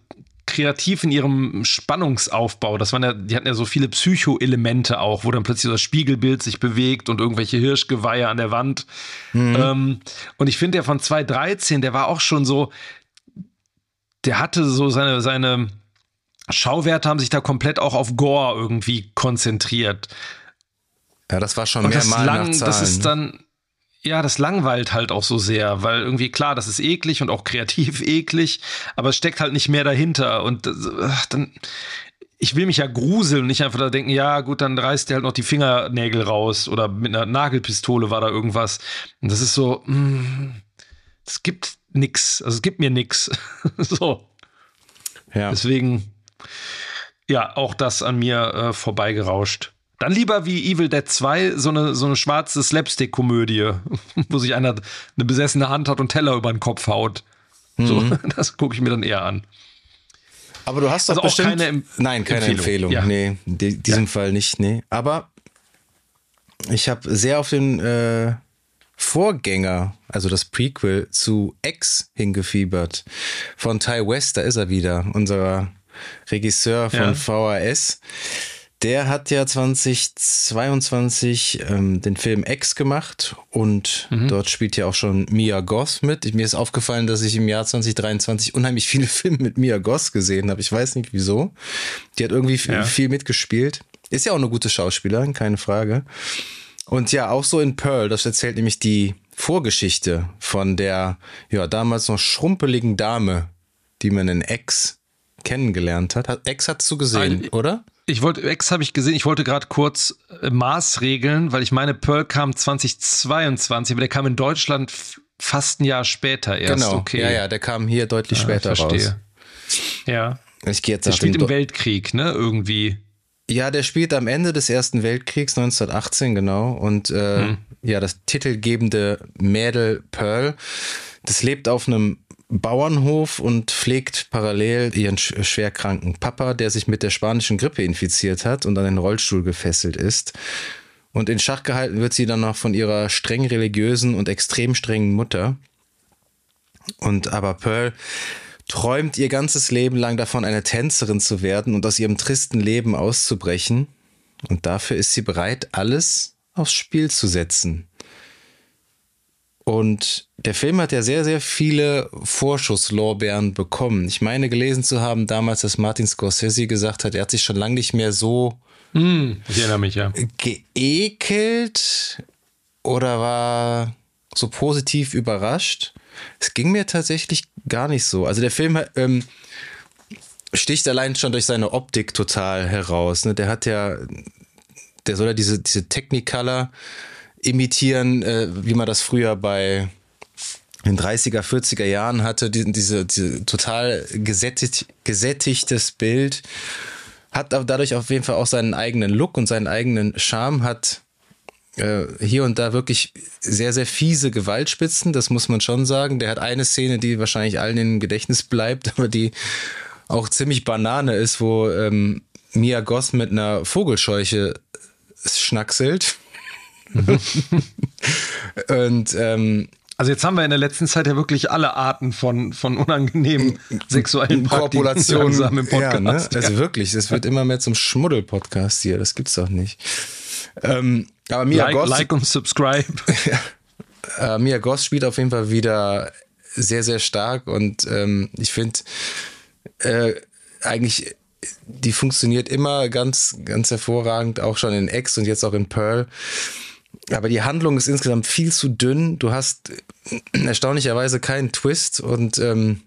kreativ in ihrem Spannungsaufbau. Das waren ja, die hatten ja so viele Psycho-Elemente auch, wo dann plötzlich so das Spiegelbild sich bewegt und irgendwelche Hirschgeweihe an der Wand. Mhm. Ähm, und ich finde, der von 2013, der war auch schon so, der hatte so seine, seine Schauwerte haben sich da komplett auch auf Gore irgendwie konzentriert. Ja, das war schon und mehrmal das lang, Das ist dann, ja, das langweilt halt auch so sehr, weil irgendwie klar, das ist eklig und auch kreativ eklig, aber es steckt halt nicht mehr dahinter und ach, dann ich will mich ja gruseln und nicht einfach da denken, ja, gut, dann reißt der halt noch die Fingernägel raus oder mit einer Nagelpistole war da irgendwas. Und das ist so, mm, es gibt nix, also es gibt mir nix. so. Ja. Deswegen, ja, auch das an mir äh, vorbeigerauscht. Dann lieber wie Evil Dead 2 so eine, so eine schwarze Slapstick-Komödie, wo sich einer eine besessene Hand hat und Teller über den Kopf haut. Mhm. So, das gucke ich mir dann eher an. Aber du hast doch also bestimmt... keine Em Nein, keine Empfehlung. Empfehlung. Ja. Nee, in diesem ja. Fall nicht, nee. Aber ich habe sehr auf den äh, Vorgänger, also das Prequel zu X hingefiebert. Von Ty West, da ist er wieder, unser Regisseur von ja. VHS. Der hat ja 2022 ähm, den Film X gemacht und mhm. dort spielt ja auch schon Mia Goth mit. Mir ist aufgefallen, dass ich im Jahr 2023 unheimlich viele Filme mit Mia Goth gesehen habe. Ich weiß nicht wieso. Die hat irgendwie ja. viel mitgespielt. Ist ja auch eine gute Schauspielerin, keine Frage. Und ja, auch so in Pearl, das erzählt nämlich die Vorgeschichte von der ja damals noch schrumpeligen Dame, die man in X kennengelernt hat. X hast du gesehen, Ein, oder? Ich wollte, Ex habe ich gesehen, ich wollte gerade kurz äh, Maßregeln, weil ich meine, Pearl kam 2022, aber der kam in Deutschland fast ein Jahr später erst. Genau, okay. ja, ja, der kam hier deutlich ja, später verstehe. raus. Ja. Ich gehe jetzt der spielt im Weltkrieg, ne, irgendwie. Ja, der spielt am Ende des Ersten Weltkriegs 1918, genau. Und äh, hm. ja, das titelgebende Mädel Pearl, das lebt auf einem Bauernhof und pflegt parallel ihren schwerkranken Papa, der sich mit der spanischen Grippe infiziert hat und an den Rollstuhl gefesselt ist. Und in Schach gehalten wird sie dann noch von ihrer streng religiösen und extrem strengen Mutter. Und aber Pearl träumt ihr ganzes Leben lang davon, eine Tänzerin zu werden und aus ihrem tristen Leben auszubrechen. Und dafür ist sie bereit, alles aufs Spiel zu setzen. Und der Film hat ja sehr, sehr viele Vorschusslorbeeren bekommen. Ich meine gelesen zu haben damals, dass Martin Scorsese gesagt hat, er hat sich schon lange nicht mehr so mm, ich erinnere mich, ja. geekelt oder war so positiv überrascht. Es ging mir tatsächlich gar nicht so. Also der Film ähm, sticht allein schon durch seine Optik total heraus. Ne? Der hat ja, der soll ja diese, diese Technicolor imitieren, äh, wie man das früher bei den 30er, 40er Jahren hatte, die, diese, diese total gesättigt, gesättigtes Bild, hat dadurch auf jeden Fall auch seinen eigenen Look und seinen eigenen Charme, hat äh, hier und da wirklich sehr, sehr fiese Gewaltspitzen, das muss man schon sagen. Der hat eine Szene, die wahrscheinlich allen im Gedächtnis bleibt, aber die auch ziemlich Banane ist, wo ähm, Mia Goth mit einer Vogelscheuche schnackselt. und ähm, also jetzt haben wir in der letzten Zeit ja wirklich alle Arten von, von unangenehmen sexuellen Korpulationen im Podcast. Ja, ne? Also wirklich, es wird immer mehr zum Schmuddel-Podcast hier, das gibt's doch nicht. Ähm, aber Mia like, Goss, like und subscribe. äh, Mia Goss spielt auf jeden Fall wieder sehr, sehr stark und ähm, ich finde äh, eigentlich, die funktioniert immer ganz, ganz hervorragend, auch schon in X und jetzt auch in Pearl. Aber die Handlung ist insgesamt viel zu dünn. Du hast erstaunlicherweise keinen Twist und ähm,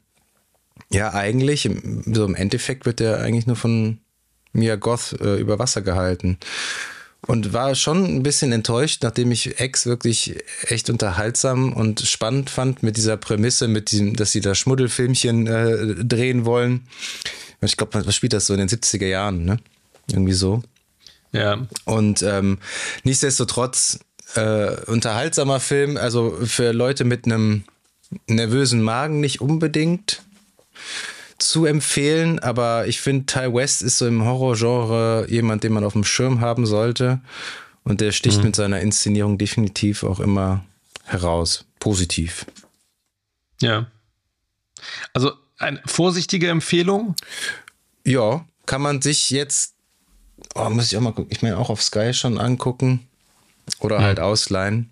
ja, eigentlich, so im Endeffekt wird der eigentlich nur von Mia Goth äh, über Wasser gehalten. Und war schon ein bisschen enttäuscht, nachdem ich Ex wirklich echt unterhaltsam und spannend fand mit dieser Prämisse, mit diesem, dass sie da Schmuddelfilmchen äh, drehen wollen. Ich glaube, was spielt das so in den 70er Jahren, ne? Irgendwie so. Ja. Und ähm, nichtsdestotrotz äh, unterhaltsamer Film, also für Leute mit einem nervösen Magen nicht unbedingt zu empfehlen, aber ich finde, Ty West ist so im Horrorgenre jemand, den man auf dem Schirm haben sollte. Und der sticht mhm. mit seiner Inszenierung definitiv auch immer heraus. Positiv. Ja. Also eine vorsichtige Empfehlung? Ja, kann man sich jetzt, oh, muss ich auch mal gucken, ich meine auch auf Sky schon angucken oder mhm. halt ausleihen.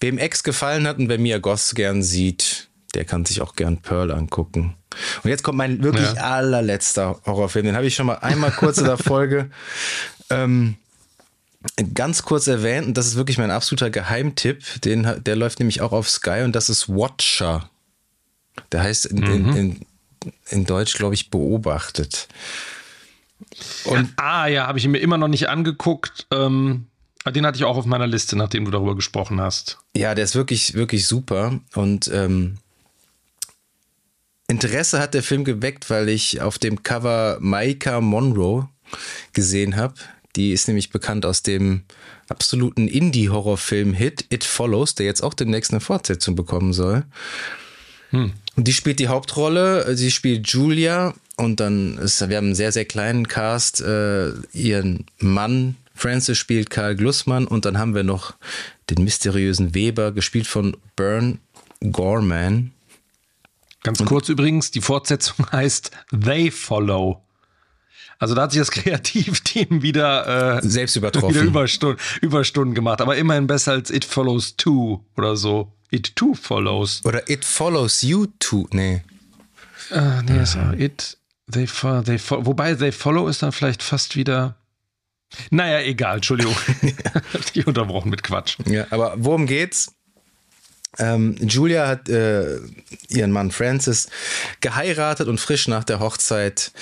Wem Ex gefallen hat und wer Mia Goss gern sieht, der kann sich auch gern Pearl angucken. Und jetzt kommt mein wirklich ja. allerletzter Horrorfilm. Den habe ich schon mal einmal kurz in der Folge ähm, ganz kurz erwähnt. Und das ist wirklich mein absoluter Geheimtipp. Den, der läuft nämlich auch auf Sky und das ist Watcher. Der heißt in, mhm. in, in, in Deutsch, glaube ich, beobachtet. Und ah, ja, habe ich mir immer noch nicht angeguckt. Ähm, den hatte ich auch auf meiner Liste, nachdem du darüber gesprochen hast. Ja, der ist wirklich, wirklich super. Und ähm, Interesse hat der Film geweckt, weil ich auf dem Cover Maika Monroe gesehen habe. Die ist nämlich bekannt aus dem absoluten Indie-Horrorfilm-Hit It Follows, der jetzt auch demnächst eine Fortsetzung bekommen soll. Hm. Und die spielt die Hauptrolle. Sie spielt Julia und dann ist, wir haben einen sehr, sehr kleinen Cast. Äh, ihren Mann Francis spielt Karl Glussmann und dann haben wir noch den mysteriösen Weber, gespielt von Bern Gorman. Ganz kurz übrigens, die Fortsetzung heißt They Follow. Also da hat sich das Kreativteam wieder äh, selbst übertroffen. Wieder Überstunden, Überstunden gemacht, aber immerhin besser als It Follows 2 oder so. It 2 Follows. Oder It Follows You 2, nee. Uh, nee, so It, they, they, wobei They Follow ist dann vielleicht fast wieder naja, egal, Entschuldigung. ich unterbrochen mit Quatsch. Ja, aber worum geht's? Ähm, Julia hat äh, ihren Mann Francis geheiratet und frisch nach der Hochzeit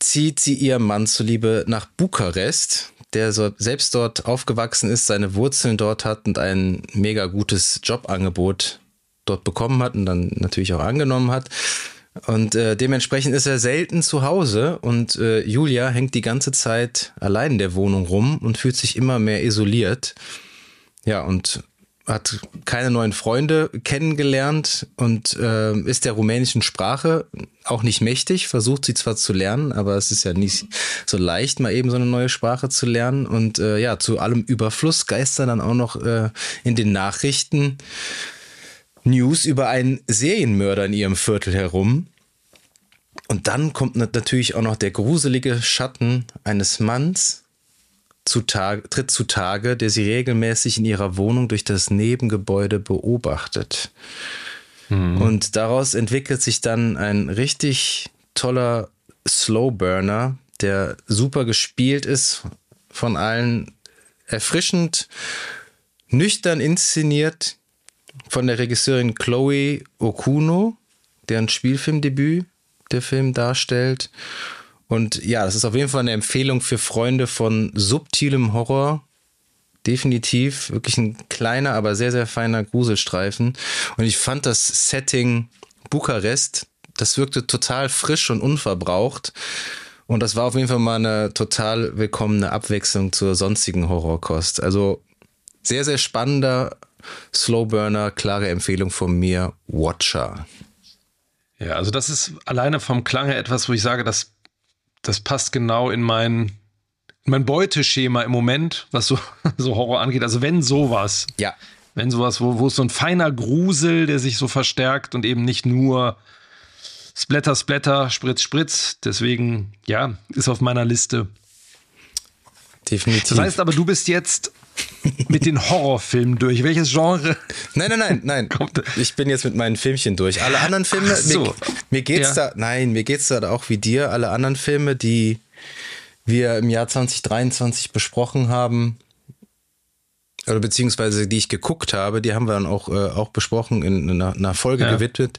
zieht sie ihrem Mann zuliebe nach Bukarest, der so selbst dort aufgewachsen ist, seine Wurzeln dort hat und ein mega gutes Jobangebot dort bekommen hat und dann natürlich auch angenommen hat. Und äh, dementsprechend ist er selten zu Hause und äh, Julia hängt die ganze Zeit allein in der Wohnung rum und fühlt sich immer mehr isoliert. Ja, und hat keine neuen Freunde kennengelernt und äh, ist der rumänischen Sprache auch nicht mächtig, versucht sie zwar zu lernen, aber es ist ja nicht so leicht, mal eben so eine neue Sprache zu lernen. Und äh, ja, zu allem Überfluss geistern dann auch noch äh, in den Nachrichten News über einen Serienmörder in ihrem Viertel herum. Und dann kommt natürlich auch noch der gruselige Schatten eines Manns zutage, tritt zutage, der sie regelmäßig in ihrer Wohnung durch das Nebengebäude beobachtet. Mhm. Und daraus entwickelt sich dann ein richtig toller Slowburner, der super gespielt ist, von allen erfrischend, nüchtern inszeniert, von der Regisseurin Chloe Okuno, deren Spielfilmdebüt der Film darstellt. Und ja, das ist auf jeden Fall eine Empfehlung für Freunde von subtilem Horror. Definitiv wirklich ein kleiner, aber sehr, sehr feiner Gruselstreifen. Und ich fand das Setting Bukarest, das wirkte total frisch und unverbraucht. Und das war auf jeden Fall mal eine total willkommene Abwechslung zur sonstigen Horrorkost. Also sehr, sehr spannender Slowburner, klare Empfehlung von mir, Watcher. Ja, also das ist alleine vom Klang her etwas, wo ich sage, das, das passt genau in mein, mein Beuteschema im Moment, was so, so Horror angeht. Also wenn sowas. Ja. Wenn sowas, wo, wo es so ein feiner Grusel, der sich so verstärkt und eben nicht nur Splatter, Splatter, Spritz, Spritz. Deswegen, ja, ist auf meiner Liste. Definitiv. Das heißt aber, du bist jetzt mit den Horrorfilmen durch. Welches Genre? Nein, nein, nein, nein. Kommt? Ich bin jetzt mit meinen Filmchen durch. Alle anderen Filme, so. mir, mir, geht's ja. da, nein, mir geht's da auch wie dir. Alle anderen Filme, die wir im Jahr 2023 besprochen haben, oder beziehungsweise die ich geguckt habe, die haben wir dann auch, äh, auch besprochen in, in einer, einer, Folge ja. gewidmet.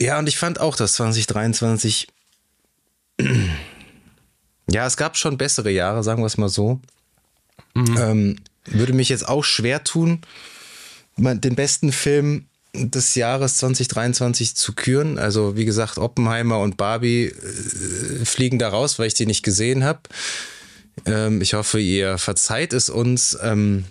Ja, und ich fand auch, dass 2023 ja, es gab schon bessere Jahre, sagen wir es mal so. Mhm. Ähm, würde mich jetzt auch schwer tun, den besten Film des Jahres 2023 zu küren. Also wie gesagt, Oppenheimer und Barbie äh, fliegen da raus, weil ich die nicht gesehen habe. Ähm, ich hoffe, ihr verzeiht es uns. Ähm,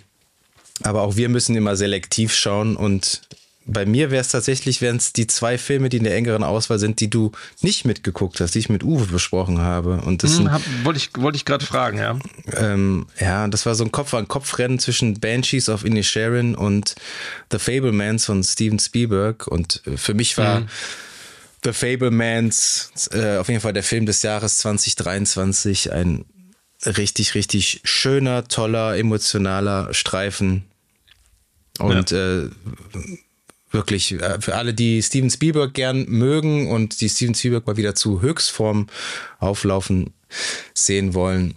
aber auch wir müssen immer selektiv schauen und bei mir wäre es tatsächlich, wären es die zwei Filme, die in der engeren Auswahl sind, die du nicht mitgeguckt hast, die ich mit Uwe besprochen habe. Und das hm, wollte ich, wollte ich gerade fragen, ja. Ähm, ja, das war so ein Kopf-an-Kopf-Rennen zwischen Banshees of Inisherin und The Fablemans von Steven Spielberg. Und äh, für mich war mhm. The Fablemans äh, auf jeden Fall der Film des Jahres 2023 ein richtig, richtig schöner, toller, emotionaler Streifen. Und ja. äh, wirklich äh, für alle, die Steven Spielberg gern mögen und die Steven Spielberg mal wieder zu Höchstform auflaufen sehen wollen,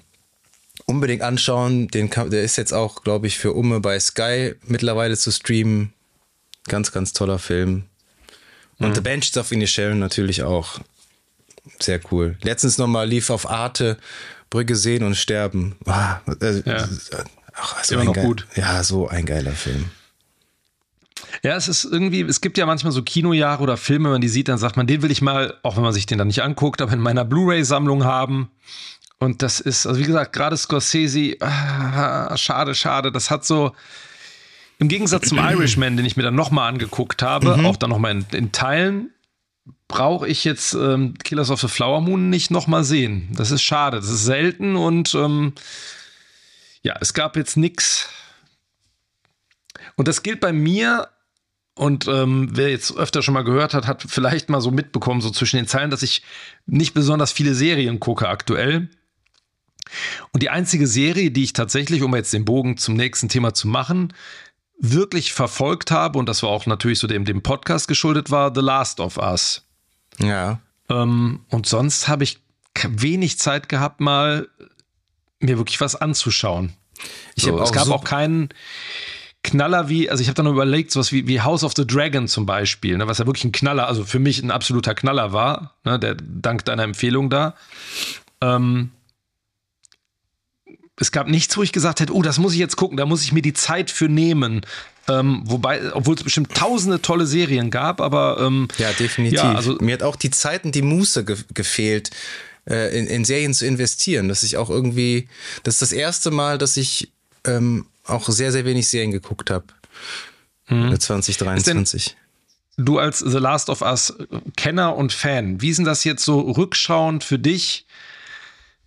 unbedingt anschauen. Den kann, der ist jetzt auch, glaube ich, für Umme bei Sky mittlerweile zu streamen. Ganz, ganz toller Film. Und mhm. The Bench of Inisherin natürlich auch. Sehr cool. Letztens nochmal lief auf Arte Brücke sehen und sterben. Ah, äh, ja. ach, so Immer noch gut. Ja, so ein geiler Film. Ja, es ist irgendwie, es gibt ja manchmal so Kinojahre oder Filme, wenn man die sieht, dann sagt man, den will ich mal, auch wenn man sich den dann nicht anguckt, aber in meiner Blu-ray-Sammlung haben. Und das ist, also wie gesagt, gerade Scorsese, ah, schade, schade, das hat so, im Gegensatz zum Irishman, den ich mir dann nochmal angeguckt habe, mhm. auch dann nochmal in, in Teilen, brauche ich jetzt ähm, Killers of the Flower Moon nicht nochmal sehen. Das ist schade, das ist selten und ähm, ja, es gab jetzt nichts. Und das gilt bei mir und ähm, wer jetzt öfter schon mal gehört hat, hat vielleicht mal so mitbekommen, so zwischen den Zeilen, dass ich nicht besonders viele Serien gucke aktuell. Und die einzige Serie, die ich tatsächlich, um jetzt den Bogen zum nächsten Thema zu machen, wirklich verfolgt habe, und das war auch natürlich so dem, dem Podcast geschuldet, war The Last of Us. Ja. Ähm, und sonst habe ich wenig Zeit gehabt, mal mir wirklich was anzuschauen. Ich so, es gab auch keinen Knaller wie, also ich habe dann überlegt, sowas wie, wie House of the Dragon zum Beispiel, ne, was ja wirklich ein Knaller, also für mich ein absoluter Knaller war, ne, der dank deiner Empfehlung da. Ähm, es gab nichts, wo ich gesagt hätte, oh, das muss ich jetzt gucken, da muss ich mir die Zeit für nehmen. Ähm, wobei, obwohl es bestimmt tausende tolle Serien gab, aber ähm, ja, definitiv. Ja, also, Mir hat auch die Zeit und die Muße ge gefehlt, äh, in, in Serien zu investieren. Dass ich auch irgendwie, das ist das erste Mal, dass ich ähm, auch sehr, sehr wenig Serien geguckt habe. Mhm. 2023. Du als The Last of Us Kenner und Fan, wie ist denn das jetzt so rückschauend für dich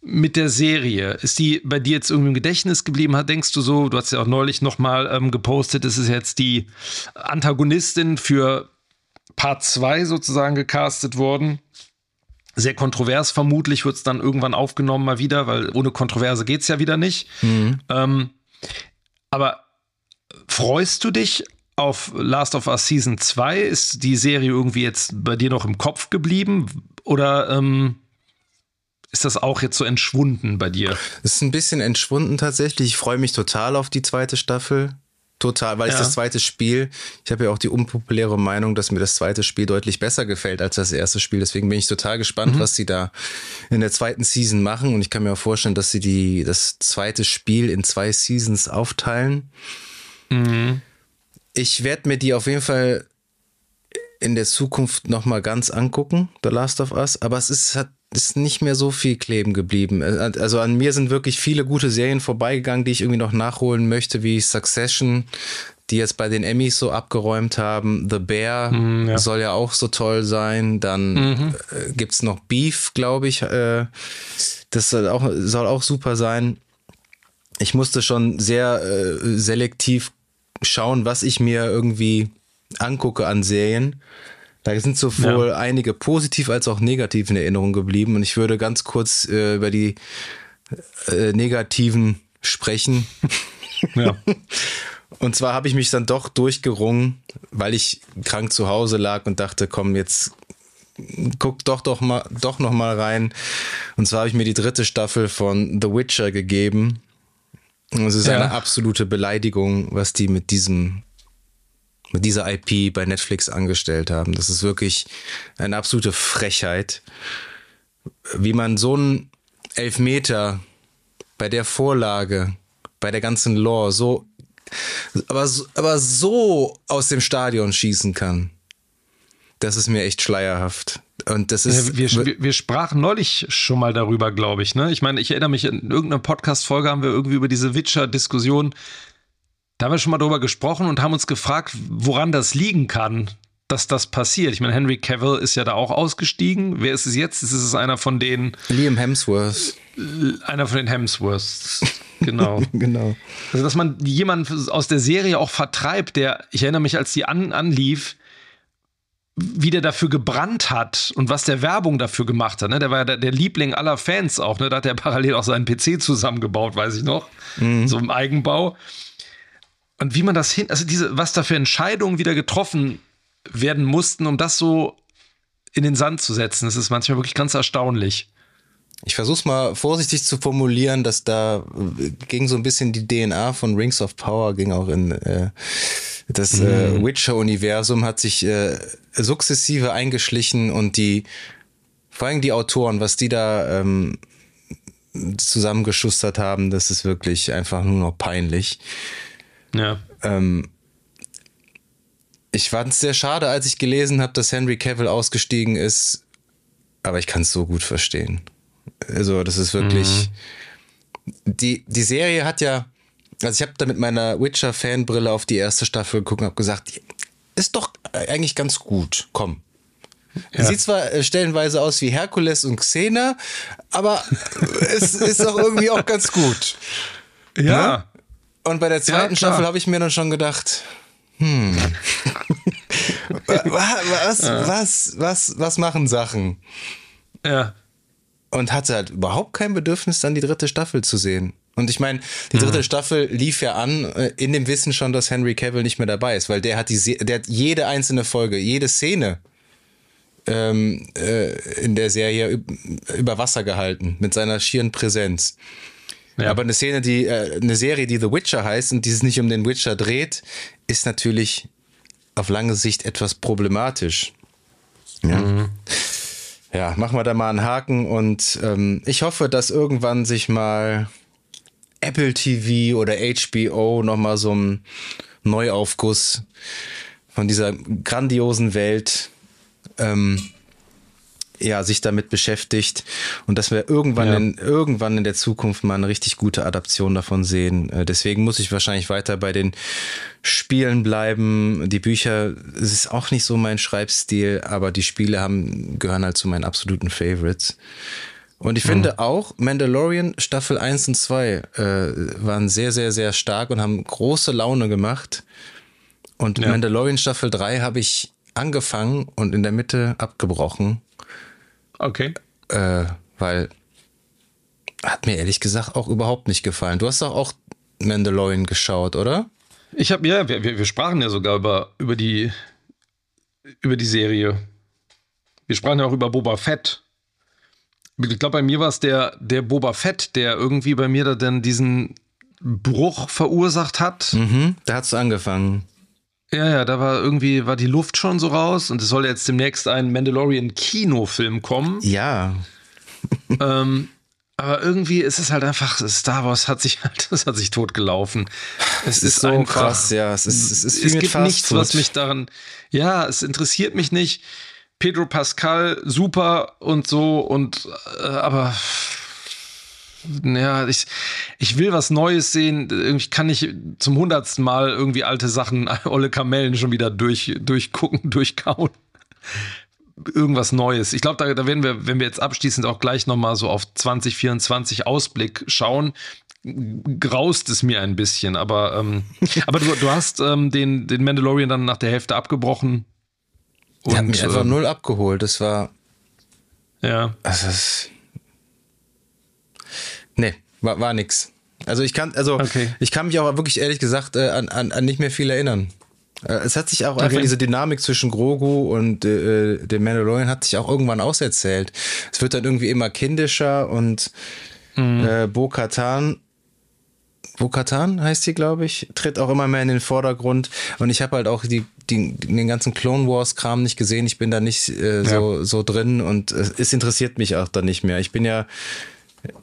mit der Serie? Ist die bei dir jetzt irgendwie im Gedächtnis geblieben? Denkst du so, du hast ja auch neulich nochmal ähm, gepostet, es ist jetzt die Antagonistin für Part 2 sozusagen gecastet worden. Sehr kontrovers vermutlich wird es dann irgendwann aufgenommen mal wieder, weil ohne Kontroverse geht es ja wieder nicht. Mhm. Ähm, aber freust du dich auf Last of Us Season 2? Ist die Serie irgendwie jetzt bei dir noch im Kopf geblieben? Oder ähm, ist das auch jetzt so entschwunden bei dir? Es ist ein bisschen entschwunden tatsächlich. Ich freue mich total auf die zweite Staffel. Total, weil ja. ich das zweite Spiel, ich habe ja auch die unpopuläre Meinung, dass mir das zweite Spiel deutlich besser gefällt als das erste Spiel. Deswegen bin ich total gespannt, mhm. was sie da in der zweiten Season machen. Und ich kann mir auch vorstellen, dass sie die, das zweite Spiel in zwei Seasons aufteilen. Mhm. Ich werde mir die auf jeden Fall in der Zukunft nochmal ganz angucken, The Last of Us. Aber es ist, hat ist nicht mehr so viel kleben geblieben. Äh, also an mir sind wirklich viele gute Serien vorbeigegangen, die ich irgendwie noch nachholen möchte, wie Succession, die jetzt bei den Emmys so abgeräumt haben. The Bear mm, ja. soll ja auch so toll sein. Dann mhm. äh, gibt's noch Beef, glaube ich. Äh, das soll auch, soll auch super sein. Ich musste schon sehr äh, selektiv schauen, was ich mir irgendwie angucke an Serien. Da sind sowohl ja. einige positiv als auch negativ in Erinnerung geblieben. Und ich würde ganz kurz äh, über die äh, negativen sprechen. Ja. Und zwar habe ich mich dann doch durchgerungen, weil ich krank zu Hause lag und dachte, komm, jetzt guck doch doch mal doch noch mal rein. Und zwar habe ich mir die dritte Staffel von The Witcher gegeben. Und es ist ja. eine absolute Beleidigung, was die mit diesem mit dieser IP bei Netflix angestellt haben. Das ist wirklich eine absolute Frechheit, wie man so einen Elfmeter bei der Vorlage, bei der ganzen Lore so aber, aber so aus dem Stadion schießen kann. Das ist mir echt schleierhaft. Und das ist. Wir, wir, wir sprachen neulich schon mal darüber, glaube ich. Ne? Ich meine, ich erinnere mich, in irgendeiner Podcast-Folge haben wir irgendwie über diese Witcher-Diskussion, da haben wir schon mal darüber gesprochen und haben uns gefragt, woran das liegen kann, dass das passiert. Ich meine, Henry Cavill ist ja da auch ausgestiegen. Wer ist es jetzt? Ist es einer von den. Liam Hemsworth. Einer von den Hemsworths. Genau. genau. Also, dass man jemanden aus der Serie auch vertreibt, der, ich erinnere mich, als die an, anlief, wie der dafür gebrannt hat und was der Werbung dafür gemacht hat. Ne? Der war ja der, der, Liebling aller Fans auch. Ne? Da hat er parallel auch seinen PC zusammengebaut, weiß ich noch. Mhm. So im Eigenbau. Und wie man das hin, also diese, was da für Entscheidungen wieder getroffen werden mussten, um das so in den Sand zu setzen, das ist manchmal wirklich ganz erstaunlich. Ich versuche es mal vorsichtig zu formulieren, dass da äh, ging so ein bisschen die DNA von Rings of Power, ging auch in äh, das äh, mhm. Witcher-Universum, hat sich äh, sukzessive eingeschlichen und die, vor allem die Autoren, was die da ähm, zusammengeschustert haben, das ist wirklich einfach nur noch peinlich. Ja. Ähm, ich fand es sehr schade, als ich gelesen habe, dass Henry Cavill ausgestiegen ist, aber ich kann es so gut verstehen. Also, das ist wirklich. Mhm. Die, die Serie hat ja. Also, ich habe da mit meiner Witcher-Fanbrille auf die erste Staffel geguckt und habe gesagt, ist doch eigentlich ganz gut. Komm. Ja. Sieht zwar äh, stellenweise aus wie Herkules und Xena, aber es ist auch irgendwie auch ganz gut. Ja. Ne? Und bei der zweiten ja, Staffel habe ich mir dann schon gedacht, hm. was, ja. was, was, was machen Sachen? Ja und hatte halt überhaupt kein Bedürfnis, dann die dritte Staffel zu sehen. Und ich meine, die dritte mhm. Staffel lief ja an äh, in dem Wissen schon, dass Henry Cavill nicht mehr dabei ist, weil der hat die, der hat jede einzelne Folge, jede Szene ähm, äh, in der Serie über Wasser gehalten mit seiner schieren Präsenz. Ja. Aber eine Szene, die äh, eine Serie, die The Witcher heißt und die sich nicht um den Witcher dreht, ist natürlich auf lange Sicht etwas problematisch. Ja. Mhm ja, machen wir da mal einen Haken und ähm, ich hoffe, dass irgendwann sich mal Apple TV oder HBO nochmal so ein Neuaufguss von dieser grandiosen Welt ähm, ja, sich damit beschäftigt und dass wir irgendwann, ja. in, irgendwann in der Zukunft mal eine richtig gute Adaption davon sehen. Äh, deswegen muss ich wahrscheinlich weiter bei den Spielen bleiben. Die Bücher, es ist auch nicht so mein Schreibstil, aber die Spiele haben, gehören halt zu meinen absoluten Favorites. Und ich finde mhm. auch, Mandalorian Staffel 1 und 2 äh, waren sehr, sehr, sehr stark und haben große Laune gemacht. Und ja. Mandalorian Staffel 3 habe ich angefangen und in der Mitte abgebrochen. Okay. Äh, weil hat mir ehrlich gesagt auch überhaupt nicht gefallen. Du hast doch auch Mandalorian geschaut, oder? Ich habe ja, wir, wir sprachen ja sogar über, über, die, über die Serie. Wir sprachen ja auch über Boba Fett. Ich glaube, bei mir war es der, der Boba Fett, der irgendwie bei mir da dann diesen Bruch verursacht hat. Mhm, da hat es angefangen. Ja, ja, da war irgendwie, war die Luft schon so raus und es soll jetzt demnächst ein Mandalorian-Kinofilm kommen. Ja. ähm, aber irgendwie ist es halt einfach, Star Wars hat sich halt, das hat sich totgelaufen. Es, es ist, ist, so einfach, krass, ja. Es, ist, es, ist es gibt nichts, was mich daran, ja, es interessiert mich nicht. Pedro Pascal super und so und äh, aber ja, ich, ich will was Neues sehen. Ich kann nicht zum hundertsten Mal irgendwie alte Sachen, olle Kamellen schon wieder durch, durchgucken, durchkauen. Irgendwas Neues. Ich glaube, da, da werden wir, wenn wir jetzt abschließend auch gleich nochmal so auf 2024 Ausblick schauen, graust es mir ein bisschen. Aber, ähm, aber du, du hast ähm, den, den Mandalorian dann nach der Hälfte abgebrochen. Und, hat mich einfach ähm, null abgeholt. Das war. Ja. Also, das, Nee, war, war nix. Also ich kann, also okay. ich kann mich auch wirklich ehrlich gesagt äh, an, an, an nicht mehr viel erinnern. Äh, es hat sich auch okay. einfach diese Dynamik zwischen Grogu und äh, dem Mandalorian hat sich auch irgendwann auserzählt. Es wird dann irgendwie immer kindischer und mhm. äh, Bo-Katan Bo-Katan heißt sie, glaube ich, tritt auch immer mehr in den Vordergrund. Und ich habe halt auch die, die, den ganzen Clone Wars-Kram nicht gesehen. Ich bin da nicht äh, so, ja. so drin und es interessiert mich auch dann nicht mehr. Ich bin ja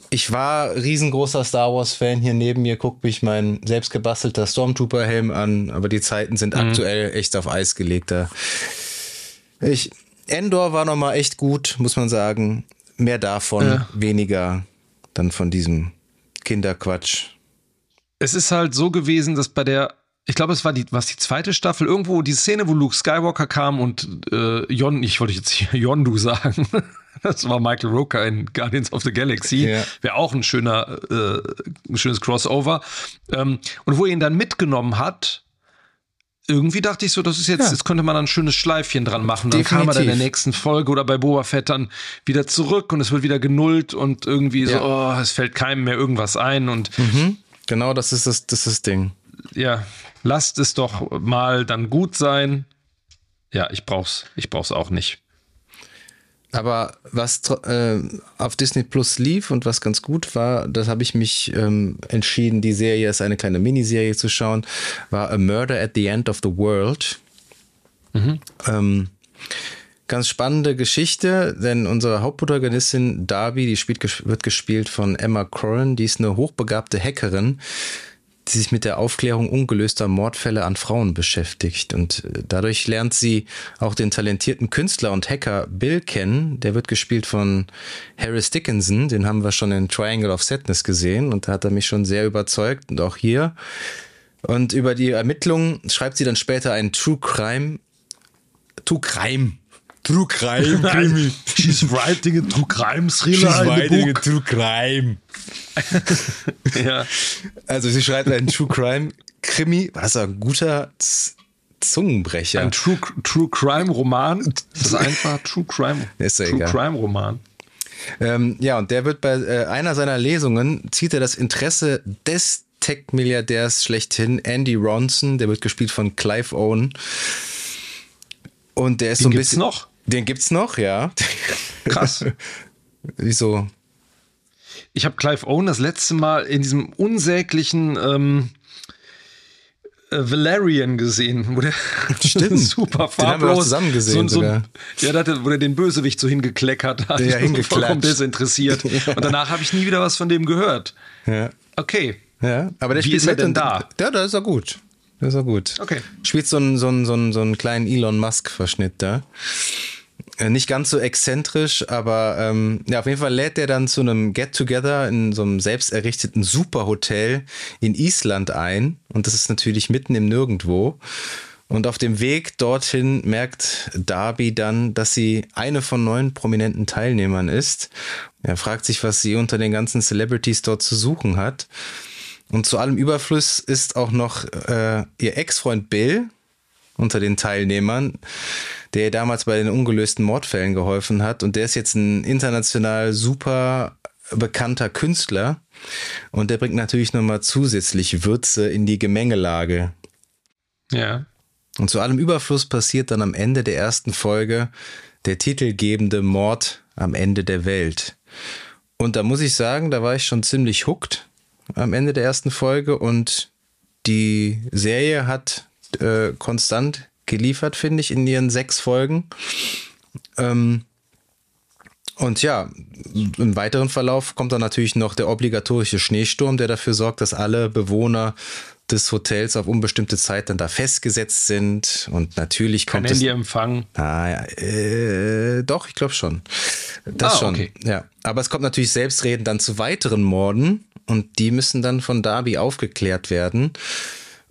ich war riesengroßer Star Wars-Fan. Hier neben mir guckt mich mein selbstgebastelter Stormtrooper-Helm an, aber die Zeiten sind mhm. aktuell echt auf Eis gelegt. Da. Ich, Endor war nochmal echt gut, muss man sagen. Mehr davon, ja. weniger dann von diesem Kinderquatsch. Es ist halt so gewesen, dass bei der ich glaube, es war die, was die zweite Staffel, irgendwo die Szene, wo Luke Skywalker kam und äh, Jon, ich wollte jetzt hier Yondu sagen, das war Michael Rooker in Guardians of the Galaxy, ja. wäre auch ein schöner, äh, ein schönes Crossover. Ähm, und wo er ihn dann mitgenommen hat, irgendwie dachte ich so, das ist jetzt, ja. jetzt könnte man ein schönes Schleifchen dran machen. Dann Definitiv. kam er dann in der nächsten Folge oder bei Boba Fett dann wieder zurück und es wird wieder genullt und irgendwie ja. so, oh, es fällt keinem mehr irgendwas ein und mhm. genau das ist das, das ist das Ding. Ja, lasst es doch mal dann gut sein. Ja, ich brauch's, ich brauch's auch nicht. Aber was äh, auf Disney Plus lief und was ganz gut war, das habe ich mich ähm, entschieden, die Serie ist eine kleine Miniserie zu schauen, war A Murder at the End of the World. Mhm. Ähm, ganz spannende Geschichte, denn unsere Hauptprotagonistin Darby, die spielt, wird gespielt von Emma Corrin, die ist eine hochbegabte Hackerin, die sich mit der Aufklärung ungelöster Mordfälle an Frauen beschäftigt. Und äh, dadurch lernt sie auch den talentierten Künstler und Hacker Bill kennen. Der wird gespielt von Harris Dickinson. Den haben wir schon in Triangle of Sadness gesehen. Und da hat er mich schon sehr überzeugt. Und auch hier. Und über die Ermittlungen schreibt sie dann später einen True Crime. True Crime. True Crime Krimi. She's writing a True Crime Thriller. She's writing a True Crime. ja. Also sie schreibt einen True Crime Krimi, was ein guter Zungenbrecher. Ein True, True Crime Roman. Das ist einfach True Crime. Ist ja True egal. Crime Roman. Ähm, ja, und der wird bei äh, einer seiner Lesungen, zieht er das Interesse des Tech-Milliardärs schlechthin, Andy Ronson, der wird gespielt von Clive Owen. Und der ist Den so ein bisschen. noch? Den gibt's noch, ja. Krass. Wieso? Ich habe Clive Owen das letzte Mal in diesem unsäglichen ähm, äh, Valerian gesehen, wo der Stimmt. super farblos den haben wir auch zusammen gesehen so, so, ja, da hatte, wo der den Bösewicht so hingekleckert hat. Ja, hingeklatscht. vollkommen desinteressiert. ja. Und danach habe ich nie wieder was von dem gehört. Ja. Okay. Ja, aber der Wie spielt ist er denn da? Ja, da ist er gut. Das ist er gut. Okay. Spielt so einen, so einen, so einen, so einen kleinen Elon Musk-Verschnitt da. Äh, nicht ganz so exzentrisch, aber ähm, ja, auf jeden Fall lädt er dann zu einem Get-Together in so einem selbst errichteten Superhotel in Island ein. Und das ist natürlich mitten im Nirgendwo. Und auf dem Weg dorthin merkt Darby dann, dass sie eine von neun prominenten Teilnehmern ist. Er fragt sich, was sie unter den ganzen Celebrities dort zu suchen hat. Und zu allem Überfluss ist auch noch äh, ihr Ex-Freund Bill unter den Teilnehmern der damals bei den ungelösten Mordfällen geholfen hat. Und der ist jetzt ein international super bekannter Künstler. Und der bringt natürlich nochmal zusätzlich Würze in die Gemengelage. Ja. Und zu allem Überfluss passiert dann am Ende der ersten Folge der titelgebende Mord am Ende der Welt. Und da muss ich sagen, da war ich schon ziemlich hooked am Ende der ersten Folge und die Serie hat äh, konstant geliefert, finde ich, in ihren sechs Folgen. Ähm, und ja, im weiteren Verlauf kommt dann natürlich noch der obligatorische Schneesturm, der dafür sorgt, dass alle Bewohner des Hotels auf unbestimmte Zeit dann da festgesetzt sind und natürlich kommt Kein Handyempfang. Ah, ja, äh, doch, ich glaube schon. Das ah, schon. Okay. Ja, aber es kommt natürlich selbstredend dann zu weiteren Morden und die müssen dann von Darby aufgeklärt werden.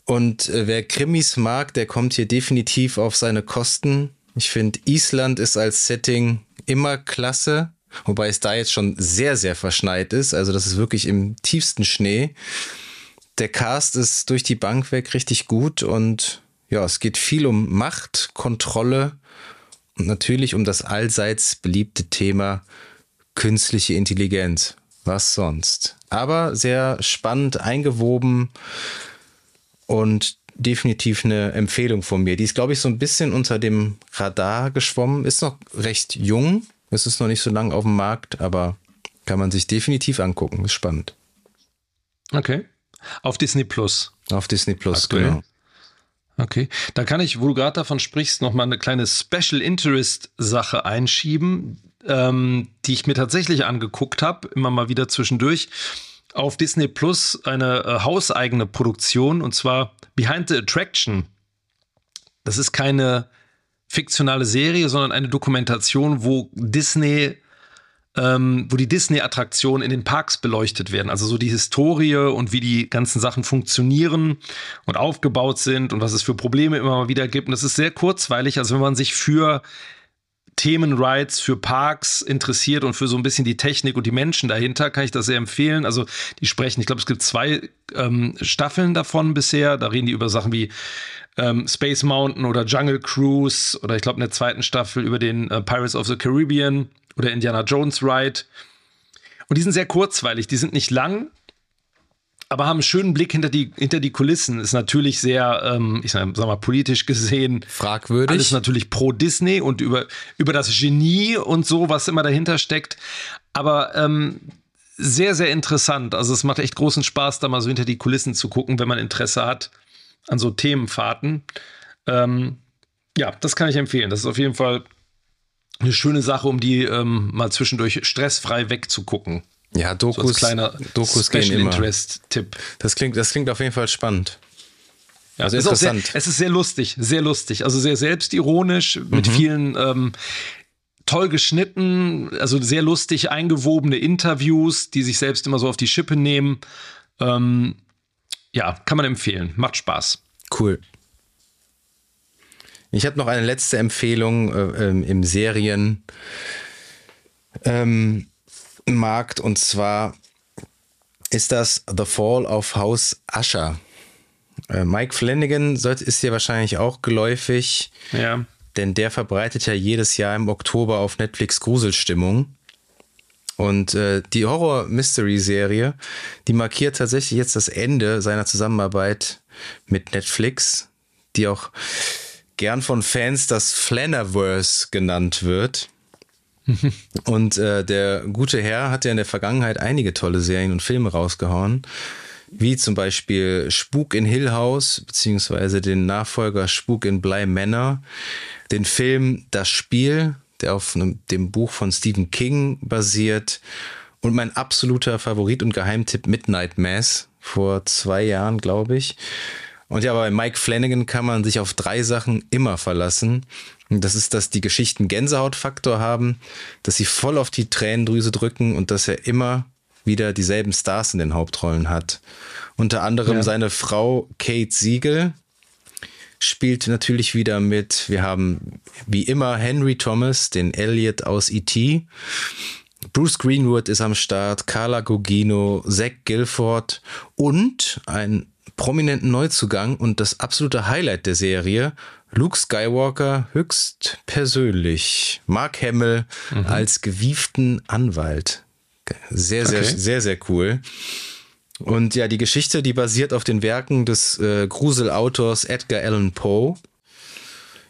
Und äh, wer Krimis mag, der kommt hier definitiv auf seine Kosten. Ich finde, Island ist als Setting immer klasse, wobei es da jetzt schon sehr, sehr verschneit ist. Also das ist wirklich im tiefsten Schnee. Der Cast ist durch die Bank weg richtig gut und ja, es geht viel um Macht, Kontrolle und natürlich um das allseits beliebte Thema künstliche Intelligenz. Was sonst? Aber sehr spannend eingewoben und definitiv eine Empfehlung von mir. Die ist, glaube ich, so ein bisschen unter dem Radar geschwommen. Ist noch recht jung. Es ist noch nicht so lang auf dem Markt, aber kann man sich definitiv angucken. Ist spannend. Okay. Auf Disney Plus. Auf Disney Plus, Aktuell. genau. Okay, da kann ich, wo du gerade davon sprichst, noch mal eine kleine Special Interest Sache einschieben, ähm, die ich mir tatsächlich angeguckt habe, immer mal wieder zwischendurch. Auf Disney Plus eine äh, hauseigene Produktion und zwar Behind the Attraction. Das ist keine fiktionale Serie, sondern eine Dokumentation, wo Disney ähm, wo die Disney-Attraktionen in den Parks beleuchtet werden. Also so die Historie und wie die ganzen Sachen funktionieren und aufgebaut sind und was es für Probleme immer mal wieder gibt. Und das ist sehr kurzweilig. Also wenn man sich für Themenrides für Parks interessiert und für so ein bisschen die Technik und die Menschen dahinter, kann ich das sehr empfehlen. Also die sprechen, ich glaube, es gibt zwei ähm, Staffeln davon bisher. Da reden die über Sachen wie ähm, Space Mountain oder Jungle Cruise oder ich glaube in der zweiten Staffel über den äh, Pirates of the Caribbean oder Indiana Jones Ride. Und die sind sehr kurzweilig, die sind nicht lang, aber haben einen schönen Blick hinter die, hinter die Kulissen. Ist natürlich sehr, ähm, ich sag, mal, politisch gesehen. Fragwürdig. Alles natürlich pro Disney und über, über das Genie und so, was immer dahinter steckt. Aber ähm, sehr, sehr interessant. Also es macht echt großen Spaß, da mal so hinter die Kulissen zu gucken, wenn man Interesse hat an so Themenfahrten. Ähm, ja, das kann ich empfehlen. Das ist auf jeden Fall eine schöne Sache, um die ähm, mal zwischendurch stressfrei wegzugucken. Ja, Dokus, so kleiner Dokus Special gehen Interest Tipp. Das klingt, das klingt auf jeden Fall spannend. Ja, also ist interessant. Sehr, es ist sehr lustig, sehr lustig. Also sehr selbstironisch mit mhm. vielen ähm, toll geschnitten, also sehr lustig eingewobene Interviews, die sich selbst immer so auf die Schippe nehmen. Ähm, ja, kann man empfehlen. Macht Spaß. Cool. Ich habe noch eine letzte Empfehlung äh, ähm, im Serienmarkt ähm, und zwar ist das The Fall of House Usher. Äh, Mike Flanagan sollte, ist dir wahrscheinlich auch geläufig, ja. denn der verbreitet ja jedes Jahr im Oktober auf Netflix Gruselstimmung. Und äh, die Horror-Mystery-Serie, die markiert tatsächlich jetzt das Ende seiner Zusammenarbeit mit Netflix, die auch gern von Fans das Flannerverse genannt wird. und äh, der gute Herr hat ja in der Vergangenheit einige tolle Serien und Filme rausgehauen, wie zum Beispiel Spuk in Hill House, beziehungsweise den Nachfolger Spuk in Bly Manor, den Film Das Spiel, der auf einem, dem Buch von Stephen King basiert und mein absoluter Favorit und Geheimtipp Midnight Mass vor zwei Jahren, glaube ich. Und ja, bei Mike Flanagan kann man sich auf drei Sachen immer verlassen. Und das ist, dass die Geschichten Gänsehautfaktor haben, dass sie voll auf die Tränendrüse drücken und dass er immer wieder dieselben Stars in den Hauptrollen hat. Unter anderem ja. seine Frau Kate Siegel spielt natürlich wieder mit. Wir haben wie immer Henry Thomas, den Elliot aus E.T. Bruce Greenwood ist am Start, Carla Gugino, Zach Guilford und ein prominenten Neuzugang und das absolute Highlight der Serie, Luke Skywalker höchst persönlich. Mark Hamill mhm. als gewieften Anwalt. Sehr, sehr, okay. sehr, sehr cool. Und ja, die Geschichte, die basiert auf den Werken des äh, Gruselautors Edgar Allan Poe.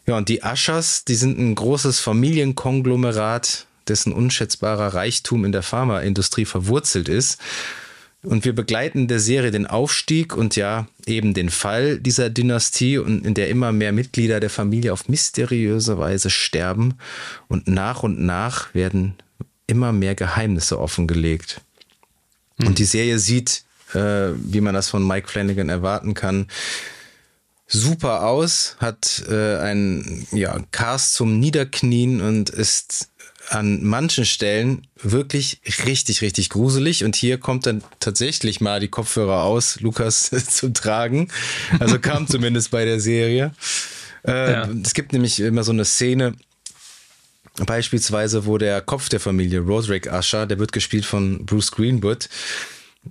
Ja, und die Ushers, die sind ein großes Familienkonglomerat, dessen unschätzbarer Reichtum in der Pharmaindustrie verwurzelt ist. Und wir begleiten in der Serie den Aufstieg und ja eben den Fall dieser Dynastie und in der immer mehr Mitglieder der Familie auf mysteriöse Weise sterben und nach und nach werden immer mehr Geheimnisse offengelegt. Mhm. Und die Serie sieht äh, wie man das von Mike Flanagan erwarten kann. Super aus, hat äh, einen ja, Cast zum Niederknien und ist an manchen Stellen wirklich richtig, richtig gruselig. Und hier kommt dann tatsächlich mal die Kopfhörer aus, Lukas zu tragen. Also kam zumindest bei der Serie. Äh, ja. Es gibt nämlich immer so eine Szene, beispielsweise, wo der Kopf der Familie, Roderick Usher, der wird gespielt von Bruce Greenwood,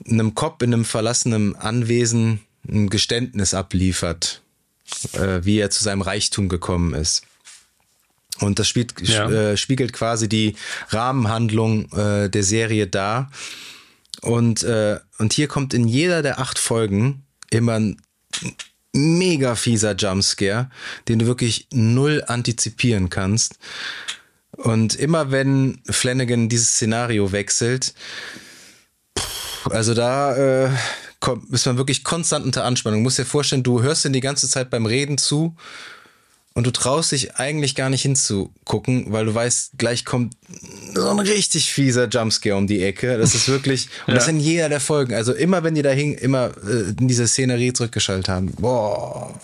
einem Kopf in einem verlassenen Anwesen ein Geständnis abliefert, äh, wie er zu seinem Reichtum gekommen ist. Und das spielt, ja. äh, spiegelt quasi die Rahmenhandlung äh, der Serie dar. Und, äh, und hier kommt in jeder der acht Folgen immer ein mega fieser Jumpscare, den du wirklich null antizipieren kannst. Und immer wenn Flanagan dieses Szenario wechselt, also da äh, ist man wirklich konstant unter Anspannung. Du musst dir vorstellen, du hörst ihn die ganze Zeit beim Reden zu und du traust dich eigentlich gar nicht hinzugucken, weil du weißt, gleich kommt so ein richtig fieser Jumpscare um die Ecke. Das ist wirklich, und ja. das in jeder der Folgen. Also immer, wenn die da hing, immer äh, in diese Szenerie zurückgeschaltet haben. Boah.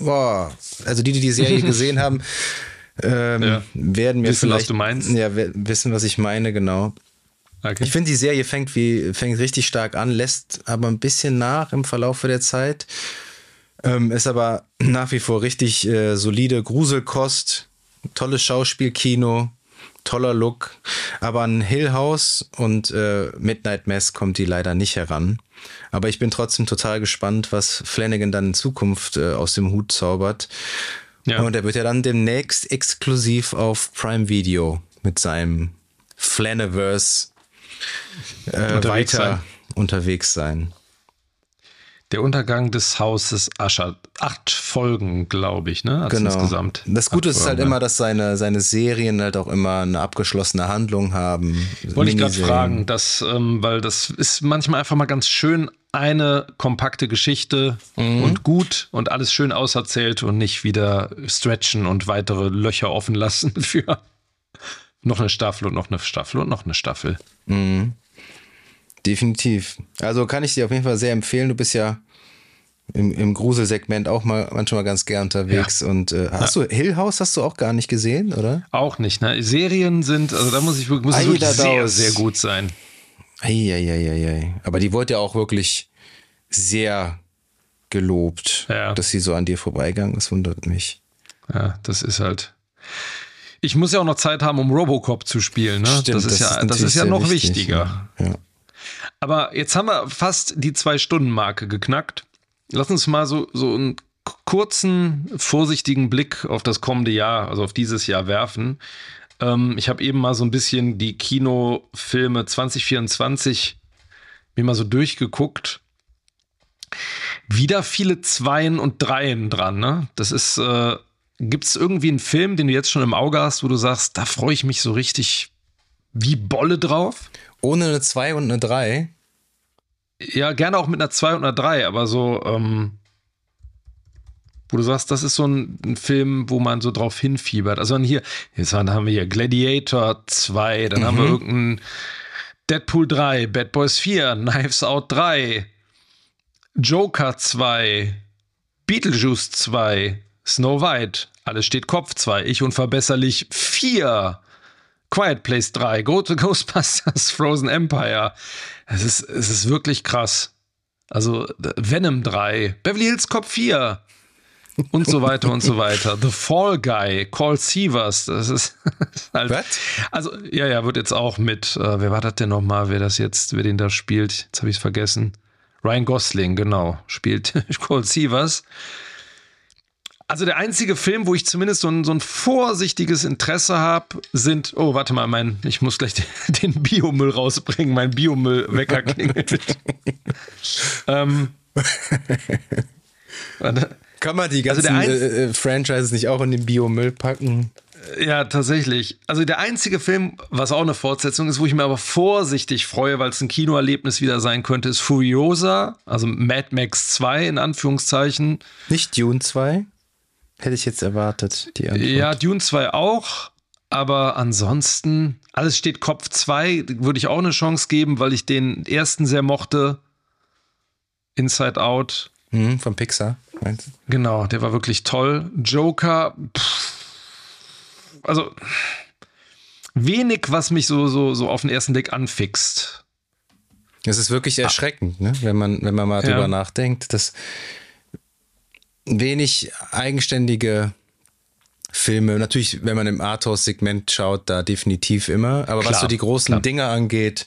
Boah. Also die, die die Serie gesehen haben, ähm, ja. werden mir wissen, vielleicht was du meinst. Ja, wissen, was ich meine, genau. Okay. Ich finde, die Serie fängt wie fängt richtig stark an, lässt aber ein bisschen nach im Verlauf der Zeit. Ähm, ist aber nach wie vor richtig äh, solide Gruselkost, tolles Schauspielkino, toller Look. Aber an Hill House und äh, Midnight Mass kommt die leider nicht heran. Aber ich bin trotzdem total gespannt, was Flanagan dann in Zukunft äh, aus dem Hut zaubert. Ja. Und er wird ja dann demnächst exklusiv auf Prime Video mit seinem Flaniverse äh, weiter sein. unterwegs sein. Der Untergang des Hauses Ascher. Acht Folgen, glaube ich, ne? Also genau. Insgesamt. Das Gute ist halt immer, dass seine, seine Serien halt auch immer eine abgeschlossene Handlung haben. Wollte ich gerade fragen, dass, ähm, weil das ist manchmal einfach mal ganz schön, eine kompakte Geschichte mhm. und gut und alles schön auserzählt und nicht wieder stretchen und weitere Löcher offen lassen für noch eine Staffel und noch eine Staffel und noch eine Staffel. Mhm. Definitiv. Also kann ich dir auf jeden Fall sehr empfehlen. Du bist ja im, im Gruselsegment auch mal manchmal ganz gern unterwegs. Ja. Und äh, hast ja. du Hill House hast du auch gar nicht gesehen, oder? Auch nicht. Ne? Serien sind, also da muss ich muss wirklich sehr, sehr gut sein. Eieieiei. Aber die wurde ja auch wirklich sehr gelobt, ja. dass sie so an dir vorbeigegangen ist, wundert mich. Ja, das ist halt. Ich muss ja auch noch Zeit haben, um Robocop zu spielen. Ne? Stimmt, das ist das ja, ist das ist ja noch wichtig, wichtiger. Ja. Aber jetzt haben wir fast die Zwei-Stunden-Marke geknackt. Lass uns mal so, so einen kurzen, vorsichtigen Blick auf das kommende Jahr, also auf dieses Jahr werfen. Ähm, ich habe eben mal so ein bisschen die Kinofilme 2024 mir mal so durchgeguckt. Wieder viele Zweien und Dreien dran, ne? Das ist, äh, gibt es irgendwie einen Film, den du jetzt schon im Auge hast, wo du sagst, da freue ich mich so richtig wie Bolle drauf? Ohne eine 2 und eine 3? Ja, gerne auch mit einer 2 und einer 3, aber so, ähm, wo du sagst, das ist so ein, ein, Film, wo man so drauf hinfiebert. Also hier, jetzt haben wir hier Gladiator 2, dann mhm. haben wir mhm. irgendeinen Deadpool 3, Bad Boys 4, Knives Out 3, Joker 2, Beetlejuice 2, Snow White, alles steht Kopf 2, ich unverbesserlich 4. Quiet Place 3, Go to Ghostbusters, Frozen Empire. Es ist, es ist wirklich krass. Also Venom 3, Beverly Hills Cop 4 und so weiter und so weiter. The Fall Guy, Call Sievers, das ist, halt. What? Also, ja, ja, wird jetzt auch mit, äh, wer war das denn nochmal, wer das jetzt, wer den da spielt? Jetzt habe ich es vergessen. Ryan Gosling, genau, spielt Call Sievers. Also der einzige Film, wo ich zumindest so ein, so ein vorsichtiges Interesse habe, sind, oh, warte mal, mein, ich muss gleich den, Biomüll rausbringen, mein Biomüllwecker klingelt. ähm, Kann man die also ganzen also äh, äh, Franchises nicht auch in den Biomüll packen? Ja, tatsächlich. Also der einzige Film, was auch eine Fortsetzung ist, wo ich mir aber vorsichtig freue, weil es ein Kinoerlebnis wieder sein könnte, ist Furiosa, also Mad Max 2 in Anführungszeichen. Nicht Dune 2? Hätte ich jetzt erwartet, die Antwort. Ja, Dune 2 auch. Aber ansonsten, alles steht Kopf 2, würde ich auch eine Chance geben, weil ich den ersten sehr mochte. Inside Out. Mhm, von Pixar, meinst du? Genau, der war wirklich toll. Joker, pff, also wenig, was mich so, so, so auf den ersten Blick anfixt. Es ist wirklich erschreckend, ne? wenn, man, wenn man mal ja. drüber nachdenkt, dass wenig eigenständige Filme, natürlich, wenn man im Arthouse-Segment schaut, da definitiv immer, aber klar, was so die großen klar. Dinge angeht,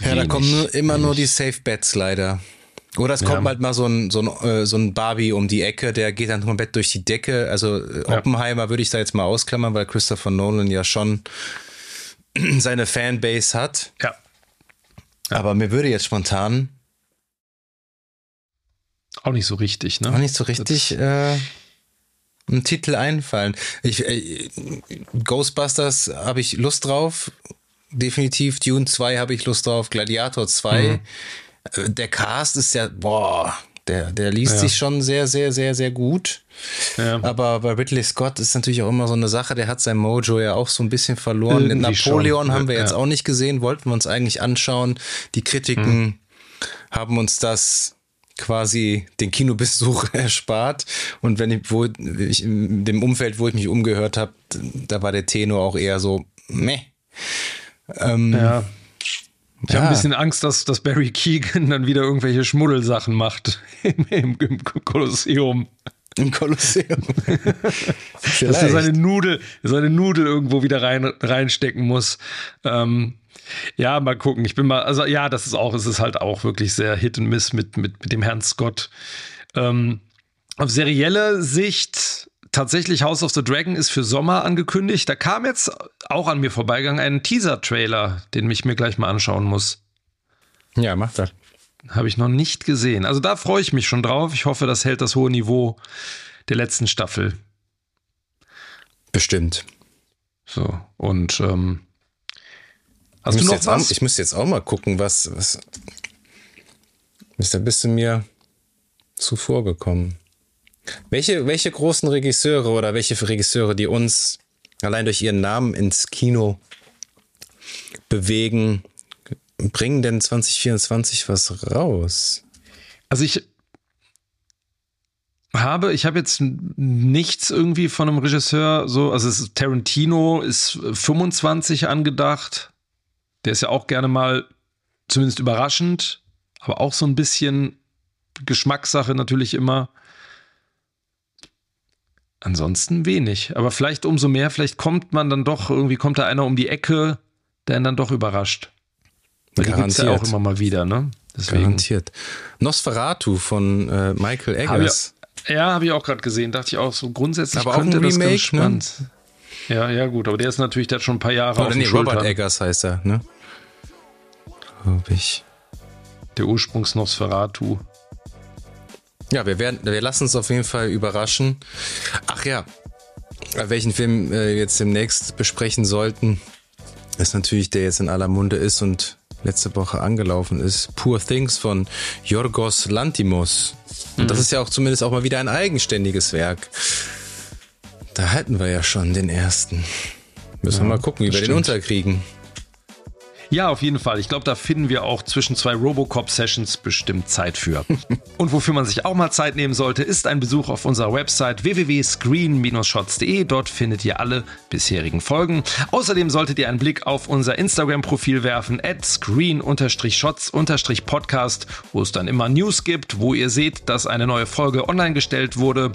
ja, da kommen nur, immer wenig. nur die Safe Bets leider. Oder es kommt ja. halt mal so ein, so, ein, äh, so ein Barbie um die Ecke, der geht dann komplett durch die Decke. Also äh, Oppenheimer ja. würde ich da jetzt mal ausklammern, weil Christopher Nolan ja schon seine Fanbase hat. Ja. ja. Aber mir würde jetzt spontan auch nicht so richtig, ne? Auch nicht so richtig äh, ein Titel einfallen. Ich, äh, Ghostbusters habe ich Lust drauf. Definitiv. Dune 2 habe ich Lust drauf. Gladiator 2. Mhm der Cast ist ja, boah, der, der liest ja. sich schon sehr, sehr, sehr, sehr gut. Ja. Aber bei Ridley Scott ist natürlich auch immer so eine Sache, der hat sein Mojo ja auch so ein bisschen verloren. Irgendwie Napoleon schon. haben wir ja. jetzt auch nicht gesehen, wollten wir uns eigentlich anschauen. Die Kritiken hm. haben uns das quasi den Kinobesuch erspart. Und wenn ich, wo ich, in dem Umfeld, wo ich mich umgehört habe, da war der Tenor auch eher so, meh. Ähm, ja. Ich ja. habe ein bisschen Angst, dass, dass Barry Keegan dann wieder irgendwelche Schmuddelsachen macht im, im, im Kolosseum. Im Kolosseum. dass er seine Nudel, seine Nudel irgendwo wieder rein, reinstecken muss. Ähm, ja, mal gucken. Ich bin mal, also ja, das ist auch, es ist halt auch wirklich sehr Hit und Miss mit, mit, mit dem Herrn Scott. Ähm, auf serielle Sicht tatsächlich House of the Dragon ist für Sommer angekündigt. Da kam jetzt auch an mir vorbeigegangen ein Teaser-Trailer, den ich mir gleich mal anschauen muss. Ja, mach das. Habe ich noch nicht gesehen. Also da freue ich mich schon drauf. Ich hoffe, das hält das hohe Niveau der letzten Staffel. Bestimmt. So, und ähm, hast ich du noch was? Auch, ich müsste jetzt auch mal gucken, was, was ist da bist du mir zuvor gekommen. Welche, welche großen Regisseure oder welche Regisseure, die uns allein durch ihren Namen ins Kino bewegen, bringen denn 2024 was raus? Also ich habe, ich habe jetzt nichts irgendwie von einem Regisseur so, also Tarantino ist 25 angedacht. Der ist ja auch gerne mal zumindest überraschend, aber auch so ein bisschen Geschmackssache natürlich immer. Ansonsten wenig. Aber vielleicht umso mehr, vielleicht kommt man dann doch, irgendwie kommt da einer um die Ecke, der ihn dann doch überrascht. Weil Garantiert. Die ja auch immer mal wieder, ne? Deswegen. Garantiert. Nosferatu von äh, Michael Eggers. Hab ja, habe ich auch gerade gesehen. Dachte ich auch so grundsätzlich aber könnte auch ein Remake, das ganz spannend. Ne? Ja, ja, gut. Aber der ist natürlich, der hat schon ein paar Jahre Oder auf nee, Robert Eggers heißt er, ne? Glaube ich. Der Ursprungs Nosferatu. Ja, wir werden, wir lassen uns auf jeden Fall überraschen. Ach ja, welchen Film äh, jetzt demnächst besprechen sollten, ist natürlich der jetzt in aller Munde ist und letzte Woche angelaufen ist. Poor Things von Yorgos Lantimos. Und mhm. das ist ja auch zumindest auch mal wieder ein eigenständiges Werk. Da hatten wir ja schon den ersten. Müssen ja, wir mal gucken, wie wir stimmt. den unterkriegen. Ja, auf jeden Fall. Ich glaube, da finden wir auch zwischen zwei Robocop-Sessions bestimmt Zeit für. Und wofür man sich auch mal Zeit nehmen sollte, ist ein Besuch auf unserer Website www.screen-shots.de. Dort findet ihr alle bisherigen Folgen. Außerdem solltet ihr einen Blick auf unser Instagram-Profil werfen, at screen-shots-podcast, wo es dann immer News gibt, wo ihr seht, dass eine neue Folge online gestellt wurde.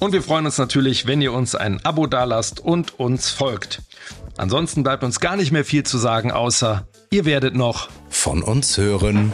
Und wir freuen uns natürlich, wenn ihr uns ein Abo dalasst und uns folgt. Ansonsten bleibt uns gar nicht mehr viel zu sagen, außer ihr werdet noch von uns hören.